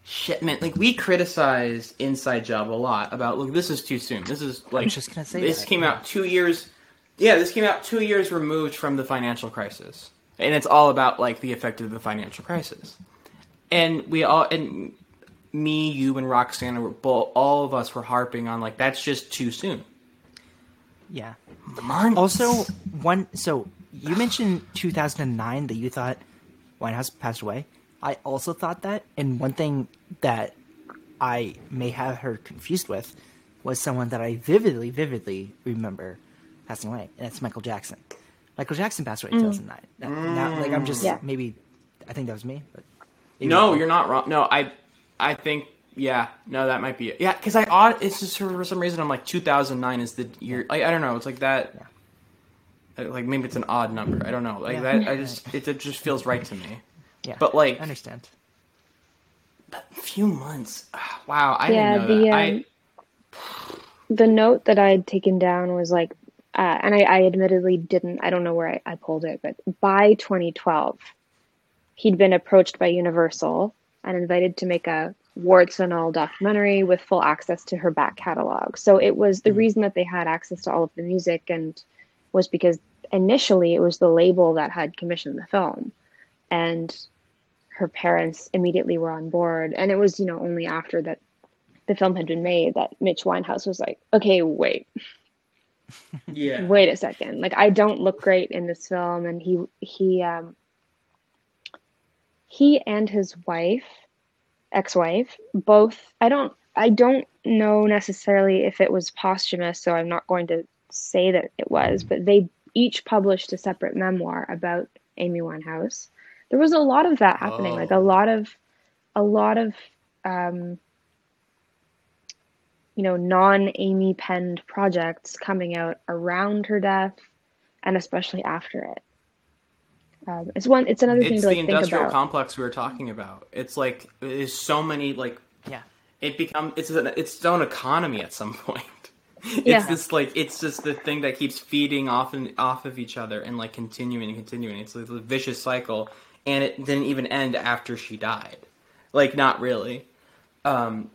Speaker 2: shit. Man, like we criticize Inside Job a lot about. Look, this is too soon. This is like
Speaker 1: was just gonna say
Speaker 2: this
Speaker 1: that,
Speaker 2: came
Speaker 1: yeah.
Speaker 2: out two years. Yeah, this came out two years removed from the financial crisis, and it's all about like the effect of the financial crisis. And we all and me, you, and Roxanne were both, all of us were harping on like that's just too soon.
Speaker 1: Yeah.
Speaker 2: Months.
Speaker 1: Also, one. So you mentioned 2009 that you thought Winehouse passed away. I also thought that, and one thing that I may have her confused with was someone that I vividly, vividly remember passing away, and it's Michael Jackson. Michael Jackson passed away in mm. 2009. Now, now, like I'm just mm.
Speaker 3: Yeah.
Speaker 1: maybe I think that was me, but maybe
Speaker 2: no, you're not wrong. No, I, I think yeah, no, that might be it. Yeah, because I odd. It's just for some reason I'm like 2009 is the year. Like, I don't know. It's like that. Like maybe it's an odd number. I don't know. Like
Speaker 1: Yeah.
Speaker 2: that. I just it, it just feels right to me.
Speaker 1: yeah.
Speaker 2: But like
Speaker 1: I understand.
Speaker 2: a few months. ah, Wow, I
Speaker 3: Yeah,
Speaker 2: didn't know
Speaker 3: the,
Speaker 2: that.
Speaker 3: um, the note that I had taken down was like, uh, and I, I admittedly didn't, I don't know where I, I pulled it, but by 2012, he'd been approached by Universal and invited to make a warts and all documentary with full access to her back catalog. So it was the reason that they had access to all of the music and was because initially it was the label that had commissioned the film. And her parents immediately were on board. And it was, you know, only after that the film had been made that Mitch Winehouse was like, okay, wait,
Speaker 2: yeah.
Speaker 3: wait a second. Like I don't look great in this film. And he, he, um, he and his wife, ex-wife, both, I don't, I don't know necessarily if it was posthumous, so I'm not going to say that it was, but they each published a separate memoir about Amy Winehouse. There was a lot of that happening, like a
Speaker 2: Oh.
Speaker 3: lot of, a lot of, um, you know, non-Amy penned projects coming out around her death, and especially after it. Um, it's one. It's another thing
Speaker 2: It's
Speaker 3: to
Speaker 2: the
Speaker 3: like think
Speaker 2: industrial
Speaker 3: about.
Speaker 2: complex we were talking about. It's like there's so many like
Speaker 1: Yeah.
Speaker 2: it become it's an, its own economy at some point. it's
Speaker 3: Yeah.
Speaker 2: this like it's just the thing that keeps feeding off and off of each other and like continuing and continuing. It's like a vicious cycle, and it didn't even end after she died. Like not really. Um,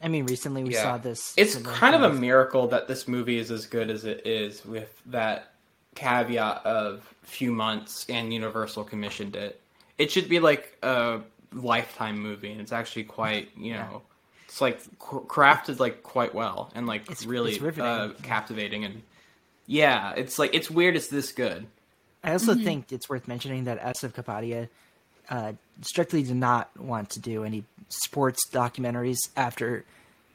Speaker 1: I mean, recently we
Speaker 2: yeah.
Speaker 1: saw this.
Speaker 2: It's kind of a miracle that this movie is as good as it is, with that caveat of few months and Universal commissioned it. It should be like a lifetime movie, and it's actually quite you know, it's like crafted like quite well and like
Speaker 1: It's-
Speaker 2: really
Speaker 1: it's
Speaker 2: uh, captivating and yeah, it's like it's weird. It's this good.
Speaker 1: I also think it's worth mentioning that Asif Kapadia uh, strictly did not want to do any sports documentaries after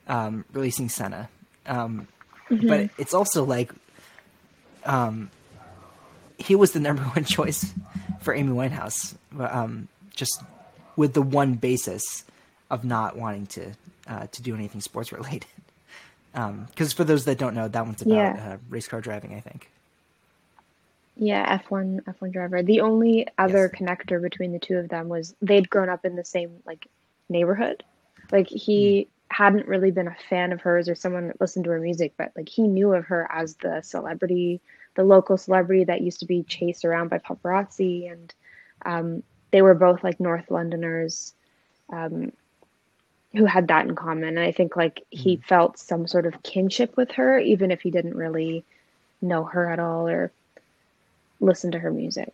Speaker 1: um, releasing Senna. Um, But it's also like um, he was the number one choice for Amy Winehouse, um, just with the one basis of not wanting to uh, to do anything sports related. Because for those that don't know, that one's about
Speaker 3: Yeah.
Speaker 1: uh, race car driving, I think.
Speaker 3: Yeah, F1 F1 driver. The only other
Speaker 1: Yes.
Speaker 3: connector between the two of them was they'd grown up in the same like neighborhood. Like he hadn't really been a fan of hers or someone that listened to her music, but like he knew of her as the celebrity, the local celebrity that used to be chased around by paparazzi and um, they were both like North Londoners um, who had that in common. And I think like he felt some sort of kinship with her, even if he didn't really know her at all or listen to her music.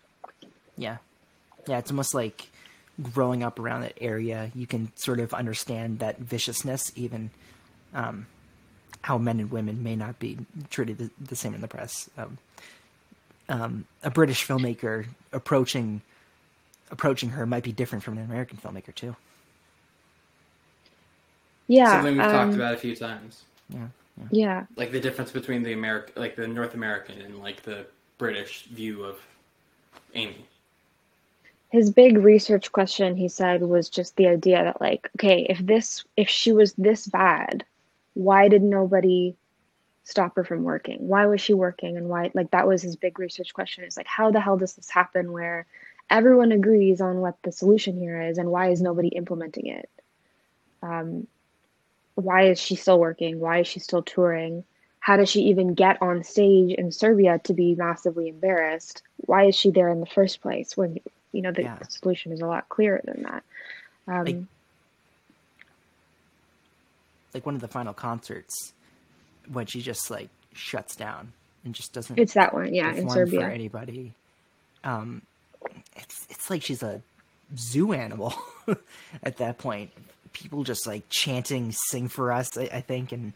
Speaker 1: Yeah. Yeah, it's almost like growing up around that area, you can sort of understand that viciousness, even um, how men and women may not be treated the, the same in the press. Um, um, a British filmmaker approaching approaching her might be different from an American filmmaker too.
Speaker 3: Yeah.
Speaker 2: Something we've
Speaker 3: um,
Speaker 2: talked about a few times.
Speaker 1: Yeah.
Speaker 3: Yeah.
Speaker 2: Like the difference between the American, like the North American, and like the British view of Amy.
Speaker 3: His big research question, he said, was just the idea that, like, okay, if this, if she was this bad, why did nobody stop her from working? Why was she working? And why, like, that was his big research question is like, how the hell does this happen where everyone agrees on what the solution here is and why is nobody implementing it? Um, why is she still working? Why is she still touring? How does she even get on stage in Serbia to be massively embarrassed? Why is she there in the first place when you know the
Speaker 1: Yeah.
Speaker 3: solution is a lot clearer than that? Um,
Speaker 1: Like- Like one of the final concerts when she just like shuts down and just doesn't
Speaker 3: it's that one, yeah, in Serbia.
Speaker 1: for anybody. Um, it's it's like she's a zoo animal at that point. People just like chanting "Sing for us," I, I think, and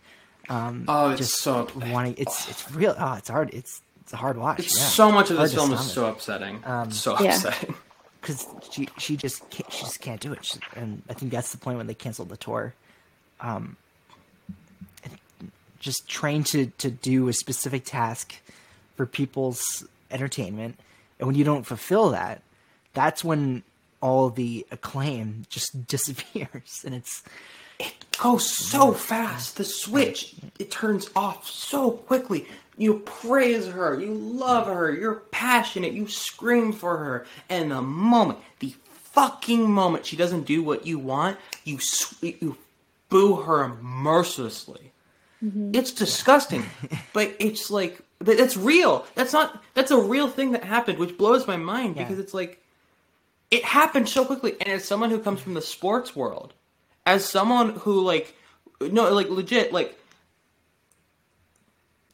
Speaker 1: um,
Speaker 2: Oh, it's
Speaker 1: just
Speaker 2: so-
Speaker 1: wanting. It's it's real. Oh, it's hard. It's it's a hard watch.
Speaker 2: It's
Speaker 1: yeah.
Speaker 2: so much of
Speaker 1: Hard
Speaker 2: this film is so upsetting.
Speaker 1: Um,
Speaker 2: so
Speaker 3: Yeah.
Speaker 2: upsetting.
Speaker 1: because she she just can't, she just can't do it. She, and I think that's the point when they canceled the tour. Um, and just trained to to do a specific task for people's entertainment, and when you don't fulfill that, that's when all the acclaim just disappears, and it's it
Speaker 2: goes so fast. The switch it turns off so quickly. You praise her, you love her, you're passionate, you scream for her, and the moment, the fucking moment she doesn't do what you want, you you boo her mercilessly. Mm-hmm. It's disgusting, but it's like but it's real. That's not that's a real thing that happened, which blows my mind
Speaker 1: Yeah.
Speaker 2: because it's like it happened so quickly. And as someone who comes from the sports world, as someone who like no like legit like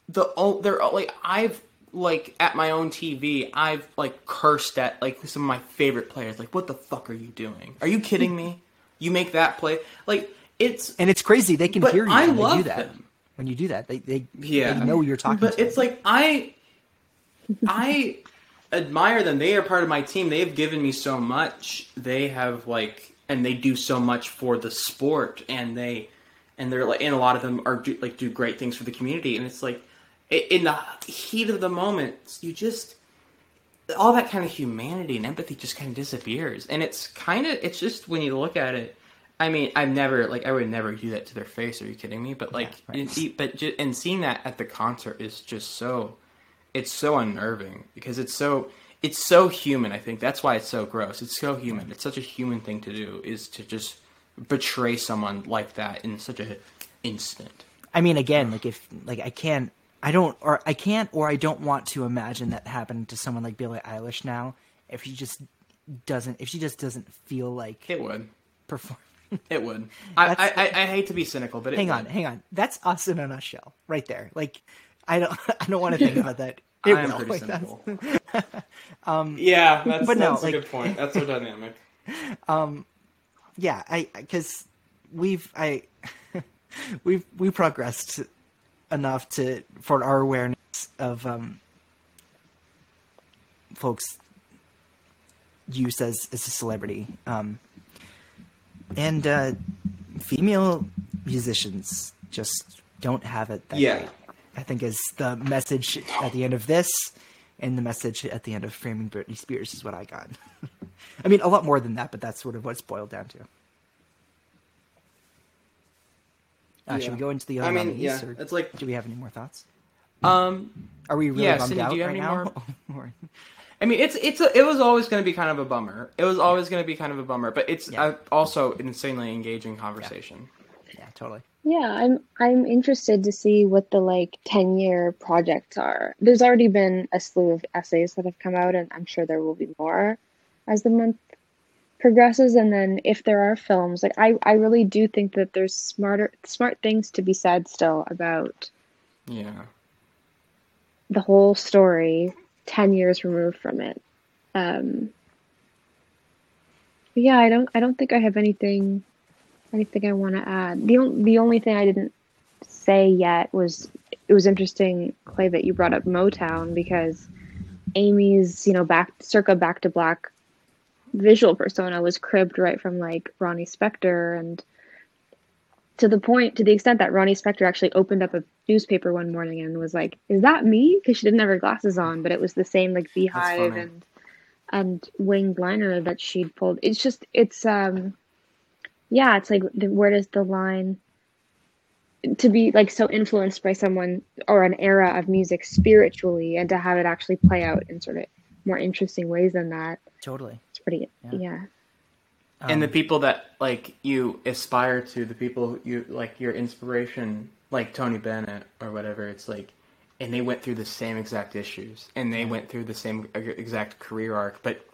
Speaker 2: the oh they're like I've like at my own TV I've like cursed at like some of my favorite players like what the fuck are you doing? Are you kidding me? You make that play like it's
Speaker 1: and it's crazy. They can
Speaker 2: But
Speaker 1: hear you
Speaker 2: I
Speaker 1: when they do
Speaker 2: love
Speaker 1: that.
Speaker 2: them.
Speaker 1: When you do that, they they,
Speaker 2: yeah
Speaker 1: they know you're talking.
Speaker 2: But it's
Speaker 1: them.
Speaker 2: like I I admire them. They are part of my team. They have given me so much. They have like and they do so much for the sport and they and they're like and a lot of them are do, like do great things for the community and it's like in the heat of the moment you just all that kind of humanity and empathy just kind of disappears and it's kind of it's just when you look at it i mean i've never like i would never do that to their face are you kidding me but like
Speaker 1: Yeah, right.
Speaker 2: it- but ju- and seeing that at the concert is just so it's so unnerving because it's so it's so human i think that's why it's so gross it's so human mm-hmm. it's such a human thing to do is to just betray someone like that in such a instant
Speaker 1: I mean, again, like if like I can't, I don't, or I can't, or I don't want to imagine that happened to someone like Billie Eilish now. If she just doesn't, if she just doesn't feel like
Speaker 2: It would.
Speaker 1: perform.
Speaker 2: It would. I, I, I, I hate to be cynical, but it
Speaker 1: hang
Speaker 2: would.
Speaker 1: on, hang on. That's us in a nutshell, right there. Like, I don't, I don't want to think about that. It
Speaker 2: I am
Speaker 1: will,
Speaker 2: pretty
Speaker 1: like, that's-
Speaker 2: cynical. yeah, that's,
Speaker 1: but no,
Speaker 2: that's
Speaker 1: like-
Speaker 2: a good point. That's so dynamic.
Speaker 1: yeah, I because we've I we've we progressed enough to for our awareness of um folks use as as a celebrity um and uh female musicians just don't have it that
Speaker 2: Yeah.
Speaker 1: great, i think is the message at the end of this and the message at the end of framing britney spears is what i got. I mean a lot more than that but that's sort of what it's boiled down to. Uh, should we go into the
Speaker 2: I
Speaker 1: other
Speaker 2: mean,
Speaker 1: nominees,
Speaker 2: yeah,
Speaker 1: or
Speaker 2: it's like-
Speaker 1: do we have any more thoughts?
Speaker 2: Um,
Speaker 1: are we really
Speaker 2: Yeah,
Speaker 1: bummed
Speaker 2: Cindy,
Speaker 1: out
Speaker 2: do you have
Speaker 1: right
Speaker 2: any
Speaker 1: now?
Speaker 2: more-
Speaker 1: Or-
Speaker 2: I mean, it's it's a, it was always going to be kind of a bummer. It was always going to be kind of a bummer, but it's
Speaker 1: Yeah.
Speaker 2: uh, also insanely engaging conversation.
Speaker 1: yeah totally
Speaker 3: Yeah, I'm I'm interested to see what the like 10 year projects are. There's already been a slew of essays that have come out and I'm sure there will be more as the month progresses and then if there are films, like I I really do think that there's smarter smart things to be said still about
Speaker 2: Yeah.
Speaker 3: the whole story 10 years removed from it. Um yeah, I don't I don't think I have anything anything I want to add. The the only thing I didn't say yet was it was interesting, Clay, that you brought up Motown because Amy's, you know, back circa back to black visual persona was cribbed right from like Ronnie Spector and to the point to the extent that Ronnie Spector actually opened up a newspaper one morning and was like, "Is that me?" Because she didn't have her glasses on, but it was the same like beehive and and winged liner that she'd pulled. It's just it's um yeah, it's like the, where does the line to be like so influenced by someone or an era of music spiritually and to have it actually play out in sort of more interesting ways than that.
Speaker 1: totally
Speaker 3: It's pretty
Speaker 1: Yeah.
Speaker 3: yeah.
Speaker 2: And the
Speaker 1: Um,
Speaker 2: people that like you aspire to, the people you like your inspiration, like Tony Bennett or whatever. It's like, and they went through the same exact issues, and they went through the same exact career arc, but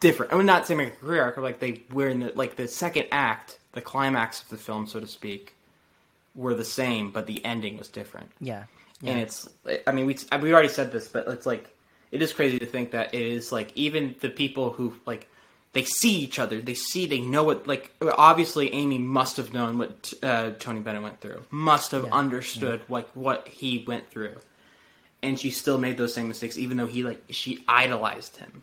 Speaker 2: different. I mean, not same exact career arc, but like they were in the like the second act, the climax of the film, so to speak, were the same, but the ending was different.
Speaker 1: yeah
Speaker 2: and it's i mean we we already said this but it's like it is crazy to think that it is like even the people who like they see each other they see they know what like obviously amy must have known what uh, tony bennett went through. Must have
Speaker 1: Yeah,
Speaker 2: understood like what he went through. And she still made those same mistakes even though he like she idolized him.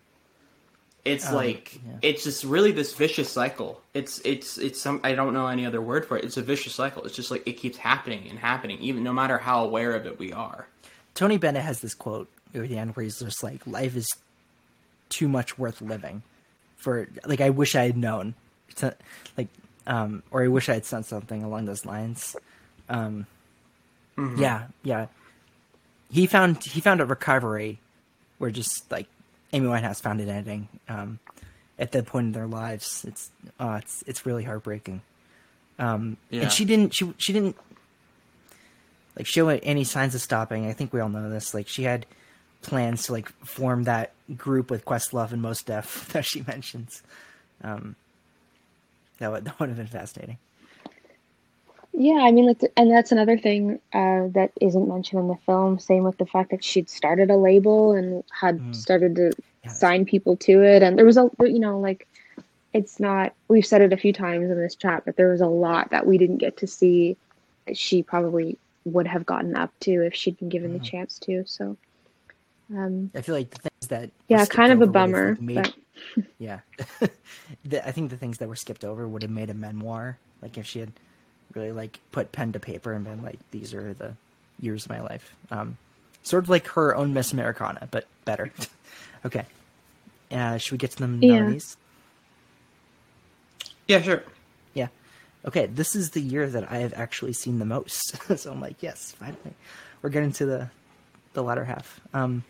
Speaker 2: It's
Speaker 1: Um,
Speaker 2: like
Speaker 1: yeah.
Speaker 2: it's just really this vicious cycle. It's it's it's some i don't know any other word for it. It's a vicious cycle. It's just like it keeps happening and happening even no matter how aware of it we are.
Speaker 1: Tony Bennett has this quote at the end where he's just like, "Life is too much worth living." For like, I wish I had known, not- like, um, or I wish I had said something along those lines. Um, yeah, yeah. He found he found a recovery where just like Amy Winehouse found an ending. Um, at that point in their lives, it's uh, it's it's really heartbreaking. Um,
Speaker 2: Yeah.
Speaker 1: and she didn't she she didn't like show any signs of stopping. I think we all know this. Like she had plans to like form that group with Questlove and Mos Def that she mentions. Um, that would that would have been fascinating.
Speaker 3: Yeah, I mean, like, and that's another thing uh, that isn't mentioned in the film. Same with the fact that she'd started a label and had started to
Speaker 1: Yes.
Speaker 3: sign people to it, and there was a, you know, like, it's not. We've said it a few times in this chat, but there was a lot that we didn't get to see. That she probably would have gotten up to if she'd been given the chance to. So, um,
Speaker 1: I feel like the things that
Speaker 3: yeah, kind of a
Speaker 1: over would have,
Speaker 3: bummer.
Speaker 1: made-
Speaker 3: But
Speaker 1: Yeah, the, I think the things that were skipped over would have made a memoir. Like if she had really like put pen to paper and been like, "These are the years of my life." Um, sort of like her own Miss Americana, but better. okay, uh, should we get to the
Speaker 3: Yeah.
Speaker 1: nominees?
Speaker 2: yeah sure
Speaker 1: Yeah. Okay, this is the year that I have actually seen the most. so I'm like, yes, finally. We're getting to the the latter half. Um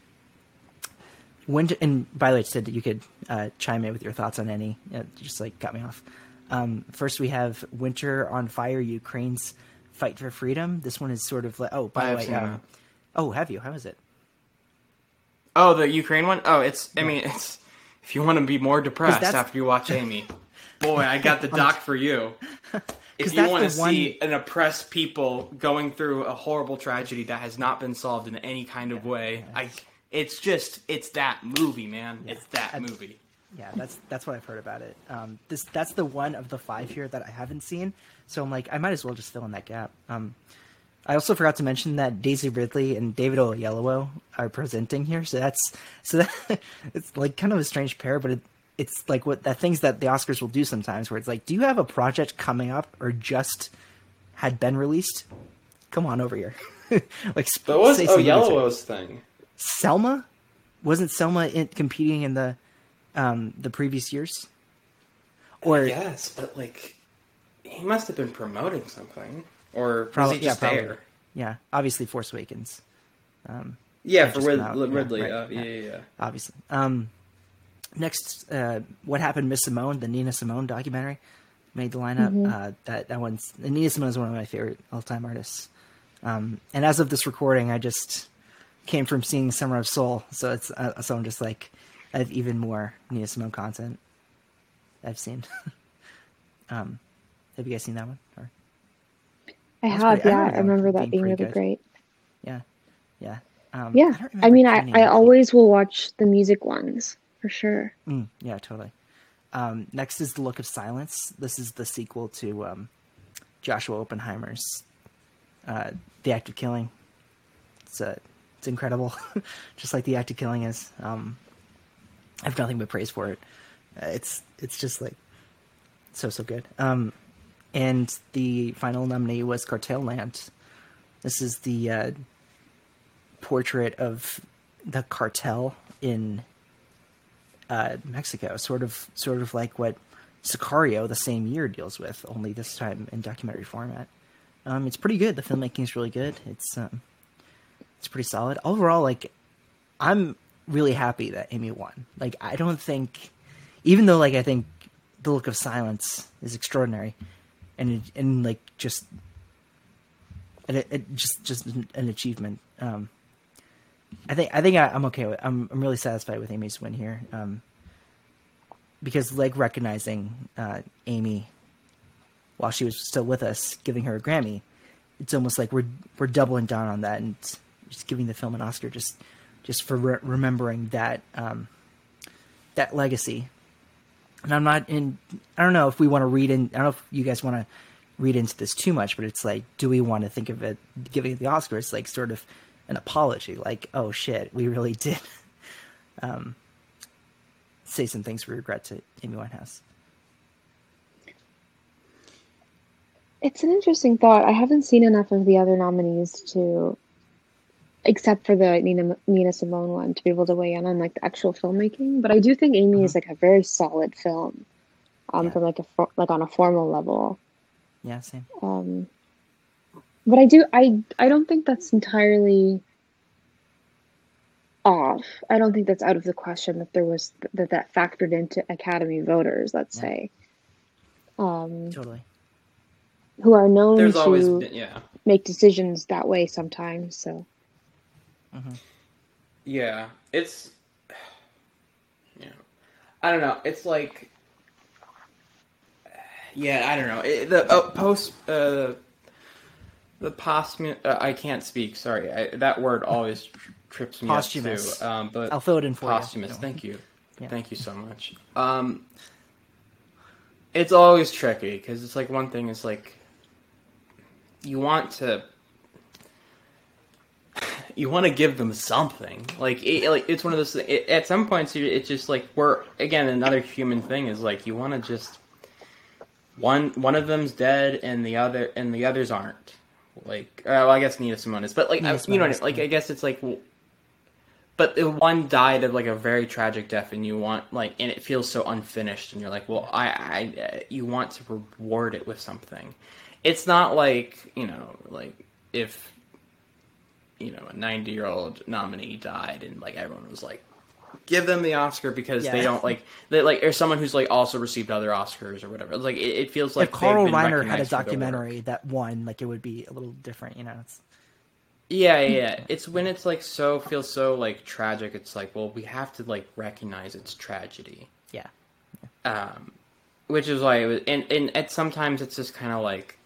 Speaker 1: when and by the way, said that you could uh, chime in with your thoughts on any. It just like got me off. Um, first, we have Winter on Fire, Ukraine's Fight for Freedom. This one is sort of like oh by the way um, oh have you how is it?
Speaker 2: Oh, the Ukraine one. Oh, it's. I mean, it's. If you want to be more depressed after you watch Amy, boy, I got the doc for you. If you want to
Speaker 1: one-
Speaker 2: see an oppressed people going through a horrible tragedy that has not been solved in any kind of way, I. It's just. It's that movie, man. It's that movie.
Speaker 1: Yeah, that's that's what I've heard about it. Um, this that's the one of the five here that I haven't seen, so I'm like I might as well just fill in that gap. Um, I also forgot to mention that Daisy Ridley and David Oyelowo are presenting here, so that's so that it's like kind of a strange pair, but it, it's like what that things that the Oscars will do sometimes, where it's like, do you have a project coming up or just had been released? Come on over here. like sp-
Speaker 2: But what's
Speaker 1: say something
Speaker 2: Oyelowo's thing?
Speaker 1: Selma? Wasn't Selma in, competing in the um, the previous years? Or
Speaker 2: Yes, but like, he must have been promoting something, or was
Speaker 1: Probably-
Speaker 2: he just
Speaker 1: yeah, probably.
Speaker 2: there?
Speaker 1: yeah, obviously Force Awakens,
Speaker 2: Yeah, for Rid-
Speaker 1: came out, yeah,
Speaker 2: Ridley.
Speaker 1: right,
Speaker 2: uh,
Speaker 1: yeah.
Speaker 2: yeah, yeah, yeah.
Speaker 1: obviously. Um, next, uh, what happened, Miss Simone, the Nina Simone documentary, made the lineup. Uh, that that one's Nina Simone is one of my favorite all time artists. Um, and as of this recording, I just came from seeing Summer of Soul, so it's uh, so I'm just like I have even more Nina Simone content I've seen. um, have you guys seen that one? Or?
Speaker 3: I have,
Speaker 1: pretty- I
Speaker 3: yeah.
Speaker 1: remember
Speaker 3: I remember
Speaker 1: that being
Speaker 3: being really
Speaker 1: good.
Speaker 3: great.
Speaker 1: Yeah, yeah, um,
Speaker 3: Yeah.
Speaker 1: don't
Speaker 3: I, mean, I, I always will watch the music ones for sure.
Speaker 1: Mm, yeah, totally. Um, next is The Look of Silence. This is the sequel to um, Joshua Oppenheimer's uh, The Act of Killing. It's uh, it's incredible, just like The Act of Killing is. Um, I have nothing but praise for it. Uh, it's it's just like so so good. Um, and the final nominee was Cartel Land. This is the uh, portrait of the cartel in uh, Mexico, sort of sort of like what Sicario the same year deals with, only this time in documentary format. Um, it's pretty good. The filmmaking is really good. It's um, it's pretty solid overall. Like, I'm really happy that Amy won. Like, I don't think, even though like I think the look of silence is extraordinary, and and like just, and it, it just just an achievement. Um, I think I think I, I'm okay with. I'm I'm really satisfied with Amy's win here, um, because like recognizing uh, Amy while she was still with us, giving her a Grammy, it's almost like we're we're doubling down on that and just giving the film an Oscar just just for re- remembering that um, that legacy. And I'm not in. I don't know if we want to read in. I don't know if you guys want to read into this too much, but it's like, do we want to think of it giving it the Oscars like sort of an apology? Like, oh shit, we really did um, say some things we regret to Amy Winehouse.
Speaker 3: It's an interesting thought. I haven't seen enough of the other nominees to, except for the Nina Nina Simone one, to be able to weigh in on like the actual filmmaking. But I do think Amy is like a very solid film, um,
Speaker 1: Yeah.
Speaker 3: from like a for, like on a formal level.
Speaker 1: Yeah, same.
Speaker 3: Um, but I do I I don't think that's entirely off. I don't think that's out of the question that there was that that factored into Academy voters. Let's
Speaker 1: Yeah.
Speaker 3: say, um,
Speaker 1: Totally.
Speaker 3: who are known
Speaker 2: There's
Speaker 3: to
Speaker 2: always been, yeah,
Speaker 3: make decisions that way sometimes. So
Speaker 2: yeah. It's yeah. I don't know. It's like yeah. I don't know. It, the uh, post uh, the posthumous. Uh, I can't speak. Sorry. I, that word always tr- trips me
Speaker 1: Posthumous.
Speaker 2: up too. Um, but
Speaker 1: I'll fill it in for
Speaker 2: posthumous.
Speaker 1: you.
Speaker 2: Thank you.
Speaker 1: Yeah.
Speaker 2: Thank you so much. Um, it's always tricky because it's like one thing is like you want to you want to give them something. Like it, like it's one of those it, at some points it's just like we're again another human thing is like you want to just one one of them's dead and the other and the others aren't. Like uh, well, I guess Nina Simone is but like I, you know what I like. I guess it's like well, but the one died of like a very tragic death and you want like and it feels so unfinished and you're like well i i uh, you want to reward it with something. It's not like you know like if you know a 90 year old nominee died and like everyone was like give them the Oscar because
Speaker 1: Yeah.
Speaker 2: they don't like they like or someone who's like also received other Oscars or whatever. Like it, it feels like
Speaker 1: if Carl Reiner had a
Speaker 2: recognized for their work.
Speaker 1: documentary that won, like it would be a little different, you know. It's,
Speaker 2: Yeah, yeah, yeah. It's when it's like so feels so like tragic. It's like, well, we have to like recognize its tragedy.
Speaker 1: yeah,
Speaker 2: Um, which is why it was, and and at sometimes it's just kind of like.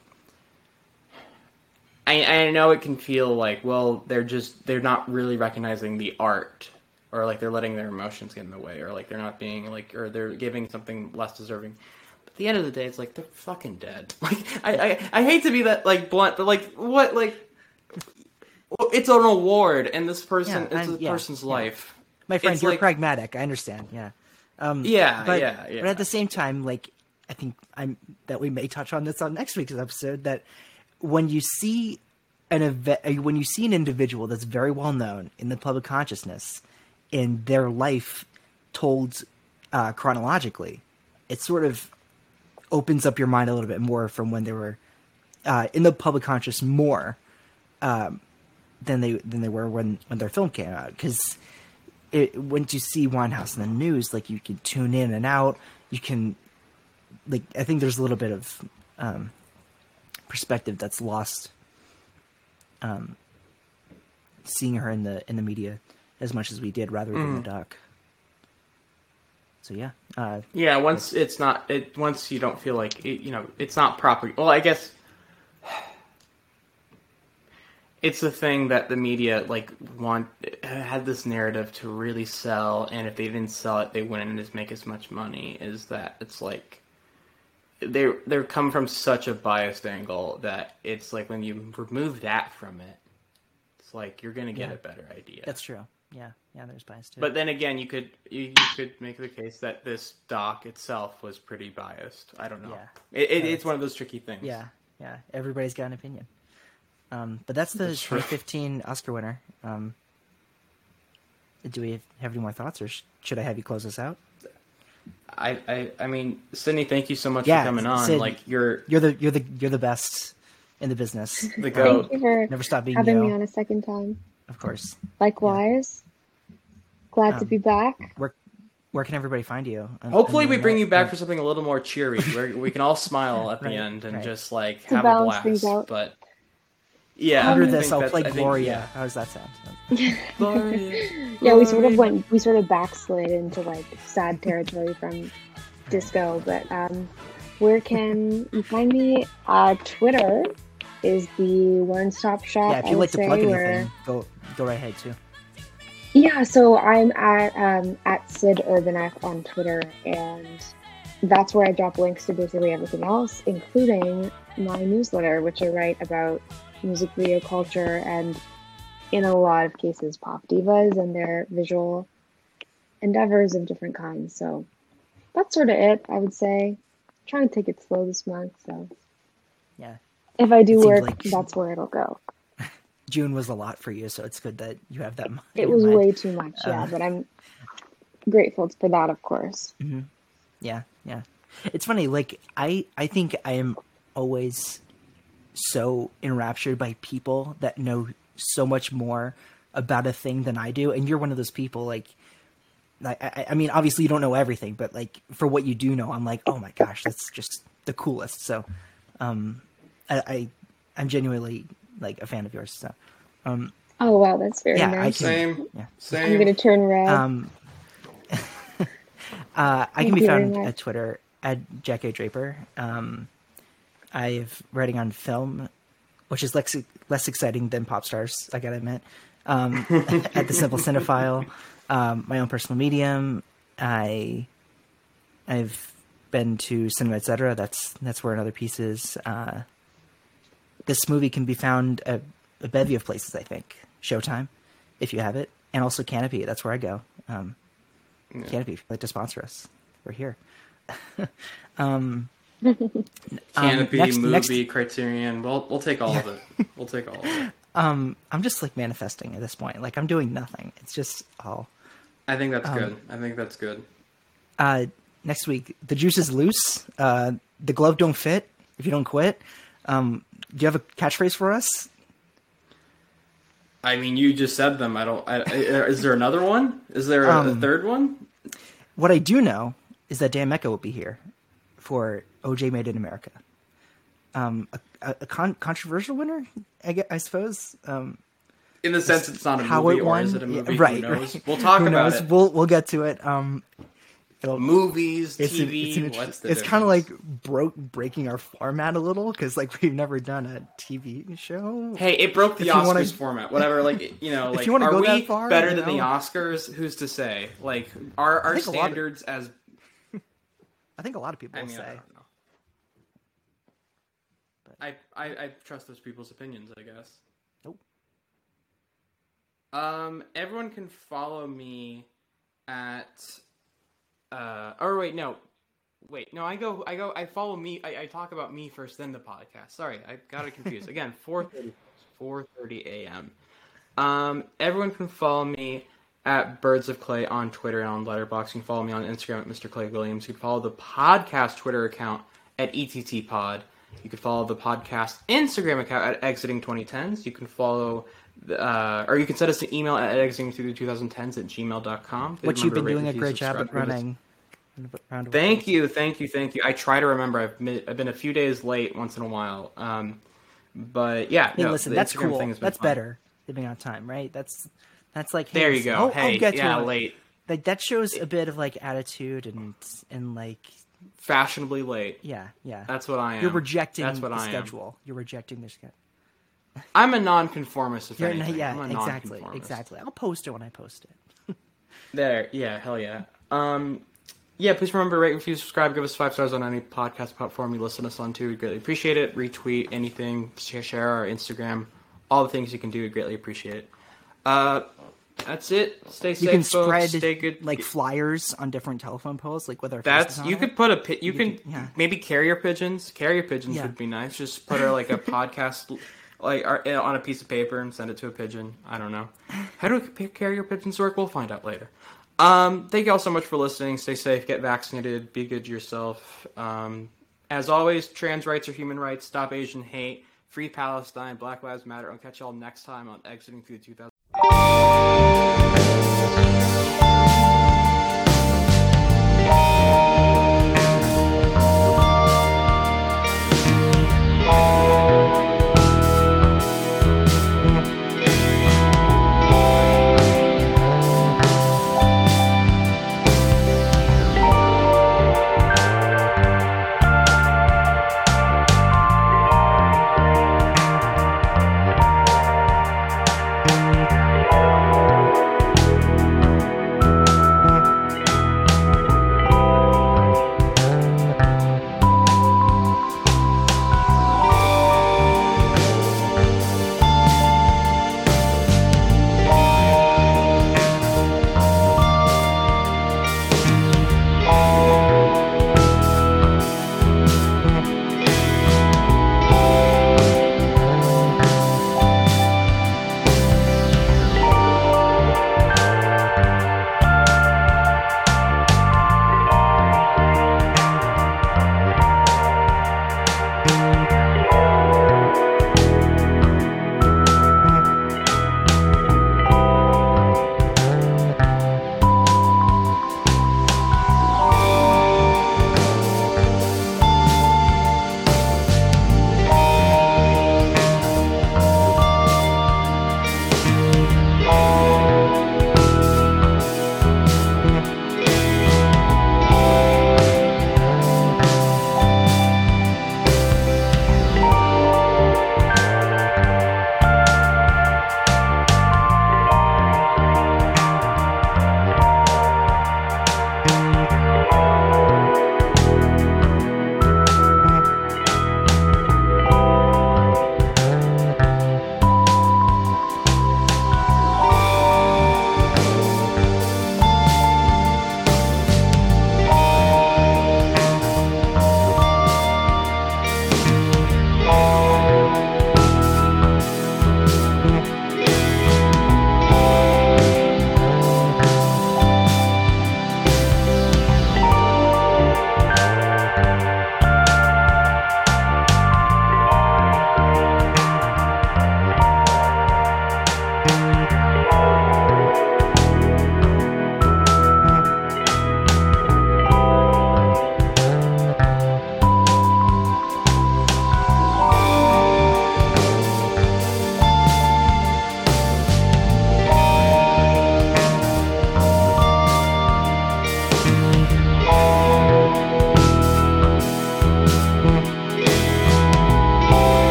Speaker 2: I I know it can feel like well they're just they're not really recognizing the art or like they're letting their emotions get in the way or like they're not being like or they're giving something less deserving. But at the end of the day, it's like they're fucking dead. Like I I, I hate to be that like blunt, but like what like it's an award, and this person,
Speaker 1: Yeah,
Speaker 2: it's a
Speaker 1: yeah,
Speaker 2: person's
Speaker 1: yeah.
Speaker 2: life.
Speaker 1: my friend,
Speaker 2: It's
Speaker 1: you're
Speaker 2: like-
Speaker 1: pragmatic. I understand. Yeah, um,
Speaker 2: Yeah,
Speaker 1: but,
Speaker 2: yeah, yeah.
Speaker 1: But at the same time, like I think I'm that we may touch on this on next week's episode. That when you see an event, when you see an individual that's very well known in the public consciousness, in their life told uh, chronologically, it sort of opens up your mind a little bit more from when they were uh, in the public conscious more um, than they than they were when when their film came out because once you see Winehouse in the news, like you can tune in and out. You can, like, I think there's a little bit of um, perspective that's lost. Um, seeing her in the in the media as much as we did, rather than the doc. So yeah, uh,
Speaker 2: Yeah, once it's not it once you don't feel like it, you know it's not proper. Well, I guess it's the thing that the media like want had this narrative to really sell, and if they didn't sell it, they wouldn't as make as much money. Is that it's like they they're come from such a biased angle that it's like when you remove that from it, it's like you're gonna get
Speaker 1: Yeah.
Speaker 2: a better idea.
Speaker 1: that's true. Yeah, yeah, there's bias too.
Speaker 2: But then again, you could you, you could make the case that this doc itself was pretty biased. I don't know.
Speaker 1: Yeah.
Speaker 2: It, it,
Speaker 1: Yeah,
Speaker 2: it's one of those tricky things.
Speaker 1: yeah, yeah, everybody's got an opinion. Um, but that's the
Speaker 2: That's true.
Speaker 1: 2015 Oscar winner. Um, do we have any more thoughts, or should I have you close us out?
Speaker 2: I, I I mean, Sydney, thank you so much
Speaker 1: Yeah,
Speaker 2: for coming on.
Speaker 1: Sid-
Speaker 2: like you're
Speaker 1: You're the you're the you're the best in the business.
Speaker 2: the
Speaker 3: Thank
Speaker 2: goat.
Speaker 3: you for
Speaker 1: Never stop being
Speaker 3: having
Speaker 1: you,
Speaker 3: me on a second time.
Speaker 1: of course.
Speaker 3: Likewise. Glad to
Speaker 1: Um,
Speaker 3: be back.
Speaker 1: Where where can everybody find you? on-
Speaker 2: Hopefully,
Speaker 1: on
Speaker 2: we bring
Speaker 1: internet?
Speaker 2: you back for something a little more cheery, where we can all smile at the
Speaker 1: Right,
Speaker 2: end and
Speaker 1: right.
Speaker 2: just like
Speaker 3: To
Speaker 2: have a
Speaker 3: balance
Speaker 2: blast.
Speaker 3: things out.
Speaker 2: But yeah,
Speaker 1: Under
Speaker 2: I
Speaker 1: this, I'll play
Speaker 2: I think-
Speaker 1: Gloria.
Speaker 2: yeah.
Speaker 1: How does that sound?
Speaker 2: Gloria.
Speaker 3: Yeah, we sort of went, we sort of backslid into like sad territory from disco. But um, where can you find me? Uh, Twitter is the one-stop shop.
Speaker 1: Yeah, if you
Speaker 3: would
Speaker 1: like to
Speaker 3: say,
Speaker 1: plug
Speaker 3: where-
Speaker 1: anything, go go right ahead too.
Speaker 3: Yeah, so I'm at um, at Sid Urbanek on Twitter, and that's where I drop links to basically everything else, including my newsletter, which I write about music video culture and, in a lot of cases, pop divas and their visual endeavors of different kinds. So that's sort of it, I would say. trying to take it slow this month, so
Speaker 1: Yeah,
Speaker 3: if I do work,
Speaker 1: like-
Speaker 3: that's where it'll go.
Speaker 1: June was a lot for you, so it's good that you have that.
Speaker 3: It was
Speaker 1: mind.
Speaker 3: way too much, yeah,
Speaker 1: Uh,
Speaker 3: but I'm grateful for that, of course.
Speaker 1: Yeah, yeah. It's funny. Like I, I think I am always so enraptured by people that know so much more about a thing than I do, and you're one of those people. Like, I, I, I mean, obviously you don't know everything, but like for what you do know, I'm like, oh my gosh, that's just the coolest. So, um, I, I I'm genuinely like a fan of yours. So, um,
Speaker 3: Oh wow, that's very
Speaker 1: Yeah, I
Speaker 3: nice.
Speaker 1: can-
Speaker 2: Same.
Speaker 1: Yeah.
Speaker 3: I'm gonna turn red.
Speaker 1: Um, I can be found at Twitter at Jack A. Draper. Um, I've writing on film, which is less less exciting than pop stars. I gotta admit. Um, at the Simple Cinephile, um, my own personal medium. I I've been to Cinema Etc. That's that's where another piece is. Uh, this movie can be found at a bevy of places. I think Showtime, if you have it, and also Kanopy. That's where I go. Um, Kanopy, if you'd like to sponsor us, we're here. um,
Speaker 2: Kanopy,
Speaker 1: next-
Speaker 2: movie,
Speaker 1: next-
Speaker 2: Criterion. We'll we'll take all of it. We'll take all of it.
Speaker 1: um, I'm just like manifesting at this point. Like I'm doing nothing. It's just all.
Speaker 2: I think
Speaker 1: Um,
Speaker 2: that's good. I think that's good.
Speaker 1: Uh, next week, the juice is loose. Uh, the glove don't fit if you don't quit. Um, do you have a catchphrase for us?
Speaker 2: I mean, you just said them. I don't. I, is there another one? Is there a, a
Speaker 1: Um,
Speaker 2: third one?
Speaker 1: What I do know is that Dan Mecca will be here for OJ Made in America. Um, a, a, a con- controversial winner, I, gue- I suppose. Um,
Speaker 2: In the sense, it's not a
Speaker 1: how
Speaker 2: movie,
Speaker 1: it
Speaker 2: or
Speaker 1: won,
Speaker 2: is it a
Speaker 1: Yeah, right? Right.
Speaker 2: We'll talk about it.
Speaker 1: We'll we'll get to it. Um, it'll,
Speaker 2: Movies,
Speaker 1: it's an-
Speaker 2: TV.
Speaker 1: it's, an inter-
Speaker 2: the
Speaker 1: it's kind of like broke breaking our format a little because like we've never done a TV show.
Speaker 2: Hey, it broke the
Speaker 1: If
Speaker 2: Oscars
Speaker 1: wanna-
Speaker 2: format. Whatever, like you know,
Speaker 1: If
Speaker 2: like
Speaker 1: you wanna
Speaker 2: are
Speaker 1: go
Speaker 2: we
Speaker 1: that far,
Speaker 2: better
Speaker 1: you
Speaker 2: than the? Oscars? Who's to say? Like, our
Speaker 1: a lot of-
Speaker 2: standards as?
Speaker 1: I think a lot of people
Speaker 2: I mean, I
Speaker 1: say.
Speaker 2: don't know. I, I I trust those people's opinions. I guess.
Speaker 1: Nope.
Speaker 2: Um, everyone can follow me at. Uh, or wait, no, wait, no. I go, I go, I follow me. I, I talk about me first, then the podcast. Sorry, I got it confused. Again, Four, four thirty, four thirty a.m. Um, everyone can follow me at Birds of Clay on Twitter and on Letterboxd. You can follow me on Instagram at Mr. Clay Williams. You can follow the podcast Twitter account at ETT Pod. You can follow the podcast Instagram account at Exiting 2010s. You can follow, uh, or you can send us an email at exiting through the 2010s at gmail.com.
Speaker 1: Which you've been doing a great job at running.
Speaker 2: Thank you, thank you, thank you. I try to remember. I've been, I've been a few days late once in a while. Um, but yeah,
Speaker 1: Hey,
Speaker 2: no,
Speaker 1: listen, that's
Speaker 2: Instagram
Speaker 1: cool.
Speaker 2: thing has been
Speaker 1: That's
Speaker 2: fun.
Speaker 1: better than being on time, right? That's that's like hey,
Speaker 2: There you go.
Speaker 1: I'll,
Speaker 2: hey,
Speaker 1: I'll get
Speaker 2: yeah,
Speaker 1: to
Speaker 2: late,
Speaker 1: Like that shows a bit of like attitude and and like
Speaker 2: fashionably late.
Speaker 1: yeah, yeah.
Speaker 2: That's what I am.
Speaker 1: You're rejecting
Speaker 2: That's what
Speaker 1: the
Speaker 2: I am.
Speaker 1: schedule. You're rejecting the schedule.
Speaker 2: I'm a nonconformist. If
Speaker 1: You're
Speaker 2: anything.
Speaker 1: yeah,
Speaker 2: I'm a
Speaker 1: exactly,
Speaker 2: nonconformist.
Speaker 1: exactly. I'll post it when I post it.
Speaker 2: There, yeah, hell yeah. Um, yeah, please remember rate, review, subscribe, give us five stars on any podcast platform you listen to us on too. We greatly appreciate it. Retweet anything, share, share our Instagram, all the things you can do. We greatly appreciate it. Uh, that's it. Stay safe.
Speaker 1: You
Speaker 2: safe,
Speaker 1: can
Speaker 2: folks.
Speaker 1: spread
Speaker 2: Stay good.
Speaker 1: like flyers on different telephone poles, like with our
Speaker 2: That's
Speaker 1: faces on
Speaker 2: you
Speaker 1: it.
Speaker 2: could put a pi- you, can
Speaker 1: could- yeah.
Speaker 2: maybe carrier pigeons. Carrier pigeons
Speaker 1: Yeah.
Speaker 2: would be nice. Just put a, like a podcast like our- on a piece of paper and send it to a pigeon. I don't know. How do ca- carrier pigeons work? We'll find out later. Um, thank you all so much for listening. Stay safe. Get vaccinated. Be good to yourself. Um, as always, trans rights are human rights. Stop Asian hate. Free Palestine. Black Lives Matter. I'll catch y'all next time on Exiting Through the 2000.